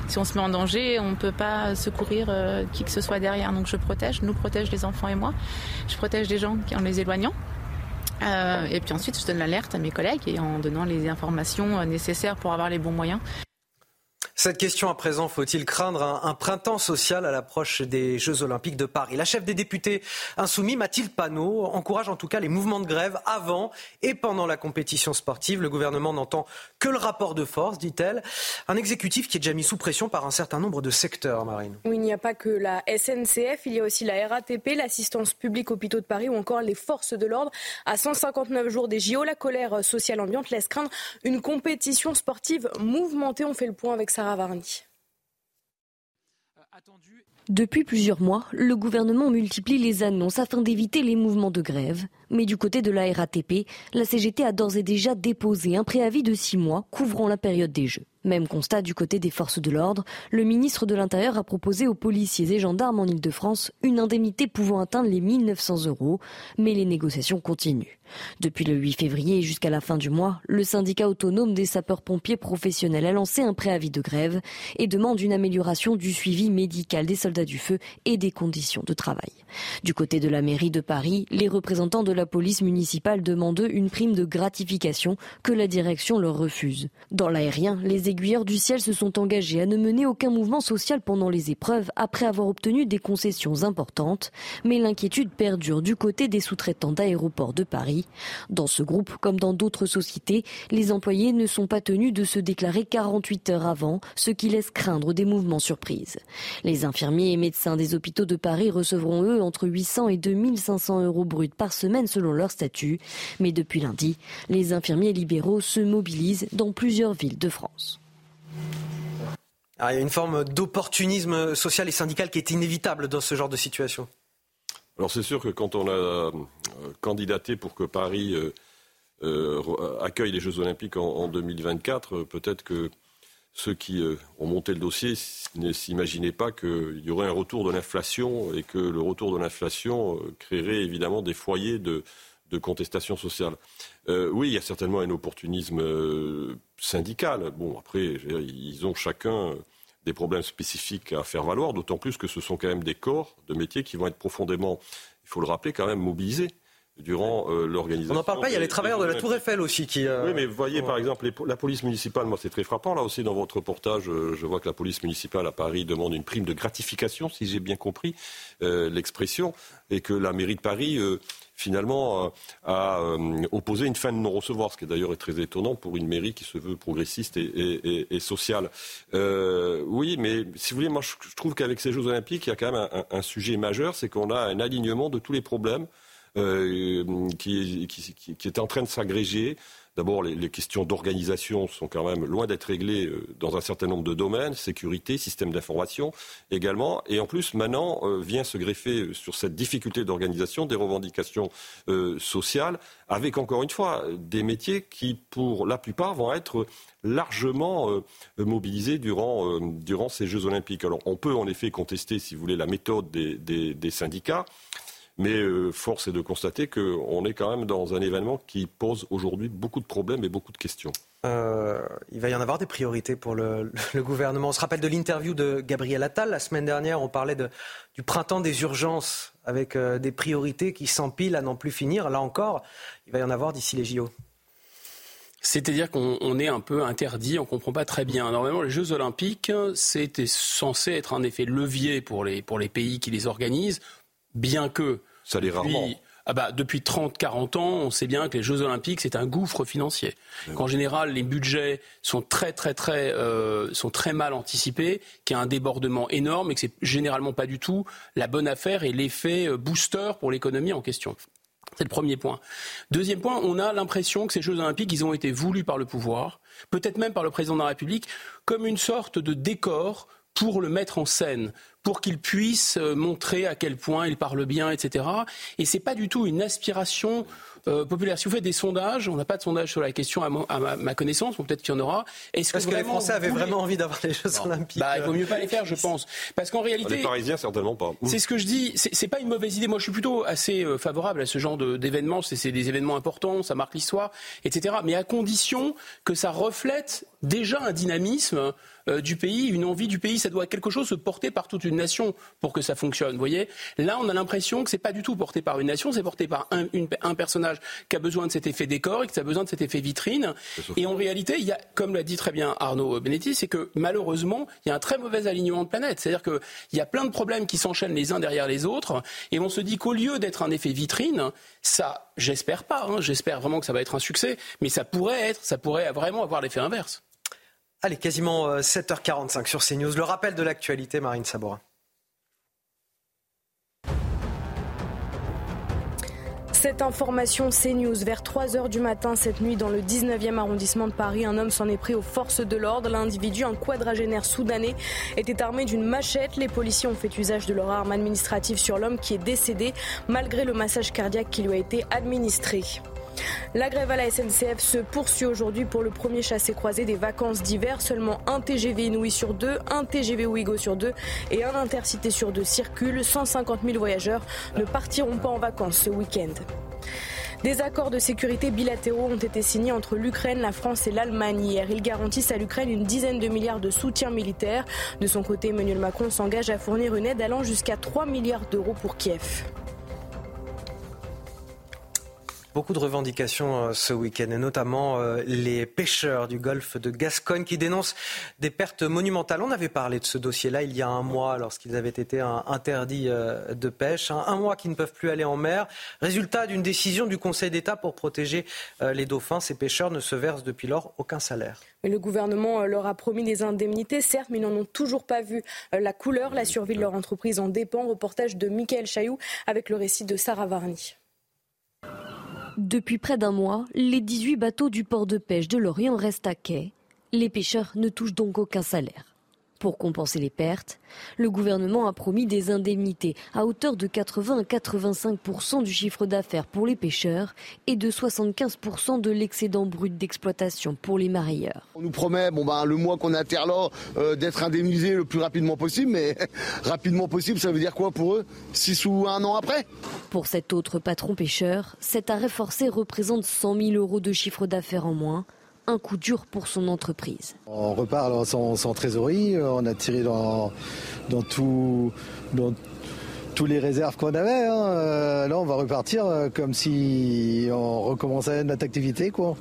si on se met en danger, on ne peut pas secourir euh, qui que ce soit derrière. Donc je protège, nous protège les enfants et moi. Je protège les gens en les éloignant. Euh, et puis ensuite, je donne l'alerte à mes collègues et en donnant les informations nécessaires pour avoir les bons moyens. Cette question à présent, faut-il craindre un, printemps social à l'approche des Jeux Olympiques de Paris? La chef des députés insoumis, Mathilde Panot, encourage en tout cas les mouvements de grève avant et pendant la compétition sportive. Le gouvernement n'entend que le rapport de force, dit-elle. Un exécutif qui est déjà mis sous pression par un certain nombre de secteurs, Marine. Oui, il n'y a pas que la SNCF, il y a aussi la RATP, l'assistance publique hôpitaux de Paris ou encore les forces de l'ordre. À 159 jours des JO, la colère sociale ambiante laisse craindre une compétition sportive mouvementée. On fait le point avec Sarah depuis plusieurs mois, le gouvernement multiplie les annonces afin d'éviter les mouvements de grève. Mais du côté de la RATP, la CGT a d'ores et déjà déposé un préavis de six mois couvrant la période des Jeux. Même constat du côté des forces de l'ordre. Le ministre de l'Intérieur a proposé aux policiers et gendarmes en Ile-de-France une indemnité pouvant atteindre les 1900 euros. Mais les négociations continuent. Depuis le 8 février jusqu'à la fin du mois, le syndicat autonome des sapeurs-pompiers professionnels a lancé un préavis de grève et demande une amélioration du suivi médical des soldats du feu et des conditions de travail. Du côté de la mairie de Paris, les représentants de la police municipale demandent une prime de gratification que la direction leur refuse. Dans l'aérien, les aiguilleurs du ciel se sont engagés à ne mener aucun mouvement social pendant les épreuves après avoir obtenu des concessions importantes, mais l'inquiétude perdure du côté des sous-traitants d'aéroports de Paris. Dans ce groupe, comme dans d'autres sociétés, les employés ne sont pas tenus de se déclarer 48 heures avant, ce qui laisse craindre des mouvements surprises. Les infirmiers et médecins des hôpitaux de Paris recevront eux entre 800 et 2500 euros bruts par semaine selon leur statut. Mais depuis lundi, les infirmiers libéraux se mobilisent dans plusieurs villes de France. Ah, il y a une forme d'opportunisme social et syndical qui est inévitable dans ce genre de situation. Alors c'est sûr que quand on a euh, candidaté pour que Paris euh, euh, accueille les Jeux Olympiques en 2024, peut-être que ceux qui ont monté le dossier ne s'imaginaient pas qu'il y aurait un retour de l'inflation et que le retour de l'inflation créerait évidemment des foyers de, contestation sociale. Oui, il y a certainement un opportunisme syndical. Bon, après, ils ont chacun des problèmes spécifiques à faire valoir, d'autant plus que ce sont quand même des corps de métiers qui vont être profondément, il faut le rappeler, quand même mobilisés durant euh, l'organisation. On n'en parle pas, il y a les travailleurs de la Tour Eiffel aussi qui. Euh, oui, mais vous voyez, par exemple, la police municipale, moi c'est très frappant. Là aussi, dans votre reportage, euh, je vois que la police municipale à Paris demande une prime de gratification, si j'ai bien compris l'expression, et que la mairie de Paris. Finalement, a opposé une fin de non-recevoir, ce qui d'ailleurs est très étonnant pour une mairie qui se veut progressiste et, sociale. oui, mais si vous voulez, moi je trouve qu'avec ces Jeux Olympiques, il y a quand même un sujet majeur, c'est qu'on a un alignement de tous les problèmes euh, qui, est en train de s'agréger. D'abord, les, questions d'organisation sont quand même loin d'être réglées euh, dans un certain nombre de domaines, sécurité, système d'information également. Et en plus, maintenant, euh, vient se greffer sur cette difficulté d'organisation des revendications sociales, avec encore une fois des métiers qui, pour la plupart, vont être largement mobilisés durant, durant ces Jeux olympiques. Alors, on peut en effet contester, si vous voulez, la méthode des syndicats. Mais euh, force est de constater qu'on est quand même dans un événement qui pose aujourd'hui beaucoup de problèmes et beaucoup de questions. Euh, il va y en avoir des priorités pour le, <laughs> gouvernement. On se rappelle de l'interview de Gabriel Attal la semaine dernière. On parlait du printemps des urgences avec euh, des priorités qui s'empilent à n'en plus finir. Là encore, il va y en avoir d'ici les JO. C'est-à-dire qu'on est un peu interdit, on ne comprend pas très bien. Normalement, les Jeux Olympiques, c'était censé être un effet levier pour les, pour les pays qui les organisent, bien que ça l'est rarement. Ah bah, depuis 30-40 ans, on sait bien que les Jeux Olympiques, c'est un gouffre financier. Qu'en général, les budgets sont très, très, très, euh, sont très mal anticipés, qu'il y a un débordement énorme et que c'est généralement pas du tout la bonne affaire et l'effet euh, booster pour l'économie en question. C'est le premier point. Deuxième point, on a l'impression que ces Jeux olympiques, ils ont été voulus par le pouvoir, peut-être même par le président de la République, comme une sorte de décor pour le mettre en scène, pour qu'il puisse euh, montrer à quel point il parle bien, etc. Et c'est pas du tout une aspiration euh, populaire. Si vous faites des sondages, on n'a pas de sondage sur la question à, ma, connaissance, ou peut-être qu'il y en aura. Est-ce que, les Français avaient vraiment envie d'avoir les Jeux Olympiques bah, Il vaut mieux pas les faire, je pense. Parce qu'en réalité. Les Parisiens, certainement pas. C'est ce que je dis, c'est pas une mauvaise idée. Moi, je suis plutôt assez euh, favorable à ce genre d'événements. C'est des événements importants, ça marque l'histoire, etc. Mais à condition que ça reflète déjà un dynamisme euh, du pays, une envie du pays. Ça doit quelque chose se porter par toute une nation pour que ça fonctionne. Vous voyez Là, on a l'impression que c'est pas du tout porté par une nation, c'est porté par un, un, personnage qui a besoin de cet effet décor et qui a besoin de cet effet vitrine. Et en réalité, il y a, comme l'a dit très bien Arnaud Benetti, c'est que malheureusement, il y a un très mauvais alignement de planètes. C'est-à-dire qu'il y a plein de problèmes qui s'enchaînent les uns derrière les autres, et on se dit qu'au lieu d'être un effet vitrine, ça, j'espère pas, hein, j'espère vraiment que ça va être un succès, mais ça pourrait être, ça pourrait vraiment avoir l'effet inverse. Allez, quasiment 7h45 euh, sur CNews. Le rappel de l'actualité, Marine Sabourin. Cette information CNews vers 3h du matin cette nuit dans le 19e arrondissement de Paris, un homme s'en est pris aux forces de l'ordre. L'individu, un quadragénaire soudanais, était armé d'une machette. Les policiers ont fait usage de leur arme administrative sur l'homme qui est décédé malgré le massage cardiaque qui lui a été administré. La grève à la SNCF se poursuit aujourd'hui pour le premier chassé-croisé des vacances d'hiver. Seulement un TGV Inouï sur deux, un TGV Ouigo sur deux et un Intercité sur deux circulent. 150 000 voyageurs ne partiront pas en vacances ce week-end. Des accords de sécurité bilatéraux ont été signés entre l'Ukraine, la France et l'Allemagne hier. Ils garantissent à l'Ukraine une dizaine de milliards de soutien militaire. De son côté, Emmanuel Macron s'engage à fournir une aide allant jusqu'à 3 milliards d'euros pour Kiev. Beaucoup de revendications euh, ce week-end, et notamment euh, les pêcheurs du golfe de Gascogne qui dénoncent des pertes monumentales. On avait parlé de ce dossier-là il y a un mois lorsqu'ils avaient été interdits euh, de pêche. Un mois qu'ils ne peuvent plus aller en mer. Résultat d'une décision du Conseil d'État pour protéger les dauphins. Ces pêcheurs ne se versent depuis lors aucun salaire. Mais le gouvernement leur a promis des indemnités, certes, mais ils n'en ont toujours pas vu la couleur. La survie de leur entreprise en dépend. Reportage de Michael Chailloux avec le récit de Sarah Varni. Depuis près d'un mois, les 18 bateaux du port de pêche de Lorient restent à quai. Les pêcheurs ne touchent donc aucun salaire. Pour compenser les pertes, le gouvernement a promis des indemnités à hauteur de 80 à 85% du chiffre d'affaires pour les pêcheurs et de 75% de l'excédent brut d'exploitation pour les marailleurs. On nous promet bon ben, le mois qu'on là euh, d'être indemnisé le plus rapidement possible, mais <laughs> rapidement possible, ça veut dire quoi pour eux? 6 ou un an après? Pour cet autre patron pêcheur, cet arrêt forcé représente 100 000 euros de chiffre d'affaires en moins un coup dur pour son entreprise. On repart sans, trésorerie, on a tiré dans, dans, tout, dans tous les réserves qu'on avait. Hein. Euh, là, on va repartir euh, comme si on recommençait notre activité. Quoi.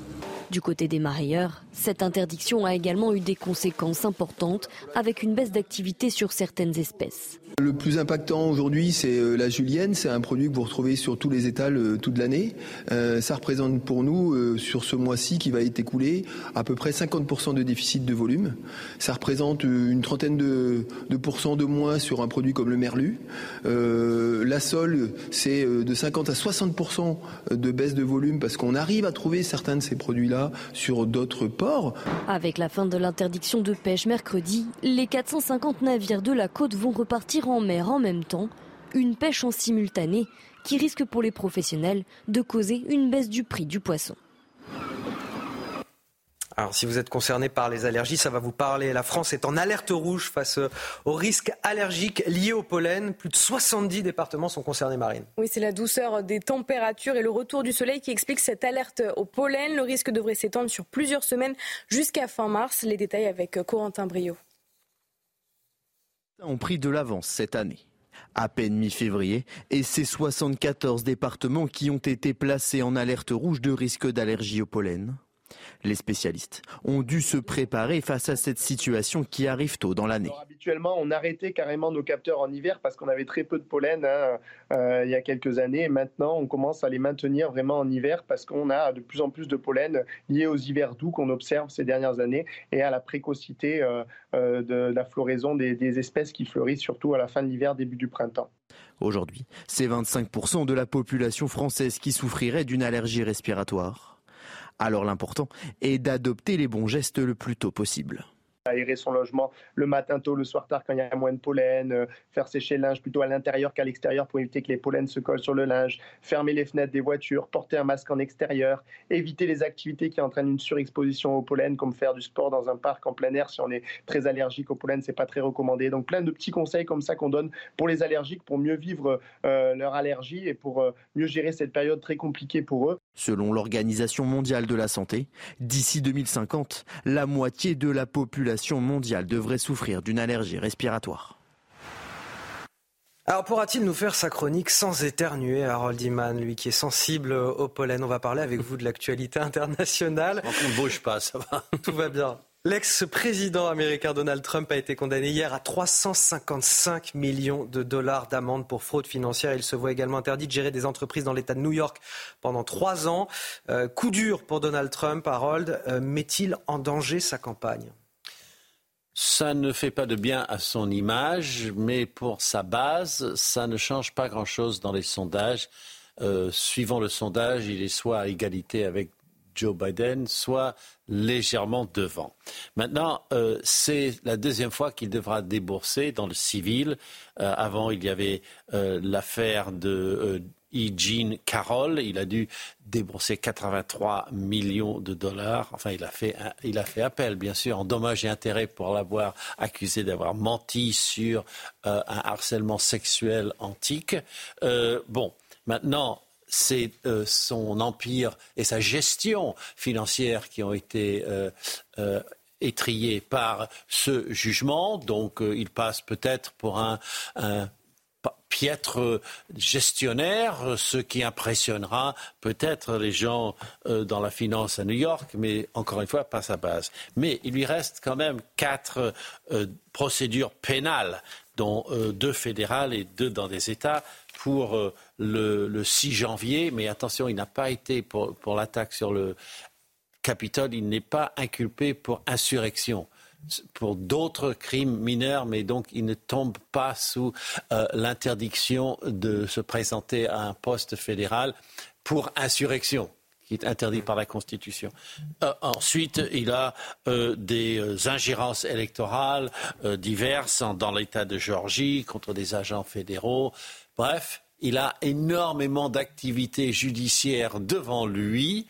Du côté des marailleurs, cette interdiction a également eu des conséquences importantes avec une baisse d'activité sur certaines espèces. Le plus impactant aujourd'hui, c'est euh, la julienne. C'est un produit que vous retrouvez sur tous les étals euh, toute l'année. Euh, ça représente pour nous, sur ce mois-ci qui va être écoulé, à peu près 50% de déficit de volume. Ça représente une trentaine de, de pourcents de moins sur un produit comme le merlu. la sole, c'est de 50 à 60% de baisse de volume parce qu'on arrive à trouver certains de ces produits-là sur d'autres Avec la fin de l'interdiction de pêche mercredi, les 450 navires de la côte vont repartir en mer en même temps, une pêche en simultané qui risque pour les professionnels de causer une baisse du prix du poisson. Alors, si vous êtes concerné par les allergies, ça va vous parler. La France est en alerte rouge face aux risques allergiques liés au pollen. Plus de 70 départements sont concernés, Marine. Oui, c'est la douceur des températures et le retour du soleil qui explique cette alerte au pollen. Le risque devrait s'étendre sur plusieurs semaines jusqu'à fin mars. Les détails avec Corentin Brio ont pris de l'avance cette année. À peine mi-février, et ces 74 départements qui ont été placés en alerte rouge de risque d'allergie au pollen. Les spécialistes ont dû se préparer face à cette situation qui arrive tôt dans l'année. Habituellement, on arrêtait carrément nos capteurs en hiver parce qu'on avait très peu de pollen hein, euh, il y a quelques années. maintenant, on commence à les maintenir vraiment en hiver parce qu'on a de plus en plus de pollen liés aux hivers doux qu'on observe ces dernières années et à la précocité euh, euh, de la floraison des, des espèces qui fleurissent surtout à la fin de l'hiver, début du printemps. Aujourd'hui, c'est 25% de la population française qui souffrirait d'une allergie respiratoire. Alors l'important est d'adopter les bons gestes le plus tôt possible aérer son logement le matin tôt, le soir tard quand il y a moins de pollen, euh, faire sécher le linge plutôt à l'intérieur qu'à l'extérieur pour éviter que les pollens se collent sur le linge, fermer les fenêtres des voitures, porter un masque en extérieur, éviter les activités qui entraînent une surexposition au pollen comme faire du sport dans un parc en plein air si on est très allergique au pollen, c'est pas très recommandé. Donc plein de petits conseils comme ça qu'on donne pour les allergiques pour mieux vivre euh, leur allergie et pour euh, mieux gérer cette période très compliquée pour eux. Selon l'Organisation mondiale de la santé, d'ici 2050, la moitié de la population mondiale devrait souffrir d'une allergie respiratoire. Alors pourra-t-il nous faire sa chronique sans éternuer, Harold Iman, lui qui est sensible au pollen? On va parler avec vous de l'actualité internationale. On ne bouge pas, ça va. <laughs> Tout va bien. L'ex-président américain Donald Trump a été condamné hier à 355 millions de dollars d'amende pour fraude financière. Il se voit également interdit de gérer des entreprises dans l'État de New York pendant trois ans. Euh, coup dur pour Donald Trump, Harold. Euh, met-il en danger sa campagne? Ça ne fait pas de bien à son image, mais pour sa base, ça ne change pas grand-chose dans les sondages. Euh, suivant le sondage, il est soit à égalité avec Joe Biden, soit légèrement devant. Maintenant, euh, c'est la deuxième fois qu'il devra débourser dans le civil. Euh, avant, il y avait l'affaire de E. Jean Carroll. Il a dû débourser 83 millions de dollars. Enfin, il a fait, il a fait appel, bien sûr, en dommages et intérêts pour l'avoir accusé d'avoir menti sur un harcèlement sexuel antique. bon, maintenant, c'est euh, son empire et sa gestion financière qui ont été euh, euh, étriés par ce jugement. Donc il passe peut-être pour un, piètre gestionnaire, ce qui impressionnera peut-être les gens dans la finance à New York, mais encore une fois, pas sa base. Mais il lui reste quand même quatre procédures pénales, dont deux fédérales et deux dans des États, pour euh, le, 6 janvier, mais attention, il n'a pas été pour, l'attaque sur le Capitole, il n'est pas inculpé pour insurrection pour d'autres crimes mineurs, mais donc il ne tombe pas sous euh, l'interdiction de se présenter à un poste fédéral pour insurrection qui est interdit par la Constitution. Euh, ensuite, il a des ingérences électorales diverses dans l'État de Géorgie contre des agents fédéraux. Bref, il a énormément d'activités judiciaires devant lui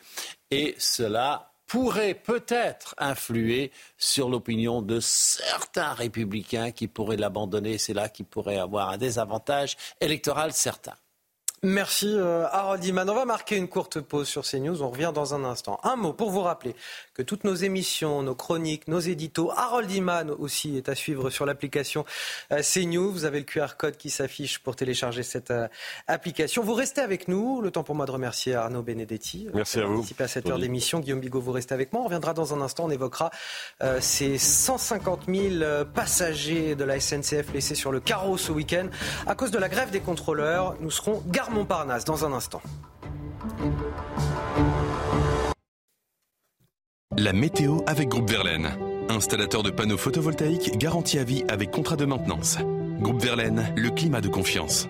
et cela pourrait peut-être influer sur l'opinion de certains républicains qui pourraient l'abandonner. C'est là qu'il pourrait avoir un désavantage électoral certain. Merci euh, Harold Iman. On va marquer une courte pause sur CNews. On revient dans un instant. Un mot pour vous rappeler que toutes nos émissions, nos chroniques, nos éditos, Harold Iman aussi est à suivre sur l'application euh, CNews. Vous avez le QR code qui s'affiche pour télécharger cette euh, application. Vous restez avec nous. Le temps pour moi de remercier Arnaud Benedetti. Merci à vous. à cette heure d'émission. Guillaume Bigot, vous restez avec moi. On reviendra dans un instant. On évoquera ces 150 000 passagers de la SNCF laissés sur le carreau ce week-end à cause de la grève des contrôleurs. Nous serons gare Montparnasse dans un instant. La météo avec Groupe Verlaine. Installateur de panneaux photovoltaïques garantie à vie avec contrat de maintenance. Groupe Verlaine, le climat de confiance.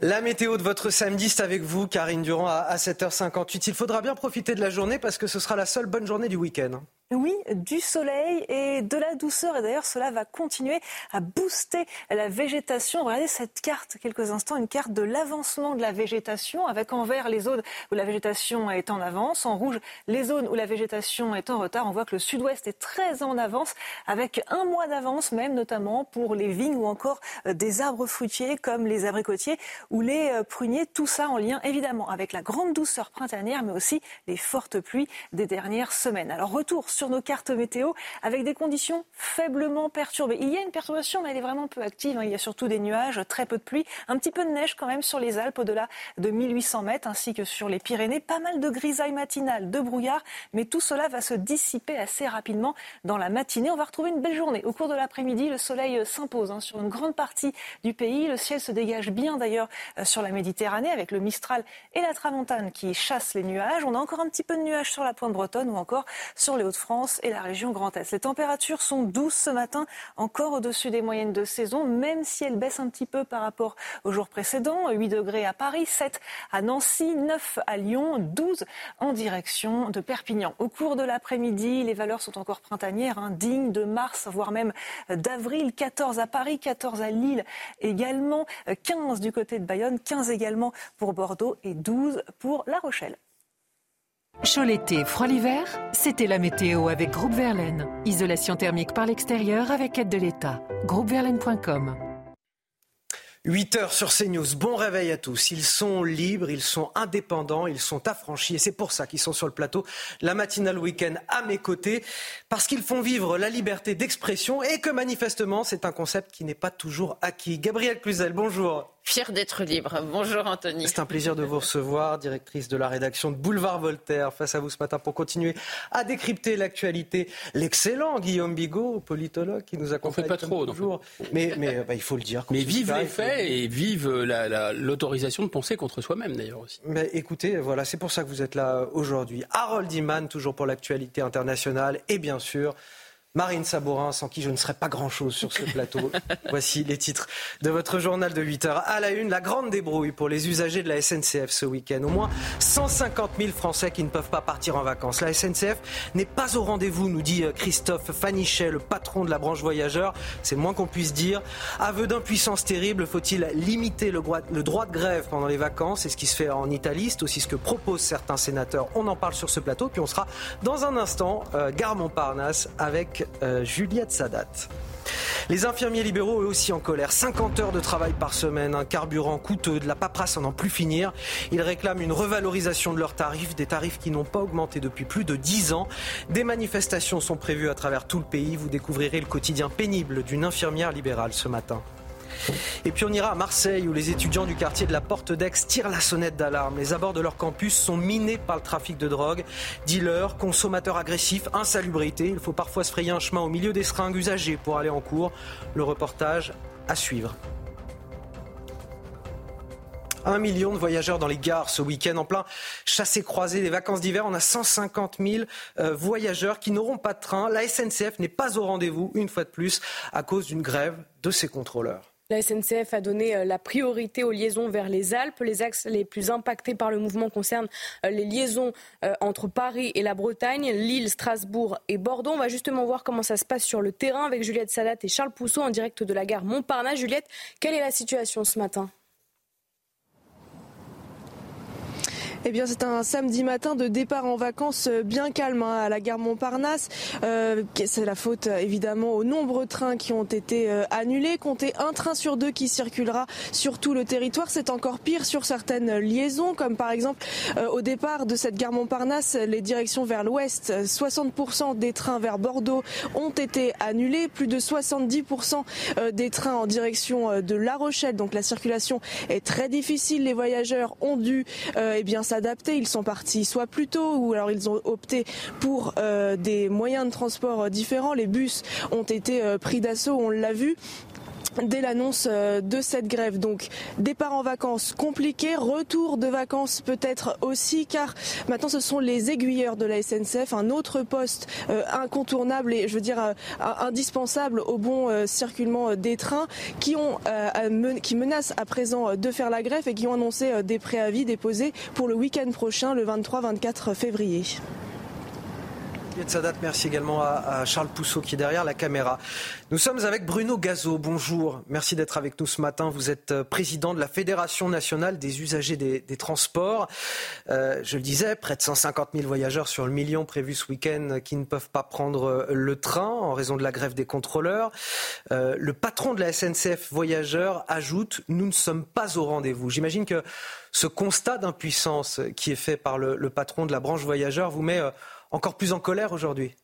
La météo de votre samedi, c'est avec vous, Karine Durand, à 7h58. Il faudra bien profiter de la journée parce que ce sera la seule bonne journée du week-end. Oui, du soleil et de la douceur. Et d'ailleurs, cela va continuer à booster la végétation. Regardez cette carte, quelques instants, une carte de l'avancement de la végétation, avec en vert les zones où la végétation est en avance, en rouge les zones où la végétation est en retard. On voit que le sud-ouest est très en avance, avec un mois d'avance même, notamment pour les vignes ou encore euh, des arbres fruitiers comme les abricotiers ou les euh, pruniers. Tout ça en lien évidemment avec la grande douceur printanière, mais aussi les fortes pluies des dernières semaines. Alors retour sur nos cartes météo avec des conditions faiblement perturbées. Il y a une perturbation, mais elle est vraiment peu active. Hein. Il y a surtout des nuages, très peu de pluie, un petit peu de neige quand même sur les Alpes au-delà de 1800 mètres, ainsi que sur les Pyrénées. Pas mal de grisailles matinales, de brouillard, mais tout cela va se dissiper assez rapidement dans la matinée. On va retrouver une belle journée. Au cours de l'après-midi, le soleil s'impose hein, sur une grande partie du pays. Le ciel se dégage bien d'ailleurs euh, sur la Méditerranée avec le Mistral et la Tramontane qui chassent les nuages. On a encore un petit peu de nuages sur la pointe bretonne ou encore sur les Hauts-de-France et la région Grand Est. Les températures sont douces ce matin, encore au-dessus des moyennes de saison, même si elles baissent un petit peu par rapport aux jours précédents. 8 degrés à Paris, 7 à Nancy, 9 à Lyon, 12 en direction de Perpignan. Au cours de l'après-midi, les valeurs sont encore printanières, hein, dignes de mars, voire même d'avril. 14 à Paris, 14 à Lille également, 15 du côté de Bayonne, 15 également pour Bordeaux et 12 pour La Rochelle. Chaud l'été, froid l'hiver, c'était la météo avec Groupe Verlaine. Isolation thermique par l'extérieur avec aide de l'État. Groupeverlaine.com 8 heures sur CNews. Bon réveil à tous. Ils sont libres, ils sont indépendants, ils sont affranchis et c'est pour ça qu'ils sont sur le plateau. La matinale week-end à mes côtés parce qu'ils font vivre la liberté d'expression et que manifestement c'est un concept qui n'est pas toujours acquis. Gabriel Cluzel, bonjour. Fier d'être libre. Bonjour Anthony. C'est un plaisir de vous recevoir, directrice de la rédaction de Boulevard Voltaire, face à vous ce matin pour continuer à décrypter l'actualité. L'excellent Guillaume Bigot, politologue, qui nous accompagne. On fait pas trop, toujours. Mais, mais bah, il faut le dire. Mais vive les faits et vive l'autorisation de penser contre soi-même d'ailleurs aussi. Mais écoutez, voilà, c'est pour ça que vous êtes là aujourd'hui. Harold Iman, toujours pour l'actualité internationale, et bien sûr. Marine Sabourin, sans qui je ne serais pas grand-chose sur ce <laughs> plateau. Voici les titres de votre journal de 8 heures. À la une, la grande débrouille pour les usagers de la SNCF ce week-end. Au moins 150 000 Français qui ne peuvent pas partir en vacances. La SNCF n'est pas au rendez-vous, nous dit euh, Christophe Fanichet, le patron de la branche voyageurs. C'est le moins qu'on puisse dire. Aveu d'impuissance terrible, faut-il limiter le droit, de grève pendant les vacances? C'est ce qui se fait en Italie, c'est aussi ce que proposent certains sénateurs. On en parle sur ce plateau, puis on sera dans un instant, euh, gare Montparnasse, avec Juliette Sadat. Les infirmiers libéraux, eux aussi en colère. 50 heures de travail par semaine, un carburant coûteux, de la paperasse à n'en plus finir. Ils réclament une revalorisation de leurs tarifs, des tarifs qui n'ont pas augmenté depuis plus de 10 ans. Des manifestations sont prévues à travers tout le pays. Vous découvrirez le quotidien pénible d'une infirmière libérale ce matin. Et puis on ira à Marseille où les étudiants du quartier de la Porte d'Aix tirent la sonnette d'alarme. Les abords de leur campus sont minés par le trafic de drogue. Dealers, consommateurs agressifs, insalubrité. Il faut parfois se frayer un chemin au milieu des seringues usagées pour aller en cours. Le reportage à suivre. Un million de voyageurs dans les gares ce week-end en plein chassé-croisé des vacances d'hiver. On a 150 000 euh, voyageurs qui n'auront pas de train. La SNCF n'est pas au rendez-vous, une fois de plus, à cause d'une grève de ses contrôleurs. La SNCF a donné euh, la priorité aux liaisons vers les Alpes. Les axes les plus impactés par le mouvement concernent euh, les liaisons euh, entre Paris et la Bretagne, Lille, Strasbourg et Bordeaux. On va justement voir comment ça se passe sur le terrain avec Juliette Salat et Charles Pousseau en direct de la gare Montparnasse. Juliette, quelle est la situation ce matin? Eh bien, c'est un samedi matin de départ en vacances euh, bien calme hein, à la gare Montparnasse. Euh, c'est la faute évidemment aux nombreux trains qui ont été euh, annulés. Comptez un train sur deux qui circulera sur tout le territoire. C'est encore pire sur certaines liaisons, comme par exemple au départ de cette gare Montparnasse, les directions vers l'ouest. 60% des trains vers Bordeaux ont été annulés. Plus de 70% des trains en direction de La Rochelle. Donc la circulation est très difficile. Les voyageurs ont dû eh bien Ils sont partis soit plus tôt ou alors ils ont opté pour euh, des moyens de transport euh, différents. Les bus ont été euh, pris d'assaut, on l'a vu dès l'annonce de cette grève. Donc départ en vacances compliqué, retour de vacances peut-être aussi, car maintenant ce sont les aiguilleurs de la SNCF, un autre poste incontournable et je veux dire indispensable au bon circulement des trains, qui, ont, qui menacent à présent de faire la grève et qui ont annoncé des préavis déposés pour le week-end prochain, le 23-24 février. Merci également à, Charles Pousseau qui est derrière la caméra. Nous sommes avec Bruno Gazo. Bonjour, merci d'être avec nous ce matin. Vous êtes euh, président de la Fédération nationale des usagers des, transports. Euh, je le disais, près de 150 000 voyageurs sur le million prévu ce week-end qui ne peuvent pas prendre euh, le train en raison de la grève des contrôleurs. le patron de la SNCF Voyageurs ajoute Nous ne sommes pas au rendez-vous. J'imagine que ce constat d'impuissance qui est fait par le patron de la branche voyageurs vous met encore plus en colère aujourd'hui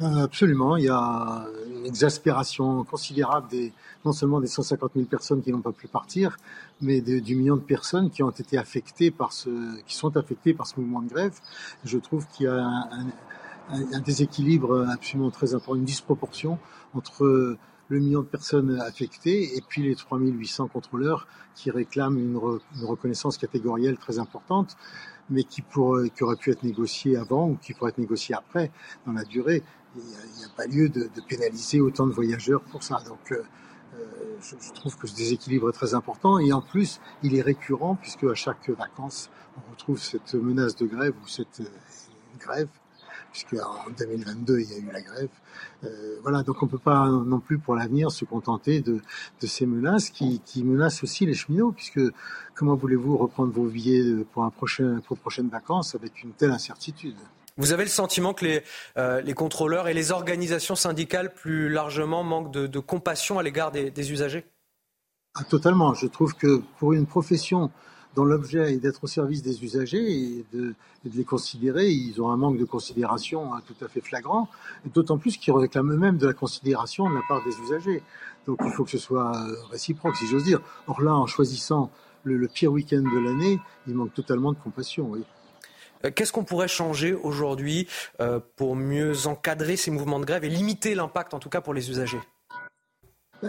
Absolument, il y a une exaspération considérable des, non seulement des 150 000 personnes qui n'ont pas pu partir, mais du million de personnes qui ont été affectées par ce, qui sont affectées par ce mouvement de grève. Je trouve qu'il y a un, déséquilibre absolument très important, une disproportion entre le million de personnes affectées et puis les 3800 contrôleurs qui réclament une reconnaissance catégorielle très importante, mais qui, pour, qui aurait pu être négociée avant ou qui pourrait être négociée après dans la durée. Il n'y a, pas lieu de, de, pénaliser autant de voyageurs pour ça. Donc, euh, euh, je, je, trouve que ce déséquilibre est très important et en plus, il est récurrent puisque à chaque vacances, on retrouve cette menace de grève ou cette euh, grève puisqu'en 2022, il y a eu la grève. Euh, voilà, donc on ne peut pas non plus pour l'avenir se contenter de, de ces menaces qui, qui, menacent aussi les cheminots, puisque comment voulez-vous reprendre vos billets pour, un prochain, pour prochaines vacances avec une telle incertitude? Vous avez le sentiment que les, euh, les, contrôleurs et les organisations syndicales plus largement manquent de, de compassion à l'égard des, des, usagers? Ah, Totalement. Je trouve que pour une profession dont l'objet est d'être au service des usagers et de, les considérer. Ils ont un manque de considération hein, tout à fait flagrant, d'autant plus qu'ils réclament eux-mêmes de la considération de la part des usagers. Donc il faut que ce soit euh, réciproque, si j'ose dire. Or là, en choisissant le, pire week-end de l'année, il manque totalement de compassion. Euh, qu'est-ce qu'on pourrait changer aujourd'hui euh, pour mieux encadrer ces mouvements de grève et limiter l'impact, en tout cas pour les usagers?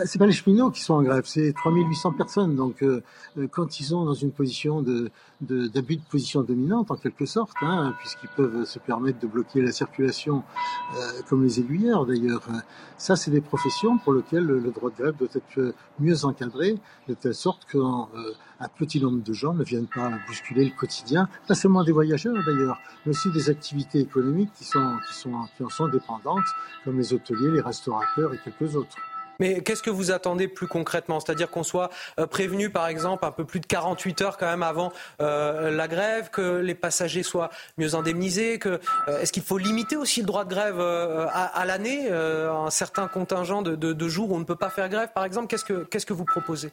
C'est pas les cheminots qui sont en grève, c'est 3800 personnes. Donc, euh, euh, quand ils sont dans une position de, d'abus de, position dominante, en quelque sorte, hein, puisqu'ils peuvent se permettre de bloquer la circulation, euh, comme les aiguilleurs d'ailleurs, ça, c'est des professions pour lesquelles le, droit de grève doit être mieux encadré, de telle sorte qu'un petit nombre de gens ne viennent pas bousculer le quotidien, pas seulement des voyageurs d'ailleurs, mais aussi des activités économiques qui, sont, qui, sont, qui en sont dépendantes, comme les hôteliers, les restaurateurs et quelques autres. Mais qu'est-ce que vous attendez plus concrètement? C'est-à-dire qu'on soit euh, prévenu, par exemple, un peu plus de 48 heures quand même avant euh, la grève, que les passagers soient mieux indemnisés, que euh, est-ce qu'il faut limiter aussi le droit de grève à, à l'année, un certain contingent de, jours où on ne peut pas faire grève, par exemple? Qu'est-ce que vous proposez?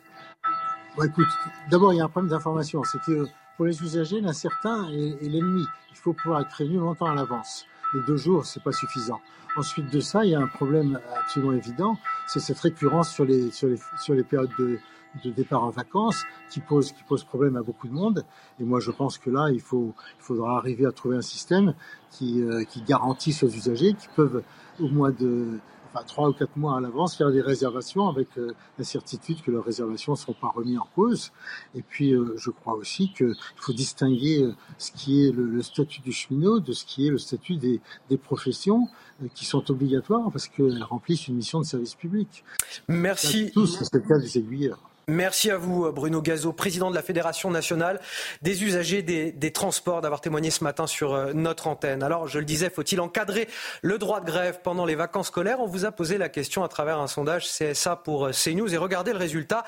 Écoute, d'abord il y a un problème d'information, c'est que pour les usagers, l'incertain est, est l'ennemi. Il faut pouvoir être prévenu longtemps à l'avance. Les deux jours, c'est pas suffisant. Ensuite de ça, il y a un problème absolument évident, c'est cette récurrence sur les, sur les, sur les périodes de, de départ en vacances qui pose, qui pose problème à beaucoup de monde. Et moi, je pense que là, il, faut, il faudra arriver à trouver un système qui, euh, qui garantisse aux usagers qui peuvent, au mois de, enfin, trois ou quatre mois à l'avance, faire des réservations avec euh, la certitude que leurs réservations ne seront pas remises en cause. Et puis, euh, je crois aussi qu'il faut distinguer euh, ce qui est le, le, statut du cheminot de ce qui est le statut des, des professions euh, qui sont obligatoires parce qu'elles remplissent une mission de service public. Merci. Tous, c'est le cas des aiguilleurs. Merci à vous, Bruno Gazo, président de la Fédération nationale des usagers des, transports, d'avoir témoigné ce matin sur euh, notre antenne. Alors, je le disais, faut-il encadrer le droit de grève pendant les vacances scolaires? On vous a posé la question à travers un sondage CSA pour euh, CNews et regardez le résultat.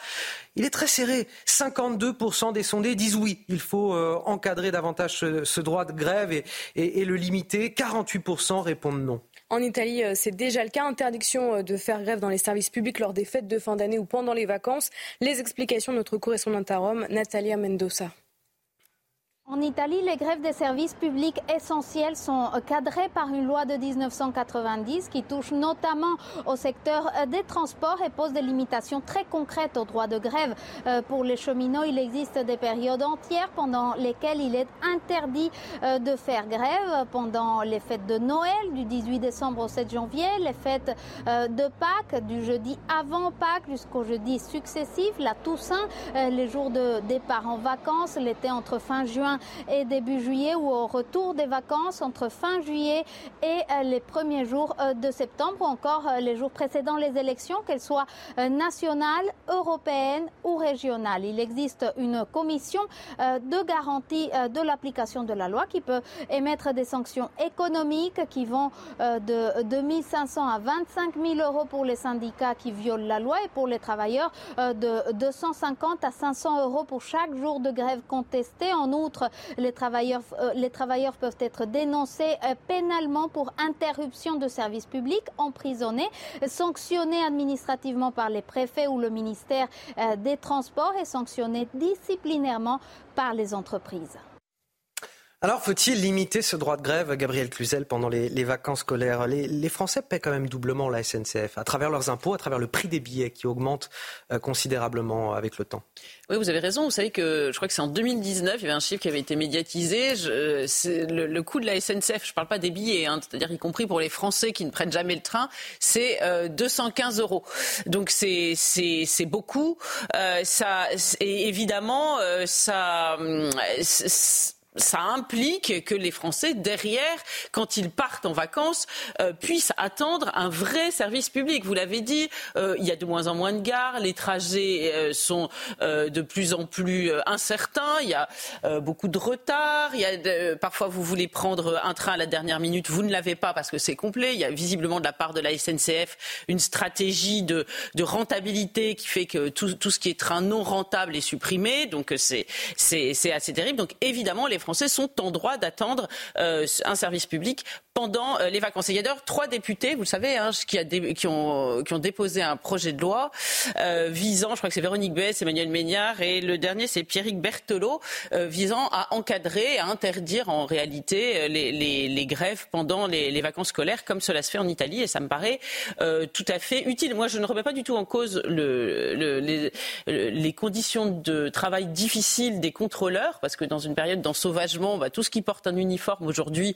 Il est très serré. 52% des sondés disent oui, il faut euh, encadrer davantage ce, droit de grève et le limiter. 48% répondent non. En Italie, euh, c'est déjà le cas. Interdiction euh, de faire grève dans les services publics lors des fêtes de fin d'année ou pendant les vacances. Les explications de notre correspondante à Rome, Natalia Mendoza. En Italie, les grèves des services publics essentiels sont cadrées par une loi de 1990 qui touche notamment au secteur des transports et pose des limitations très concrètes au droit de grève. Pour les cheminots, il existe des périodes entières pendant lesquelles il est interdit de faire grève pendant les fêtes de Noël du 18 décembre au 7 janvier, les fêtes de Pâques du jeudi avant Pâques jusqu'au jeudi successif, la Toussaint, les jours de départ en vacances, l'été entre fin juin et début juillet ou au retour des vacances entre fin juillet et les premiers jours de septembre ou encore les jours précédant les élections, qu'elles soient nationales, européennes ou régionales. Il existe une commission de garantie de l'application de la loi qui peut émettre des sanctions économiques qui vont de 2500 à 25 000 euros pour les syndicats qui violent la loi et pour les travailleurs de 250 à 500 euros pour chaque jour de grève contesté. En outre, les travailleurs, euh, les travailleurs peuvent être dénoncés euh, pénalement pour interruption de service public, emprisonnés, sanctionnés administrativement par les préfets ou le ministère euh, des Transports et sanctionnés disciplinairement par les entreprises. Alors, faut-il limiter ce droit de grève, Gabriel Cluzel, pendant les, vacances scolaires? Les, Français paient quand même doublement la SNCF, à travers leurs impôts, à travers le prix des billets qui augmente euh, considérablement avec le temps. Oui, vous avez raison. Vous savez que je crois que c'est en 2019, il y avait un chiffre qui avait été médiatisé. Je, le, coût de la SNCF, je ne parle pas des billets, hein, c'est-à-dire y compris pour les Français qui ne prennent jamais le train, c'est 215 euh, euros. Donc c'est beaucoup. Euh, ça, évidemment, ça hum, ça implique que les Français, derrière, quand ils partent en vacances, euh, puissent attendre un vrai service public. Vous l'avez dit, euh, il y a de moins en moins de gares, les trajets euh, sont de plus en plus incertains, il y a beaucoup de retard, il y a parfois vous voulez prendre un train à la dernière minute, vous ne l'avez pas parce que c'est complet. Il y a visiblement de la part de la SNCF une stratégie de, rentabilité qui fait que tout, tout, ce qui est train non rentable est supprimé. Donc c'est assez terrible. Donc évidemment, les Français sont en droit d'attendre euh, un service public pendant euh, les vacances. il y a d'ailleurs trois députés, vous le savez, hein, qui, ont, déposé un projet de loi euh, visant, je crois que c'est Véronique Bess, Emmanuel Méniard, et le dernier c'est Pierrick Berthelot, visant à encadrer, à interdire en réalité les, grèves pendant les, vacances scolaires, comme cela se fait en Italie, et ça me paraît tout à fait utile. Moi, je ne remets pas du tout en cause le, le, les, les, conditions de travail difficiles des contrôleurs, parce que dans une période d'ensauvagement, bah, tout ce qui porte un uniforme aujourd'hui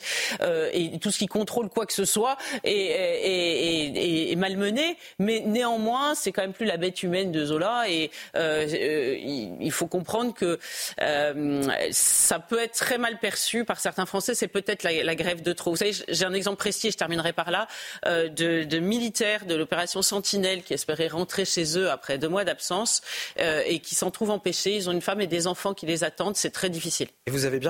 et tout ce qui contrôle quoi que ce soit est, malmené. Mais néanmoins, c'est quand même plus la bête humaine de Zola. Et euh, euh, il faut comprendre que euh, ça peut être très mal perçu par certains Français. C'est peut-être la, grève de trop. Vous savez, j'ai un exemple précis, je terminerai par là, de, militaires de l'opération Sentinelle qui espéraient rentrer chez eux après deux mois d'absence et qui s'en trouvent empêchés. Ils ont une femme et des enfants qui les attendent. C'est très difficile.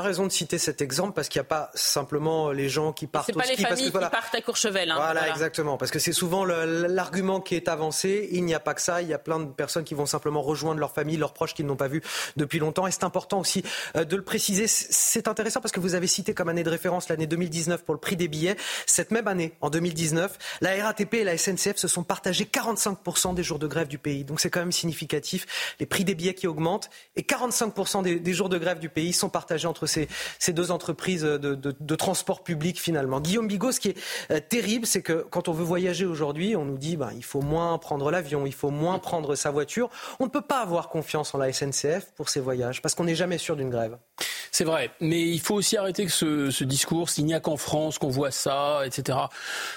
Raison de citer cet exemple parce qu'il n'y a pas simplement les gens qui partent c'est pas les familles qui partent à Courchevel. Hein, voilà, exactement. Parce que c'est souvent l'argument qui est avancé. Il n'y a pas que ça. Il y a plein de personnes qui vont simplement rejoindre leur famille, leurs proches qu'ils n'ont pas vus depuis longtemps. Et c'est important aussi euh, de le préciser. C'est intéressant parce que vous avez cité comme année de référence l'année 2019 pour le prix des billets. Cette même année, en 2019, la RATP et la SNCF se sont partagés 45% des jours de grève du pays. Donc c'est quand même significatif. Les prix des billets qui augmentent et 45% des, jours de grève du pays sont partagés entre ces, deux entreprises de, transport public finalement. Guillaume Bigot, ce qui est euh, terrible, c'est que quand on veut voyager aujourd'hui, on nous dit ben, il faut moins prendre l'avion, il faut moins prendre sa voiture. On ne peut pas avoir confiance en la SNCF pour ces voyages parce qu'on n'est jamais sûr d'une grève. C'est vrai, mais il faut aussi arrêter ce, discours. S'il n'y a qu'en France qu'on voit ça, etc.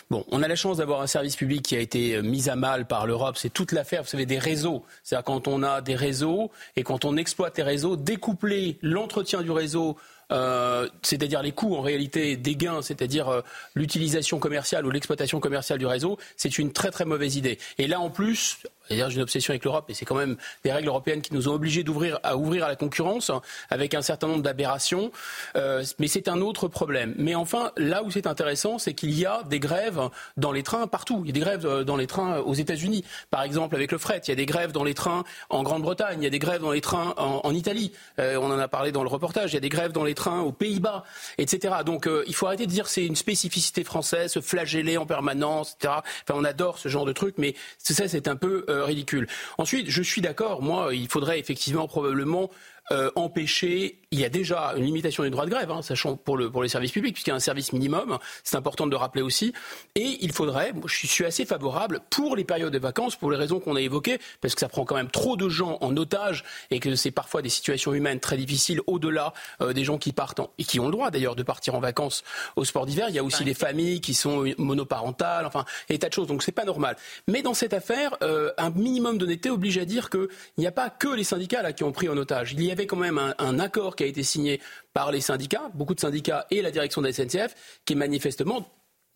Bon, on a la chance d'avoir un service public qui a été euh, mis à mal par l'Europe. C'est toute l'affaire, vous savez, des réseaux. C'est-à-dire quand on a des réseaux et quand on exploite les réseaux, découpler l'entretien du réseau euh, c'est-à-dire les coûts en réalité des gains, c'est-à-dire euh, l'utilisation commerciale ou l'exploitation commerciale du réseau, c'est une très très mauvaise idée. Et là en plus, D'ailleurs, j'ai une obsession avec l'Europe et c'est quand même des règles européennes qui nous ont obligés d'ouvrir à ouvrir à la concurrence avec un certain nombre d'aberrations. Euh, mais c'est un autre problème. Mais enfin, là où c'est intéressant, c'est qu'il y a des grèves dans les trains partout. Il y a des grèves euh, dans les trains aux États-Unis, par exemple avec le fret. Il y a des grèves dans les trains en Grande-Bretagne. Il y a des grèves dans les trains en, Italie. Euh, on en a parlé dans le reportage. Il y a des grèves dans les trains aux Pays-Bas, etc. Donc, euh, il faut arrêter de dire c'est une spécificité française, se flageller en permanence, etc. Enfin, on adore ce genre de truc, mais ça, c'est un peu euh, ridicule. Ensuite, je suis d'accord, moi, il faudrait effectivement probablement euh, empêcher. Il y a déjà une limitation des droits de grève, hein, sachant pour, le, pour les services publics, puisqu'il y a un service minimum. C'est important de le rappeler aussi. Et il faudrait, je suis assez favorable pour les périodes de vacances, pour les raisons qu'on a évoquées, parce que ça prend quand même trop de gens en otage et que c'est parfois des situations humaines très difficiles au-delà euh, des gens qui partent et qui ont le droit d'ailleurs de partir en vacances au sport d'hiver. Il y a aussi les familles qui sont monoparentales, enfin, et des tas de choses. Donc c'est pas normal. Mais dans cette affaire, euh, un minimum d'honnêteté oblige à dire qu'il n'y a pas que les syndicats là qui ont pris en otage. Il y y avait quand même un, accord qui a été signé par les syndicats, beaucoup de syndicats et la direction de la SNCF, qui manifestement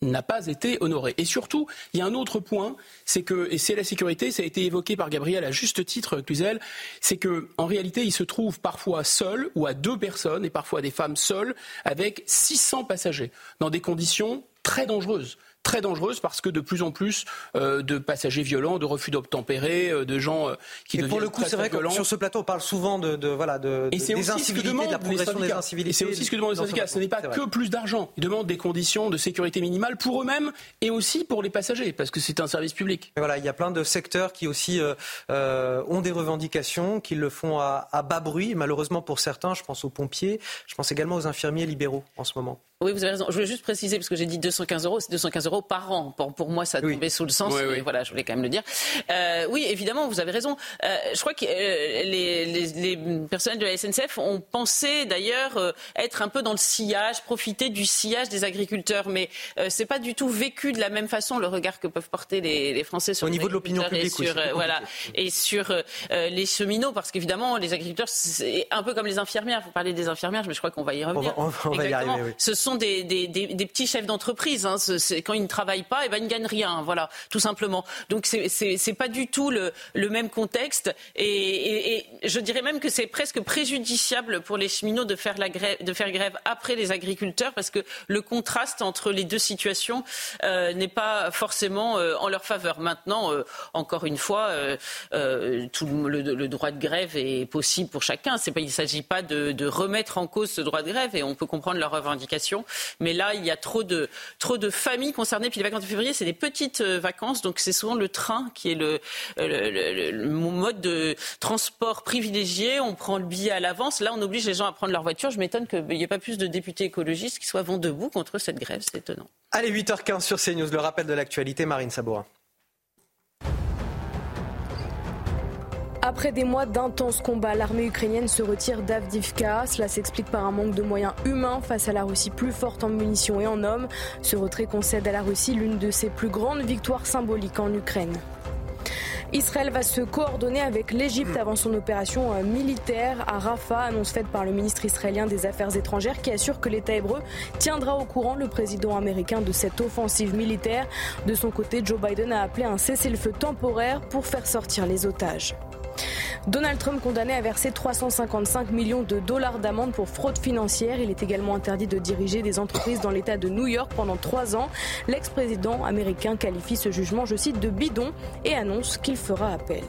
n'a pas été honoré. Et surtout, il y a un autre point, c'est que, et c'est la sécurité, ça a été évoqué par Gabriel à juste titre, Cluzel, c'est que, en réalité, il se trouve parfois seul ou à deux personnes, et parfois des femmes seules, avec 600 passagers, dans des conditions très dangereuses très dangereuse parce que de plus en plus euh, de passagers violents, de refus d'obtempérer, euh, de gens euh, qui et pour le coup, c'est vrai que sur ce plateau, on parle souvent de, de voilà de, et des incivilités, de la progression des incivilités. C'est aussi ce que demandent les syndicats. Ce n'est pas que plus d'argent. Ils demandent des conditions de sécurité minimale pour eux-mêmes et aussi pour les passagers, parce que c'est un service public. Et voilà, il y a plein de secteurs qui aussi euh, ont des revendications, qui le font à, à bas bruit. Malheureusement pour certains, je pense aux pompiers, je pense également aux infirmiers libéraux en ce moment. Oui, vous avez raison. Je voulais juste préciser, parce que j'ai dit 215 euros, c'est 215 euros par an. Pour, pour moi, ça tombait sous le sens. Oui, oui. Voilà, je voulais quand même le dire. Euh, oui, évidemment, vous avez raison. Euh, je crois que euh, les, les, les, personnels de la SNCF ont pensé d'ailleurs être un peu dans le sillage, profiter du sillage des agriculteurs. Mais c'est pas du tout vécu de la même façon le regard que peuvent porter les, les Français sur Au niveau de l'opinion publique, et sur, voilà, et sur les cheminots, parce qu'évidemment, les agriculteurs, c'est un peu comme les infirmières. Vous parlez des infirmières, mais je crois qu'on va y revenir. On va, on va y arriver, oui. Ce sont des, petits chefs d'entreprise. Hein. Quand ils ne travaillent pas, eh ben, ils ne gagnent rien. Voilà, tout simplement. Donc c'est pas du tout le, même contexte. Et, je dirais même que c'est presque préjudiciable pour les cheminots de faire, grève, après les agriculteurs parce que le contraste entre les deux situations euh, n'est pas forcément euh, en leur faveur. Maintenant, euh, encore une fois, le, droit de grève est possible pour chacun. Il ne s'agit pas de remettre en cause ce droit de grève et on peut comprendre leurs revendications. Mais là, il y a trop de, familles concernées. Puis les vacances de février, c'est des petites euh, vacances, donc c'est souvent le train qui est le, mode de transport privilégié. On prend le billet à l'avance. Là, on oblige les gens à prendre leur voiture. Je m'étonne qu'il n'y ait pas plus de députés écologistes qui soient vent debout contre cette grève. C'est étonnant. Allez, 8h15 sur CNews, le rappel de l'actualité, Marine Sabourin. Après des mois d'intenses combats, l'armée ukrainienne se retire d'Avdivka. Cela s'explique par un manque de moyens humains face à la Russie plus forte en munitions et en hommes. Ce retrait concède à la Russie l'une de ses plus grandes victoires symboliques en Ukraine. Israël va se coordonner avec l'Égypte avant son opération militaire à Rafah, annonce faite par le ministre israélien des Affaires étrangères qui assure que l'État hébreu tiendra au courant le président américain de cette offensive militaire. De son côté, Joe Biden a appelé un cessez-le-feu temporaire pour faire sortir les otages. Donald Trump condamné à verser 355 millions de dollars d'amende pour fraude financière. Il est également interdit de diriger des entreprises dans l'État de New York pendant trois ans. L'ex-président américain qualifie ce jugement, je cite, de bidon et annonce qu'il fera appel.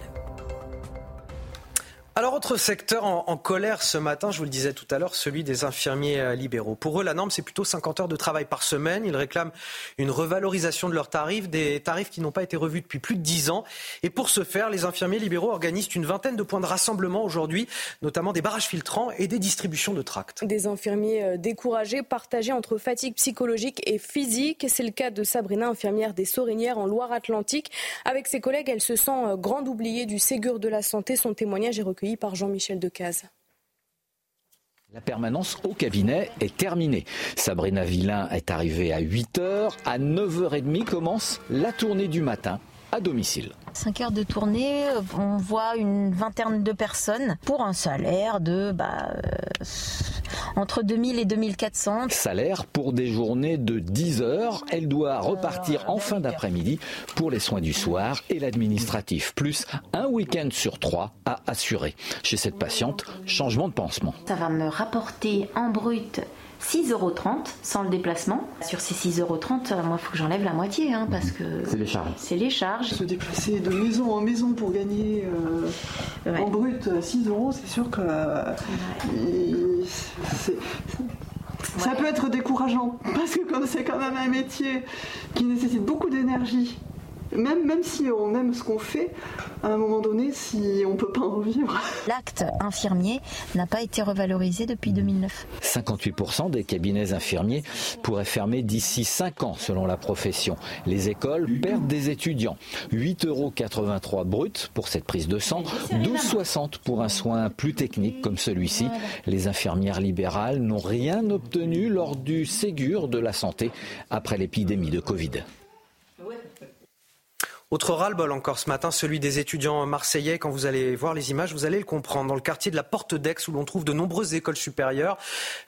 Alors, autre secteur en, en, colère ce matin, je vous le disais tout à l'heure, celui des infirmiers libéraux. Pour eux, la norme, c'est plutôt 50 heures de travail par semaine. Ils réclament une revalorisation de leurs tarifs, des tarifs qui n'ont pas été revus depuis plus de 10 ans. Et pour ce faire, les infirmiers libéraux organisent une vingtaine de points de rassemblement aujourd'hui, notamment des barrages filtrants et des distributions de tracts. Des infirmiers découragés, partagés entre fatigue psychologique et physique. C'est le cas de Sabrina, infirmière des Sorinières en Loire-Atlantique. Avec ses collègues, elle se sent grande oubliée du Ségur de la santé. Son témoignage est recueilli par Jean-Michel Decaze. La permanence au cabinet est terminée. Sabrina Villain est arrivée à 8h. À 9h30 commence la tournée du matin à domicile. 5 heures de tournée, on voit une vingtaine de personnes pour un salaire de bah, euh, entre 2000 et 2400. Salaire pour des journées de 10 heures. Elle doit repartir en fin d'après-midi pour les soins du soir et l'administratif, plus un week-end sur trois à assurer. Chez cette patiente, changement de pansement. Ça va me rapporter en brut 6,30 euros sans le déplacement. Sur ces 6,30 euros, moi, il faut que j'enlève la moitié hein, parce que c'est les charges. C'est les charges. Se déplacer de maison en maison pour gagner euh, ouais. en brut 6 euros, c'est sûr que euh, c'est, ça ouais. peut être décourageant parce que comme c'est quand même un métier qui nécessite beaucoup d'énergie même, même si on aime ce qu'on fait, à un moment donné, si on ne peut pas en vivre. L'acte infirmier n'a pas été revalorisé depuis 2009. 58% des cabinets infirmiers pourraient fermer d'ici 5 ans, selon la profession. Les écoles perdent des étudiants. 8,83 euros brut pour cette prise de sang, 12,60 pour un soin plus technique comme celui-ci. Les infirmières libérales n'ont rien obtenu lors du Ségur de la santé après l'épidémie de Covid. Autre ras-le-bol encore ce matin, celui des étudiants marseillais. Quand vous allez voir les images, vous allez le comprendre. Dans le quartier de la Porte d'Aix, où l'on trouve de nombreuses écoles supérieures,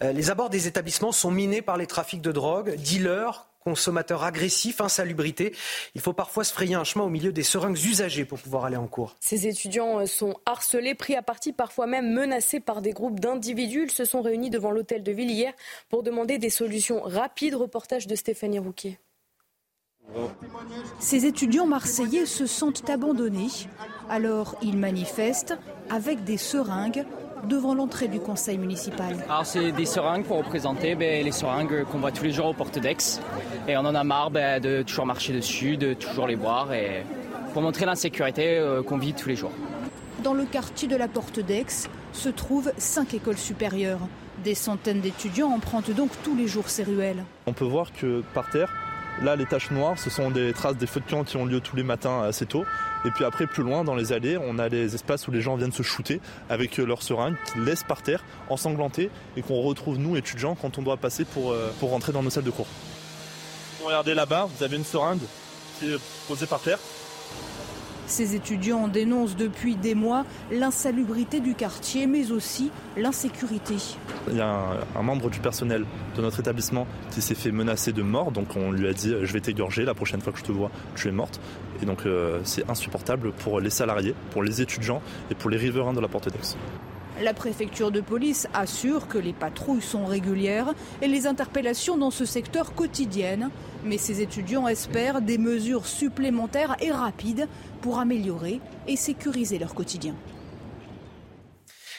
euh, les abords des établissements sont minés par les trafics de drogue, dealers, consommateurs agressifs, insalubrité. Il faut parfois se frayer un chemin au milieu des seringues usagées pour pouvoir aller en cours. Ces étudiants sont harcelés, pris à partie, parfois même menacés par des groupes d'individus. Ils se sont réunis devant l'hôtel de ville hier pour demander des solutions rapides. Reportage de Stéphanie Rouquier. Ces étudiants marseillais se sentent abandonnés, alors ils manifestent avec des seringues devant l'entrée du conseil municipal. Alors c'est des seringues pour représenter ben, les seringues qu'on voit tous les jours aux portes d'Aix. Et on en a marre ben, de toujours marcher dessus, de toujours les boire, et pour montrer l'insécurité euh, qu'on vit tous les jours. Dans le quartier de la porte d'Aix se trouvent cinq écoles supérieures. Des centaines d'étudiants empruntent donc tous les jours ces ruelles. On peut voir que par terre, Là, les taches noires, ce sont des traces des feux de camp qui ont lieu tous les matins assez tôt. Et puis après, plus loin, dans les allées, on a les espaces où les gens viennent se shooter avec leurs seringues qu'ils laissent par terre, ensanglantés, et qu'on retrouve, nous, étudiants, quand on doit passer pour, euh, pour rentrer dans nos salles de cours. Regardez là-bas, vous avez une seringue qui est posée par terre. Ces étudiants dénoncent depuis des mois l'insalubrité du quartier, mais aussi l'insécurité. Il y a un, membre du personnel de notre établissement qui s'est fait menacer de mort, donc on lui a dit je vais t'égorger, la prochaine fois que je te vois, tu es morte. Et donc euh, c'est insupportable pour les salariés, pour les étudiants et pour les riverains de la Porte d'Aix. La préfecture de police assure que les patrouilles sont régulières et les interpellations dans ce secteur quotidiennes. Mais ces étudiants espèrent des mesures supplémentaires et rapides pour améliorer et sécuriser leur quotidien.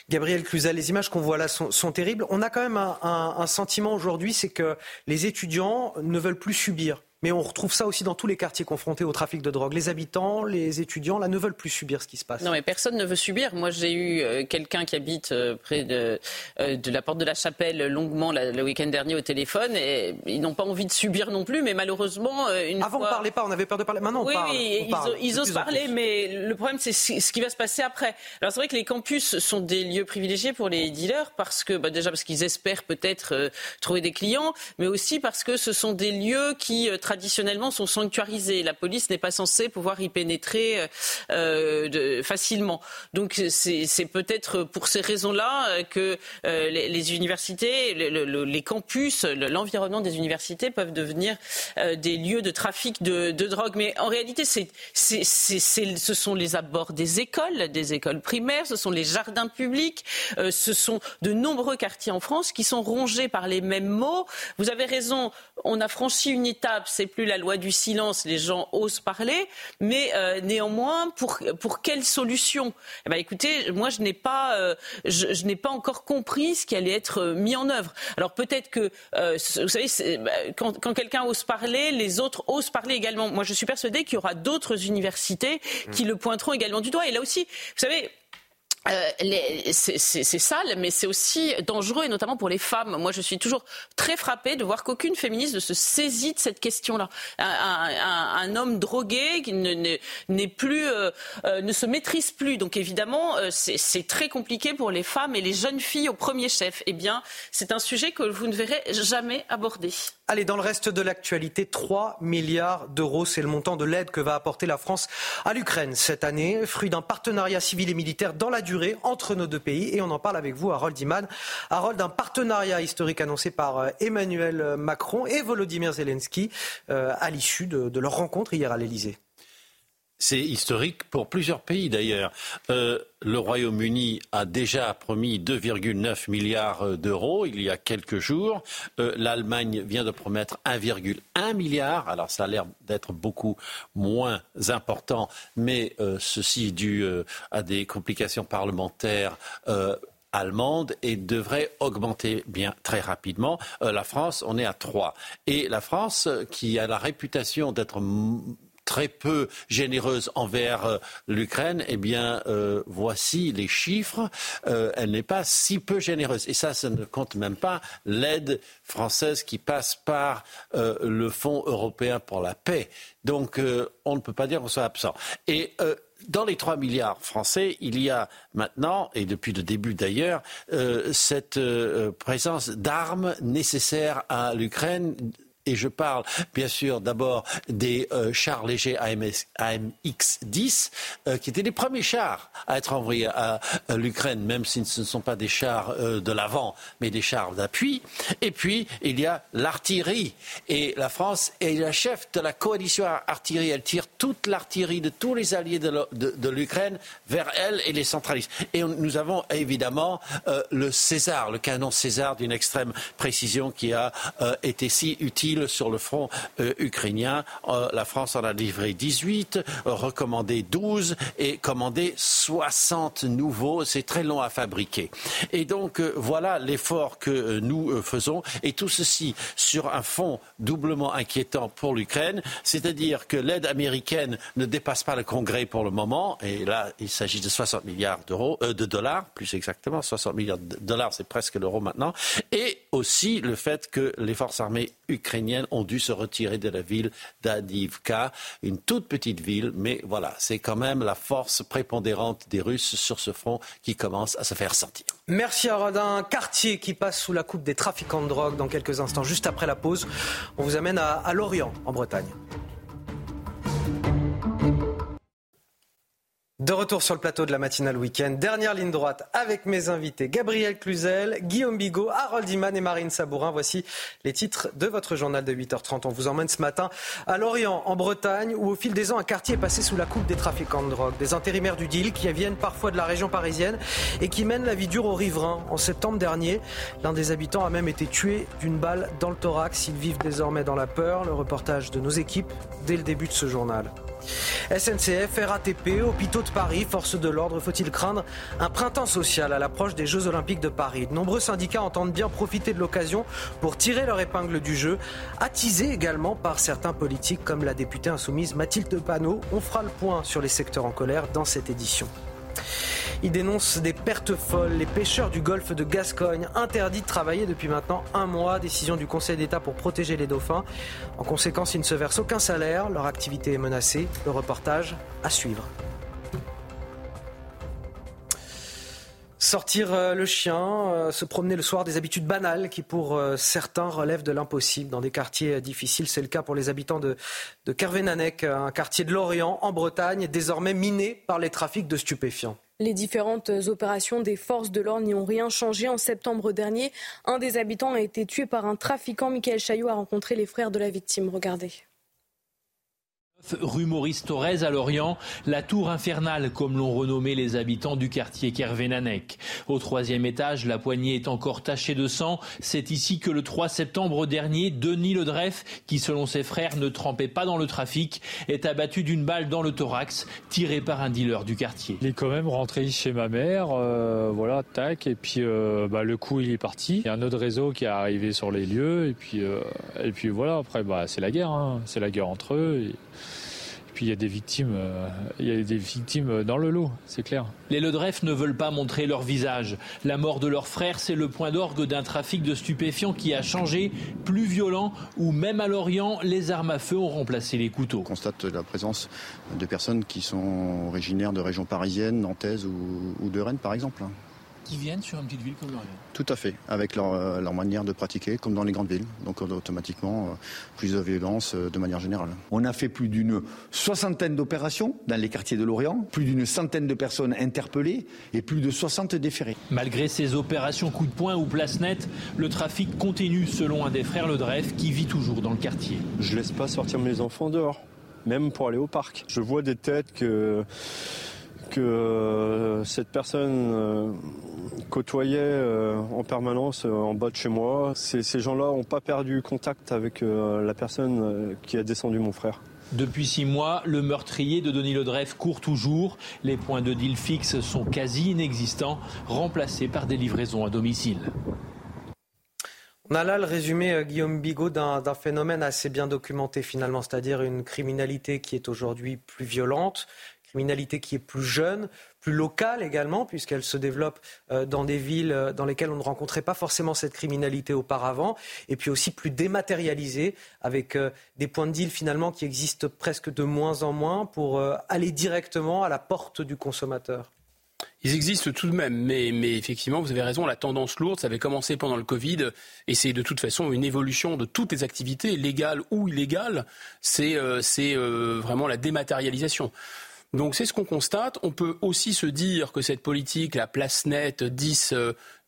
Gabriel Cluzel, les images qu'on voit là sont, terribles. On a quand même un sentiment aujourd'hui, c'est que les étudiants ne veulent plus subir mais on retrouve ça aussi dans tous les quartiers confrontés au trafic de drogue. Les habitants, les étudiants, là, ne veulent plus subir ce qui se passe. Non, mais personne ne veut subir. Moi, j'ai eu euh, quelqu'un qui habite euh, près de, euh, de, la porte de la Chapelle longuement le week-end dernier au téléphone, et ils n'ont pas envie de subir non plus, mais malheureusement, une Avant, fois... on parlait pas, on avait peur de parler. Maintenant, on oui, parle. Oui, ils, osent parler, mais le problème, c'est ce qui va se passer après. Alors, c'est vrai que les campus sont des lieux privilégiés pour les dealers, parce que, bah, déjà, parce qu'ils espèrent peut-être trouver des clients, mais aussi parce que ce sont des lieux qui, traditionnellement, sont sanctuarisés. La police n'est pas censée pouvoir y pénétrer euh, facilement. Donc c'est peut-être pour ces raisons-là que euh, les, universités, le, le, les campus, l'environnement des universités peuvent devenir euh, des lieux de trafic de, drogue. Mais en réalité, ce sont les abords des écoles, des écoles primaires, ce sont les jardins publics, ce sont de nombreux quartiers en France qui sont rongés par les mêmes mots. Vous avez raison, on a franchi une étape, c'est plus la loi du silence, les gens osent parler, mais euh, néanmoins, pour, pour quelle solution? Eh ben, Écoutez, moi, je n'ai pas, euh, je, je n'ai pas encore compris ce qui allait être euh, mis en œuvre. Alors peut-être que, euh, vous savez, bah, quand, quand quelqu'un ose parler, les autres osent parler également. Moi, je suis persuadée qu'il y aura d'autres universités qui le pointeront également du doigt. Et là aussi, vous savez, euh, c'est sale, mais c'est aussi dangereux, et notamment pour les femmes. Moi, je suis toujours très frappée de voir qu'aucune féministe ne se saisit de cette question-là. Un, homme drogué qui ne, euh, euh, ne se maîtrise plus. Donc, évidemment, c'est très compliqué pour les femmes et les jeunes filles au premier chef. Eh bien, c'est un sujet que vous ne verrez jamais abordé. Allez, dans le reste de l'actualité, 3 milliards d'euros, c'est le montant de l'aide que va apporter la France à l'Ukraine cette année, fruit d'un partenariat civil et militaire dans la durée entre nos deux pays. Et on en parle avec vous, Harold Iman. Harold, d'un partenariat historique annoncé par euh, Emmanuel Macron et Volodymyr Zelensky euh, à l'issue de, de leur rencontre hier à l'Elysée. C'est historique pour plusieurs pays d'ailleurs. Euh, le Royaume-Uni a déjà promis 2,9 milliards d'euros il y a quelques jours. Euh, L'Allemagne vient de promettre 1,1 milliard. Alors ça a l'air d'être beaucoup moins important, mais euh, ceci dû euh, à des complications parlementaires euh, allemande et devrait augmenter bien très rapidement. Euh, la France, on est à 3. Et la France, qui a la réputation d'être très peu généreuse envers euh, l'Ukraine, eh bien, euh, voici les chiffres. Euh, elle n'est pas si peu généreuse. Et ça, ça ne compte même pas l'aide française qui passe par le Fonds européen pour la paix. Donc, on ne peut pas dire qu'on soit absent. Et dans les 3 milliards français, il y a maintenant, et depuis le début d'ailleurs, cette présence d'armes nécessaires à l'Ukraine et je parle bien sûr d'abord des euh, chars légers AMS, AMX-10, euh, qui étaient les premiers chars à être envoyés à, l'Ukraine, même si ce ne sont pas des chars euh, de l'avant, mais des chars d'appui. Et puis, il y a l'artillerie. Et la France est la chef de la coalition artillerie. Elle tire toute l'artillerie de tous les alliés de l'Ukraine vers elle et les centralise. Et nous avons évidemment le César, le canon César d'une extrême précision qui a été si utile sur le front ukrainien. la France en a livré 18, recommandé 12 et commandé 60 nouveaux. C'est très long à fabriquer. Et donc voilà l'effort que nous faisons. Et tout ceci sur un fond doublement inquiétant pour l'Ukraine, c'est-à-dire que l'aide américaine ne dépasse pas le Congrès pour le moment, et là il s'agit de 60 milliards d'euros, euh, de dollars, plus exactement, 60 milliards de dollars, c'est presque l'euro maintenant, et aussi le fait que les forces armées ukrainiennes ont dû se retirer de la ville d'Adivka, une toute petite ville, mais voilà, c'est quand même la force prépondérante des Russes sur ce front qui commence à se faire sentir. Merci à Rodin. Quartier qui passe sous la coupe des trafiquants de drogue dans quelques instants, juste après la pause. On vous amène à, à Lorient, en Bretagne. De retour sur le plateau de la matinale week-end, dernière ligne droite avec mes invités Gabriel Cluzel, Guillaume Bigot, Harold Iman et Marine Sabourin. Voici les titres de votre journal de 8h30. On vous emmène ce matin à Lorient, en Bretagne, où au fil des ans, un quartier est passé sous la coupe des trafiquants de drogue, des intérimaires du deal qui viennent parfois de la région parisienne et qui mènent la vie dure aux riverains. En septembre dernier, l'un des habitants a même été tué d'une balle dans le thorax. Ils vivent désormais dans la peur. Le reportage de nos équipes dès le début de ce journal. SNCF, RATP, hôpitaux de Paris, forces de l'ordre, faut-il craindre un printemps social à l'approche des Jeux Olympiques de Paris? De nombreux syndicats entendent bien profiter de l'occasion pour tirer leur épingle du jeu, attisés également par certains politiques comme la députée insoumise Mathilde Panot. On fera le point sur les secteurs en colère dans cette édition. Il dénonce des pertes folles. Les pêcheurs du golfe de Gascogne interdits de travailler depuis maintenant un mois. Décision du Conseil d'État pour protéger les dauphins. En conséquence, ils ne se versent aucun salaire. Leur activité est menacée. Le reportage à suivre. Sortir euh, le chien, euh, se promener le soir, des habitudes banales qui pour euh, certains relèvent de l'impossible dans des quartiers difficiles. C'est le cas pour les habitants de, de Kervénanec, un quartier de Lorient en Bretagne, désormais miné par les trafics de stupéfiants. Les différentes opérations des forces de l'ordre n'y ont rien changé. En septembre dernier, un des habitants a été tué par un trafiquant. Michael Chaillot a rencontré les frères de la victime. Regardez. Rue Maurice Thorez à Lorient, la tour infernale comme l'ont renommé les habitants du quartier Kervénanec. Au troisième étage, la poignée est encore tachée de sang. C'est ici que le 3 septembre dernier, Denis Ledreff, qui selon ses frères ne trempait pas dans le trafic, est abattu d'une balle dans le thorax, tiré par un dealer du quartier. Il est quand même rentré chez ma mère, euh, voilà, tac, et puis euh, bah, le coup il est parti. Il y a un autre réseau qui est arrivé sur les lieux, et puis, euh, voilà, après bah, c'est la guerre, hein. c'est la guerre entre eux. Puis il y a des victimes, euh, il y a des victimes dans le lot, c'est clair. Les Ledreff ne veulent pas montrer leur visage. La mort de leur frère, c'est le point d'orgue d'un trafic de stupéfiants qui a changé, plus violent, où même à Lorient, les armes à feu ont remplacé les couteaux. On constate la présence de personnes qui sont originaires de régions parisiennes, nantaises ou, ou de Rennes par exemple qui viennent sur une petite ville comme Lorient. Tout à fait, avec leur, leur, manière de pratiquer, comme dans les grandes villes. Donc automatiquement, euh, plus de violence euh, de manière générale. On a fait plus d'une soixantaine d'opérations dans les quartiers de Lorient, plus d'une centaine de personnes interpellées et plus de 60 déférés. Malgré ces opérations coup de poing ou place nette, le trafic continue selon un des frères Le Dreyf qui vit toujours dans le quartier. Je laisse pas sortir mes enfants dehors, même pour aller au parc. Je vois des têtes que que euh, cette personne euh, côtoyait euh, en permanence en bas de chez moi. Ces, ces gens-là n'ont pas perdu contact avec la personne qui a descendu mon frère. Depuis six mois, le meurtrier de Denis Ledreff court toujours. Les points de deal fixes sont quasi inexistants, remplacés par des livraisons à domicile. On a là le résumé, Guillaume Bigot, d'un phénomène assez bien documenté finalement, c'est-à-dire une criminalité qui est aujourd'hui plus violente, criminalité qui est plus jeune, plus locale également, puisqu'elle se développe euh, dans des villes euh, dans lesquelles on ne rencontrait pas forcément cette criminalité auparavant, et puis aussi plus dématérialisée, avec euh, des points de deal finalement qui existent presque de moins en moins pour aller directement à la porte du consommateur. Ils existent tout de même, mais, mais, effectivement, vous avez raison, la tendance lourde, ça avait commencé pendant le Covid, et c'est de toute façon une évolution de toutes les activités, légales ou illégales, c'est vraiment la dématérialisation. Donc c'est ce qu'on constate. On peut aussi se dire que cette politique, la place nette, 10,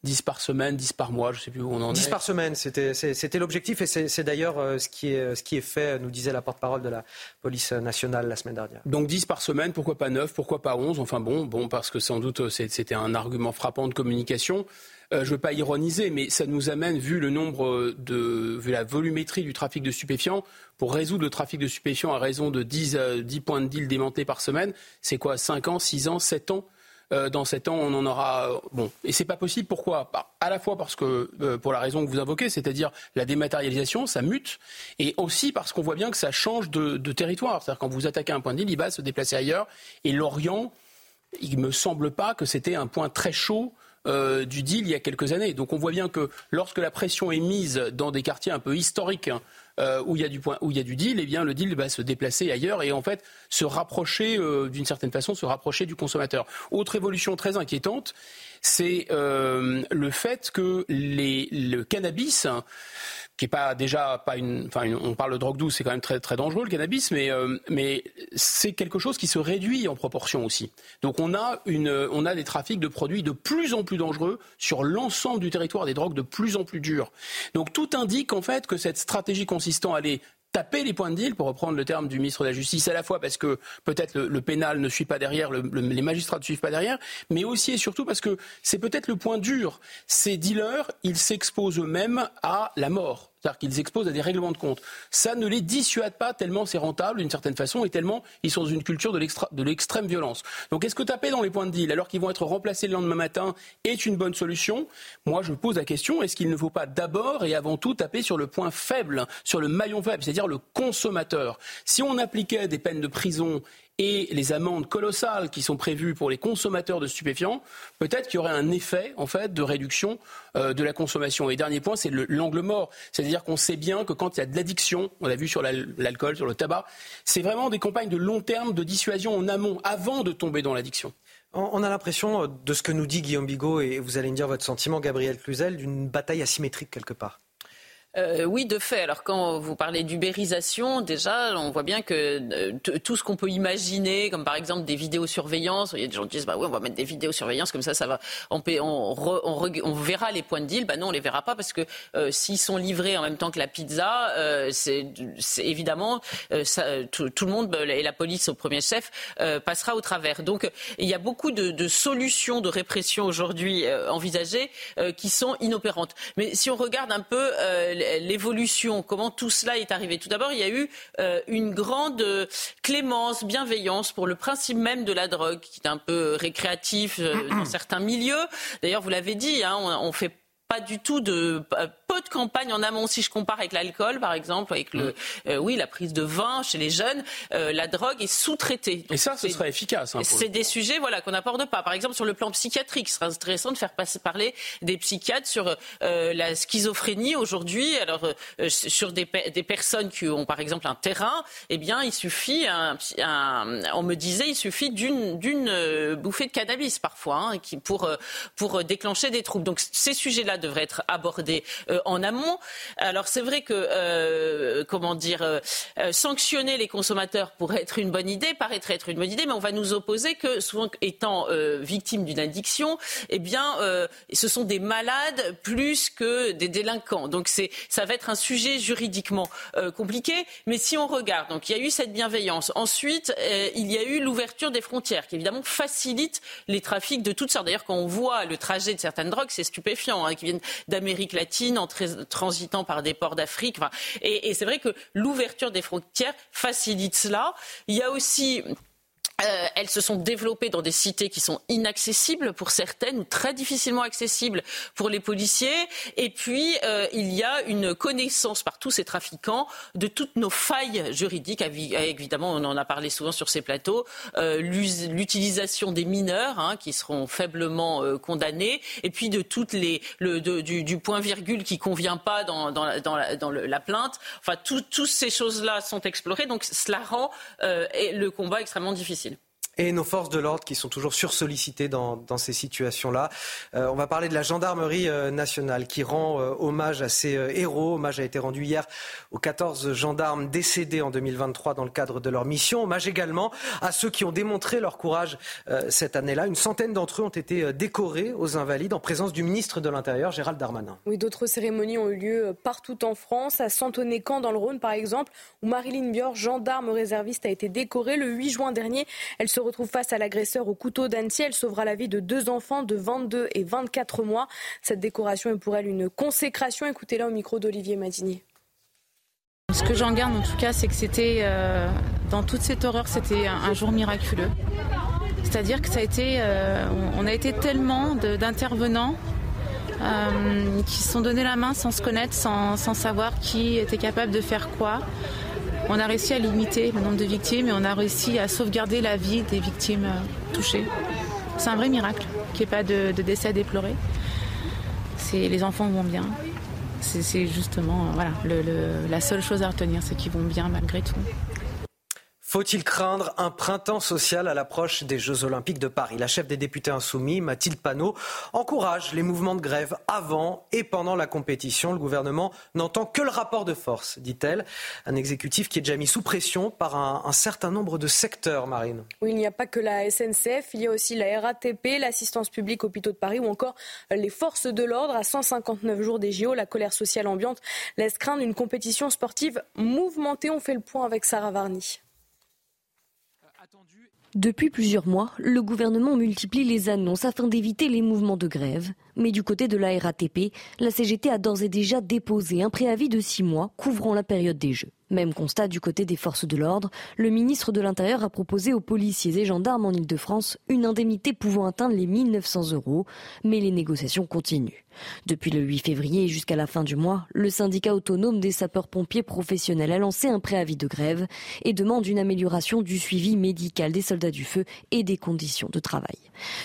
10 par semaine, 10 par mois, je ne sais plus où on en 10 est. 10 par semaine, c'était l'objectif et c'est d'ailleurs euh, ce, qui est, ce qui est fait, nous disait la porte-parole de la police nationale la semaine dernière. Donc 10 par semaine, pourquoi pas 9, pourquoi pas 11 Enfin bon, bon parce que sans doute c'était un argument frappant de communication. Je ne veux pas ironiser, mais ça nous amène, vu le nombre de, vu la volumétrie du trafic de stupéfiants, pour résoudre le trafic de stupéfiants à raison de 10, 10 points de deal démentés par semaine, c'est quoi 5 ans, 6 ans, 7 ans? Euh, dans 7 ans, on en aura. Euh, bon, et c'est pas possible. Pourquoi? Bah, À la fois parce que, euh, pour la raison que vous invoquez, c'est-à-dire la dématérialisation, ça mute, et aussi parce qu'on voit bien que ça change de, territoire. C'est-à-dire quand vous attaquez un point de deal, il va se déplacer ailleurs. Et l'Orient, il me semble pas que c'était un point très chaud du deal il y a quelques années. Donc on voit bien que lorsque la pression est mise dans des quartiers un peu historiques hein, euh, où il y a du point, où il y a du deal, eh bien le deal va se déplacer ailleurs et en fait se rapprocher euh, d'une certaine façon, se rapprocher du consommateur. Autre évolution très inquiétante, c'est euh, le fait que les, le cannabis qui est pas déjà pas une, enfin on parle de drogue douce, c'est quand même très très dangereux le cannabis, mais euh, mais c'est quelque chose qui se réduit en proportion aussi. Donc on a une, on a des trafics de produits de plus en plus dangereux sur l'ensemble du territoire, des drogues de plus en plus dures. Donc tout indique en fait que cette stratégie consistant à aller taper les points de deal, pour reprendre le terme du ministre de la Justice, à la fois parce que peut-être le, pénal ne suit pas derrière, les magistrats ne suivent pas derrière, mais aussi et surtout parce que c'est peut-être le point dur. Ces dealers, ils s'exposent eux-mêmes à la mort. C'est-à-dire qu'ils exposent à des règlements de compte. Ça ne les dissuade pas tellement c'est rentable d'une certaine façon et tellement ils sont dans une culture de l'extrême violence. Donc est-ce que taper dans les points de deal alors qu'ils vont être remplacés le lendemain matin est une bonne solution? Moi je pose la question, est-ce qu'il ne faut pas d'abord et avant tout taper sur le point faible, sur le maillon faible, c'est-à-dire le consommateur? Si on appliquait des peines de prison et les amendes colossales qui sont prévues pour les consommateurs de stupéfiants, peut-être qu'il y aurait un effet en fait de réduction euh, de la consommation. Et dernier point, c'est l'angle mort, c'est-à-dire qu'on sait bien que quand il y a de l'addiction, on l'a vu sur l'alcool, sur le tabac, c'est vraiment des campagnes de long terme de dissuasion en amont, avant de tomber dans l'addiction. On a l'impression, euh, de ce que nous dit Guillaume Bigot, et vous allez me dire votre sentiment, Gabriel Cluzel, d'une bataille asymétrique quelque part. Euh, oui, de fait. Alors quand vous parlez d'ubérisation, déjà, on voit bien que euh, tout ce qu'on peut imaginer, comme par exemple des vidéosurveillances, il y a des gens qui disent bah oui, on va mettre des vidéosurveillances comme ça, ça va, on, on, on, verra les points de deal. Bah non, on les verra pas parce que euh, s'ils sont livrés en même temps que la pizza, évidemment tout, le monde et la police au premier chef passera au travers. Donc il y a beaucoup de, de solutions de répression aujourd'hui envisagées qui sont inopérantes. Mais si on regarde un peu l'évolution, comment tout cela est arrivé. Tout d'abord, il y a eu euh, une grande euh, clémence, bienveillance pour le principe même de la drogue, qui est un peu récréatif euh, dans <clears throat> certains milieux. D'ailleurs, vous l'avez dit, hein, on, on fait pas du tout de peu de campagne en amont. Si je compare avec l'alcool par exemple avec le mm. euh, oui la prise de vin chez les jeunes euh, la drogue est sous-traitée. Et ça ce serait efficace hein, c'est des sujets voilà qu'on n'aborde pas. Par exemple sur le plan psychiatrique ce serait intéressant de faire passer, parler des psychiatres sur euh, la schizophrénie aujourd'hui. Alors sur des, des, personnes qui ont par exemple un terrain eh bien il suffit un, on me disait il suffit d'une bouffée de cannabis parfois hein, qui pour pour déclencher des troubles. Donc ces sujets là devrait être abordé euh, en amont. Alors c'est vrai que euh, comment dire euh, sanctionner les consommateurs pourrait être une bonne idée, paraîtrait être une bonne idée, mais on va nous opposer que souvent étant victimes d'une addiction, eh bien ce sont des malades plus que des délinquants. Donc ça va être un sujet juridiquement compliqué. Mais si on regarde, donc il y a eu cette bienveillance. Ensuite, il y a eu l'ouverture des frontières qui évidemment facilite les trafics de toutes sortes. D'ailleurs, quand on voit le trajet de certaines drogues, c'est stupéfiant. Hein, qui viennent d'Amérique latine en transitant par des ports d'Afrique. et c'est vrai que l'ouverture des frontières facilite cela. Il y a aussi euh, elles se sont développées dans des cités qui sont inaccessibles pour certaines ou très difficilement accessibles pour les policiers. Et puis, euh, il y a une connaissance par tous ces trafiquants de toutes nos failles juridiques. Évidemment, on en a parlé souvent sur ces plateaux. Euh, l'utilisation des mineurs hein, qui seront faiblement condamnés. Et puis de toutes du, point virgule qui convient pas dans la plainte. Enfin, toutes ces choses-là sont explorées. Donc, cela rend le combat extrêmement difficile. Et nos forces de l'ordre qui sont toujours sursollicitées dans, ces situations-là. Euh, on va parler de la gendarmerie euh, nationale qui rend euh, hommage à ses héros. Hommage a été rendu hier aux 14 gendarmes décédés en 2023 dans le cadre de leur mission. Hommage également à ceux qui ont démontré leur courage cette année-là. Une centaine d'entre eux ont été décorés aux Invalides en présence du ministre de l'Intérieur, Gérald Darmanin. Oui, d'autres cérémonies ont eu lieu partout en France, à Santonnet-Camp dans le Rhône par exemple, où Marilyn Bior, gendarme réserviste, a été décorée le 8 juin dernier. Elle se retrouve face à l'agresseur au couteau d'Annecy. Elle sauvera la vie de deux enfants de 22 et 24 mois. Cette décoration est pour elle une consécration. Écoutez-la au micro d'Olivier Madinier. Ce que j'en garde en tout cas, c'est que c'était, euh, dans toute cette horreur, c'était un, jour miraculeux. C'est-à-dire que ça a été, euh, on a été tellement d'intervenants euh, qui se sont donné la main sans se connaître, sans, savoir qui était capable de faire quoi. On a réussi à limiter le nombre de victimes et on a réussi à sauvegarder la vie des victimes touchées. C'est un vrai miracle qu'il n'y ait pas de, décès à déplorer. Les enfants vont bien. C'est justement voilà, la seule chose à retenir, c'est qu'ils vont bien malgré tout. Faut-il craindre un printemps social à l'approche des Jeux Olympiques de Paris? La chef des députés insoumis, Mathilde Panot, encourage les mouvements de grève avant et pendant la compétition. Le gouvernement n'entend que le rapport de force, dit-elle. Un exécutif qui est déjà mis sous pression par un, certain nombre de secteurs, Marine. Oui, il n'y a pas que la SNCF, il y a aussi la RATP, l'assistance publique hôpitaux de Paris ou encore les forces de l'ordre. À 159 jours des JO, la colère sociale ambiante laisse craindre une compétition sportive mouvementée. On fait le point avec Sarah Varny. Depuis plusieurs mois, le gouvernement multiplie les annonces afin d'éviter les mouvements de grève. Mais du côté de la RATP, la CGT a d'ores et déjà déposé un préavis de six mois couvrant la période des Jeux. Même constat du côté des forces de l'ordre, le ministre de l'Intérieur a proposé aux policiers et gendarmes en Ile-de-France une indemnité pouvant atteindre les 1900 euros, mais les négociations continuent. Depuis le 8 février jusqu'à la fin du mois, le syndicat autonome des sapeurs-pompiers professionnels a lancé un préavis de grève et demande une amélioration du suivi médical des soldats du feu et des conditions de travail.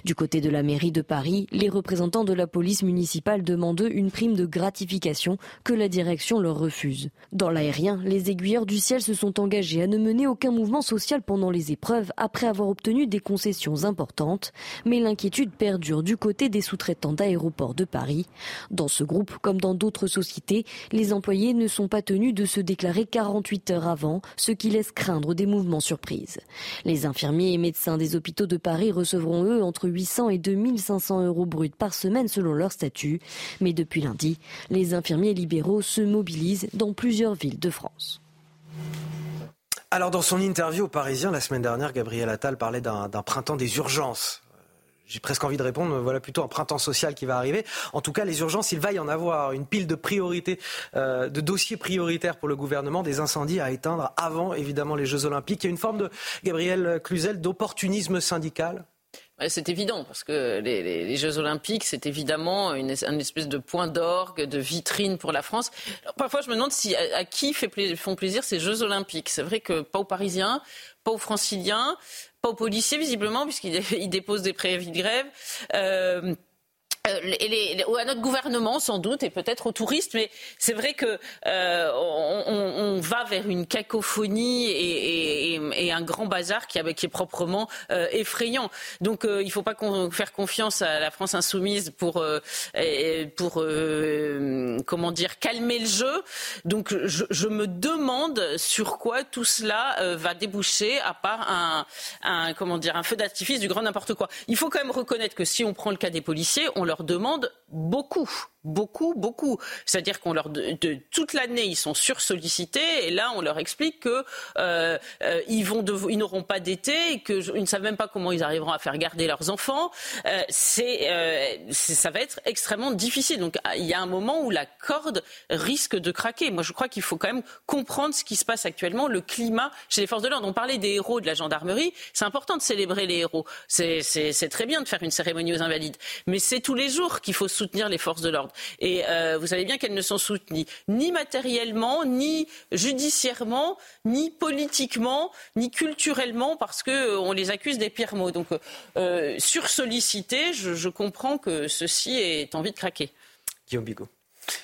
Du côté de la mairie de Paris, les représentants de la police municipale demandent une prime de gratification que la direction leur refuse. Dans l'aérien, les aiguilleurs du ciel se sont engagés à ne mener aucun mouvement social pendant les épreuves après avoir obtenu des concessions importantes, mais l'inquiétude perdure du côté des sous-traitants d'aéroports de Paris. Dans ce groupe, comme dans d'autres sociétés, les employés ne sont pas tenus de se déclarer 48 heures avant, ce qui laisse craindre des mouvements surprises. Les infirmiers et médecins des hôpitaux de Paris recevront eux entre 800 et 2500 euros bruts par semaine selon leur statut. Mais depuis lundi, les infirmiers libéraux se mobilisent dans plusieurs villes de France. Alors, dans son interview aux Parisiens la semaine dernière, Gabriel Attal parlait d'un printemps des urgences j'ai presque envie de répondre, voilà plutôt un printemps social qui va arriver. En tout cas, les urgences, il va y en avoir une pile de priorités, euh, de dossiers prioritaires pour le gouvernement, des incendies à éteindre avant, évidemment, les Jeux Olympiques. Il y a une forme de, Gabriel Cluzel, d'opportunisme syndical c'est évident, parce que les, Jeux Olympiques, c'est évidemment une, espèce de point d'orgue, de vitrine pour la France. parfois, je me demande si, à, qui font plaisir ces Jeux Olympiques. C'est vrai que pas aux Parisiens, pas aux Franciliens, pas aux policiers, visiblement, puisqu'ils <laughs> déposent des préavis de grève. Euh, euh, les, à notre gouvernement sans doute et peut-être aux touristes, mais c'est vrai que euh, on, va vers une cacophonie et, un grand bazar qui, qui est proprement euh, effrayant. Donc il ne faut pas faire confiance à la France insoumise pour pour comment dire calmer le jeu. Donc je, me demande sur quoi tout cela va déboucher à part un, un comment dire un feu d'artifice du grand n'importe quoi. Il faut quand même reconnaître que si on prend le cas des policiers, on leur demande beaucoup beaucoup, beaucoup. C'est-à-dire qu'on leur de, toute l'année ils sont sursollicités et là on leur explique que euh, euh, n'auront pas d'été et que ils ne savent même pas comment ils arriveront à faire garder leurs enfants. Euh, c'est ça va être extrêmement difficile. Donc il y a un moment où la corde risque de craquer. Moi je crois qu'il faut quand même comprendre ce qui se passe actuellement, le climat chez les forces de l'ordre. On parlait des héros de la gendarmerie. C'est important de célébrer les héros. C'est très bien de faire une cérémonie aux invalides, mais c'est tous les jours qu'il faut soutenir les forces de l'ordre. Et euh, vous savez bien qu'elles ne sont soutenues ni matériellement, ni judiciairement, ni politiquement, ni culturellement, parce qu'on euh, les accuse des pires mots. Donc, euh, sur sollicité, je, comprends que ceci ait envie de craquer. Guillaume Bigot.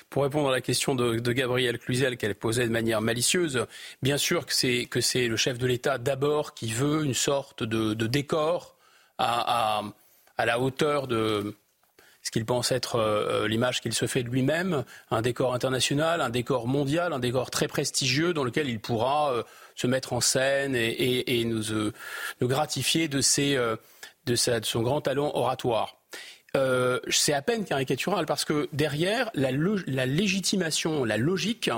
Pour répondre à la question de, de Gabrielle Cluzel qu'elle posait de manière malicieuse, bien sûr que c'est, que c'est le chef de l'État d'abord qui veut une sorte de, décor à, à, la hauteur de, ce qu'il pense être euh, euh, l'image qu'il se fait de lui-même, un décor international, un décor mondial, un décor très prestigieux dans lequel il pourra euh, se mettre en scène et, nous, gratifier de, de, son grand talent oratoire. c'est à peine caricatural parce que derrière, la, la légitimation, la logique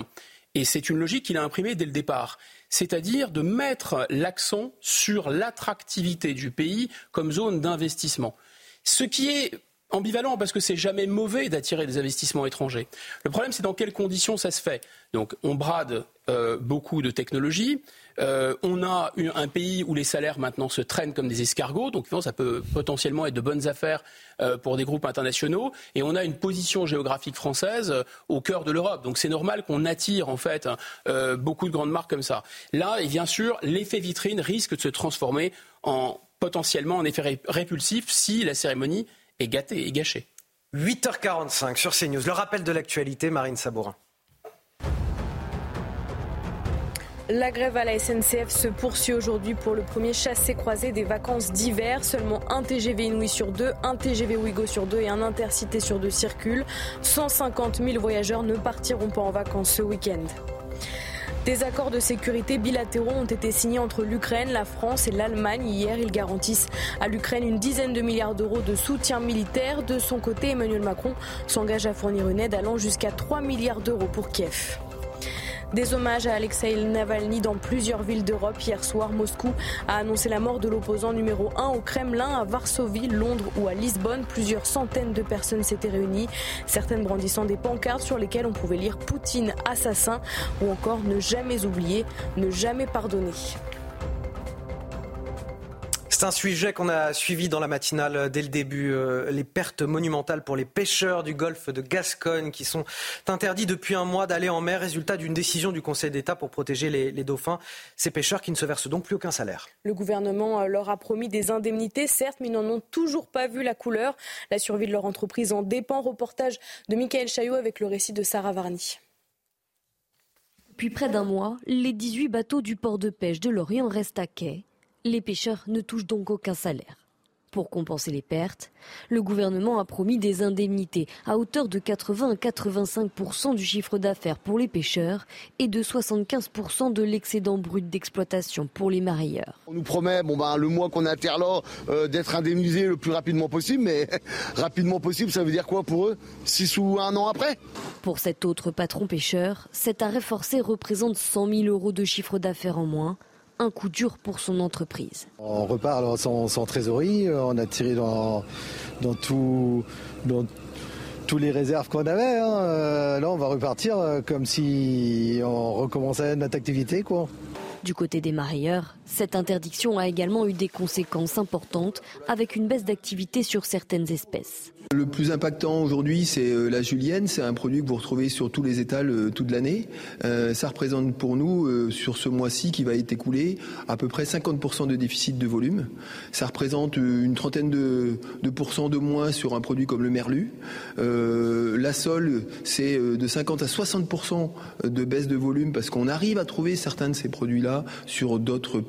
Et c'est une logique qu'il a imprimée dès le départ c'est-à-dire de mettre l'accent sur l'attractivité du pays comme zone d'investissement. Ce qui est ambivalent parce que c'est jamais mauvais d'attirer des investissements étrangers. Le problème, c'est dans quelles conditions ça se fait. Donc, on brade euh, beaucoup de technologies. Euh, on a un pays où les salaires maintenant se traînent comme des escargots, donc ça peut potentiellement être de bonnes affaires euh, pour des groupes internationaux. Et on a une position géographique française au cœur de l'Europe, donc c'est normal qu'on attire en fait beaucoup de grandes marques comme ça. Là, bien sûr, l'effet vitrine risque de se transformer en potentiellement en effet répulsif si la cérémonie est gâtée et gâchée. 8h45 sur CNews. Le rappel de l'actualité, Marine Sabourin. La grève à la SNCF se poursuit aujourd'hui pour le premier chassé-croisé des vacances d'hiver. Seulement un TGV Inouï sur deux, un TGV Ouigo sur deux et un Intercité sur deux circulent. 150 000 voyageurs ne partiront pas en vacances ce week-end. Des accords de sécurité bilatéraux ont été signés entre l'Ukraine, la France et l'Allemagne. Hier, ils garantissent à l'Ukraine une dizaine de milliards d'euros de soutien militaire. De son côté, Emmanuel Macron s'engage à fournir une aide allant jusqu'à 3 milliards d'euros pour Kiev. Des hommages à Alexei Navalny dans plusieurs villes d'Europe. Hier soir, Moscou a annoncé la mort de l'opposant numéro 1 au Kremlin, à Varsovie, Londres ou à Lisbonne. Plusieurs centaines de personnes s'étaient réunies, certaines brandissant des pancartes sur lesquelles on pouvait lire Poutine assassin ou encore ne jamais oublier, ne jamais pardonner. C'est un sujet qu'on a suivi dans la matinale dès le début. Euh, les pertes monumentales pour les pêcheurs du golfe de Gascogne qui sont interdits depuis un mois d'aller en mer, résultat d'une décision du Conseil d'État pour protéger les, les, dauphins. Ces pêcheurs qui ne se versent donc plus aucun salaire. Le gouvernement euh, leur a promis des indemnités, certes, mais ils n'en ont toujours pas vu la couleur. La survie de leur entreprise en dépend. Reportage de Michael Chaillot avec le récit de Sarah Varny. Depuis près d'un mois, les 18 bateaux du port de pêche de Lorient restent à quai. Les pêcheurs ne touchent donc aucun salaire. Pour compenser les pertes, le gouvernement a promis des indemnités à hauteur de 80 à 85% du chiffre d'affaires pour les pêcheurs et de 75% de l'excédent brut d'exploitation pour les marailleurs. On nous promet, bon ben, le mois qu'on est à terre là, euh, d'être indemnisé le plus rapidement possible, mais <laughs> rapidement possible, ça veut dire quoi pour eux? Six ou un an après? Pour cet autre patron pêcheur, cet arrêt forcé représente 100 000 euros de chiffre d'affaires en moins un coup dur pour son entreprise. On repart sans, trésorerie, on a tiré dans, dans, tout, dans tous les réserves qu'on avait. Hein. Euh, là, on va repartir euh, comme si on recommençait notre activité. Quoi. Du côté des marailleurs, cette interdiction a également eu des conséquences importantes avec une baisse d'activité sur certaines espèces. Le plus impactant aujourd'hui, c'est euh, la julienne. C'est un produit que vous retrouvez sur tous les étals euh, toute l'année. Euh, ça représente pour nous, sur ce mois-ci qui va être écoulé, à peu près 50% de déficit de volume. Ça représente une trentaine de, pourcents de moins sur un produit comme le merlu. la sole, c'est de 50 à 60% de baisse de volume parce qu'on arrive à trouver certains de ces produits-là sur d'autres.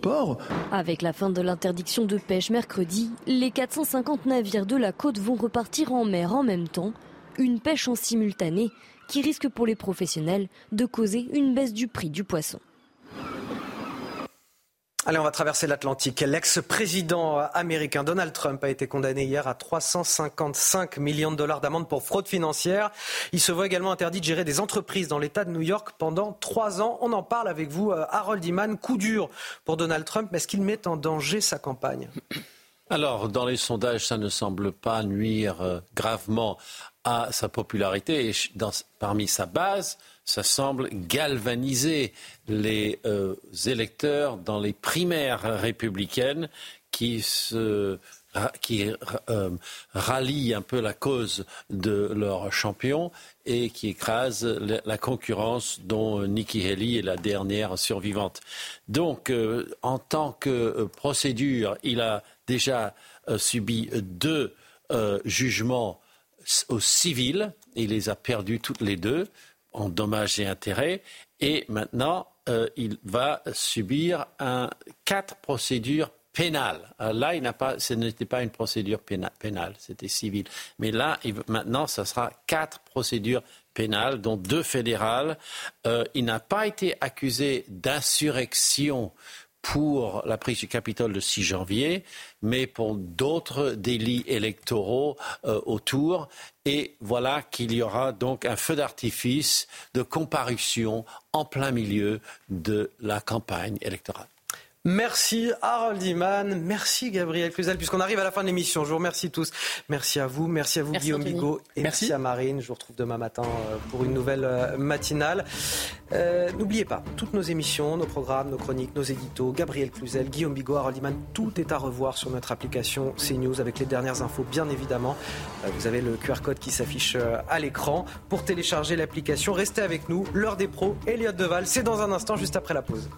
Avec la fin de l'interdiction de pêche mercredi, les 450 navires de la côte vont repartir en mer en même temps, une pêche en simultané qui risque pour les professionnels de causer une baisse du prix du poisson. Allez, on va traverser l'Atlantique. L'ex-président américain Donald Trump a été condamné hier à 355 millions de dollars d'amende pour fraude financière. Il se voit également interdit de gérer des entreprises dans l'État de New York pendant trois ans. On en parle avec vous, euh, Harold Iman. Coup dur pour Donald Trump, mais est-ce qu'il met en danger sa campagne? Alors, dans les sondages, ça ne semble pas nuire euh, gravement à sa popularité. Et parmi sa base, ça semble galvaniser les euh, électeurs dans les primaires républicaines qui qui euh, rallient un peu la cause de leur champion et qui écrasent la concurrence dont Nikki Haley est la dernière survivante. Donc, en tant que procédure, il a déjà euh, subi deux euh, jugements au civil. Il les a perdus toutes les deux en dommages et intérêts. Et maintenant, euh, il va subir un, quatre procédures pénales. là, il n'a pas, ce n'était pas une procédure pénale, c'était civil. Mais là, maintenant, ce sera quatre procédures pénales, dont deux fédérales. il n'a pas été accusé d'insurrection pour la prise du Capitole le 6 janvier, mais pour d'autres délits électoraux euh, autour. Et voilà qu'il y aura donc un feu d'artifice de comparution en plein milieu de la campagne électorale. Merci Harold Iman, merci Gabriel Cluzel, puisqu'on arrive à la fin de l'émission. Je vous remercie tous. Merci à vous, merci à vous Guillaume Bigot et merci. à Marine. Je vous retrouve demain matin euh, pour une nouvelle euh, matinale. Euh, n'oubliez pas, toutes nos émissions, nos programmes, nos chroniques, nos éditos, Gabriel Cluzel, Guillaume Bigot, Harold Iman, tout est à revoir sur notre application CNews avec les dernières infos, bien évidemment. Vous avez le QR code qui s'affiche à l'écran pour télécharger l'application. Restez avec nous, l'heure des pros, Elliot Deval, c'est dans un instant, juste après la pause.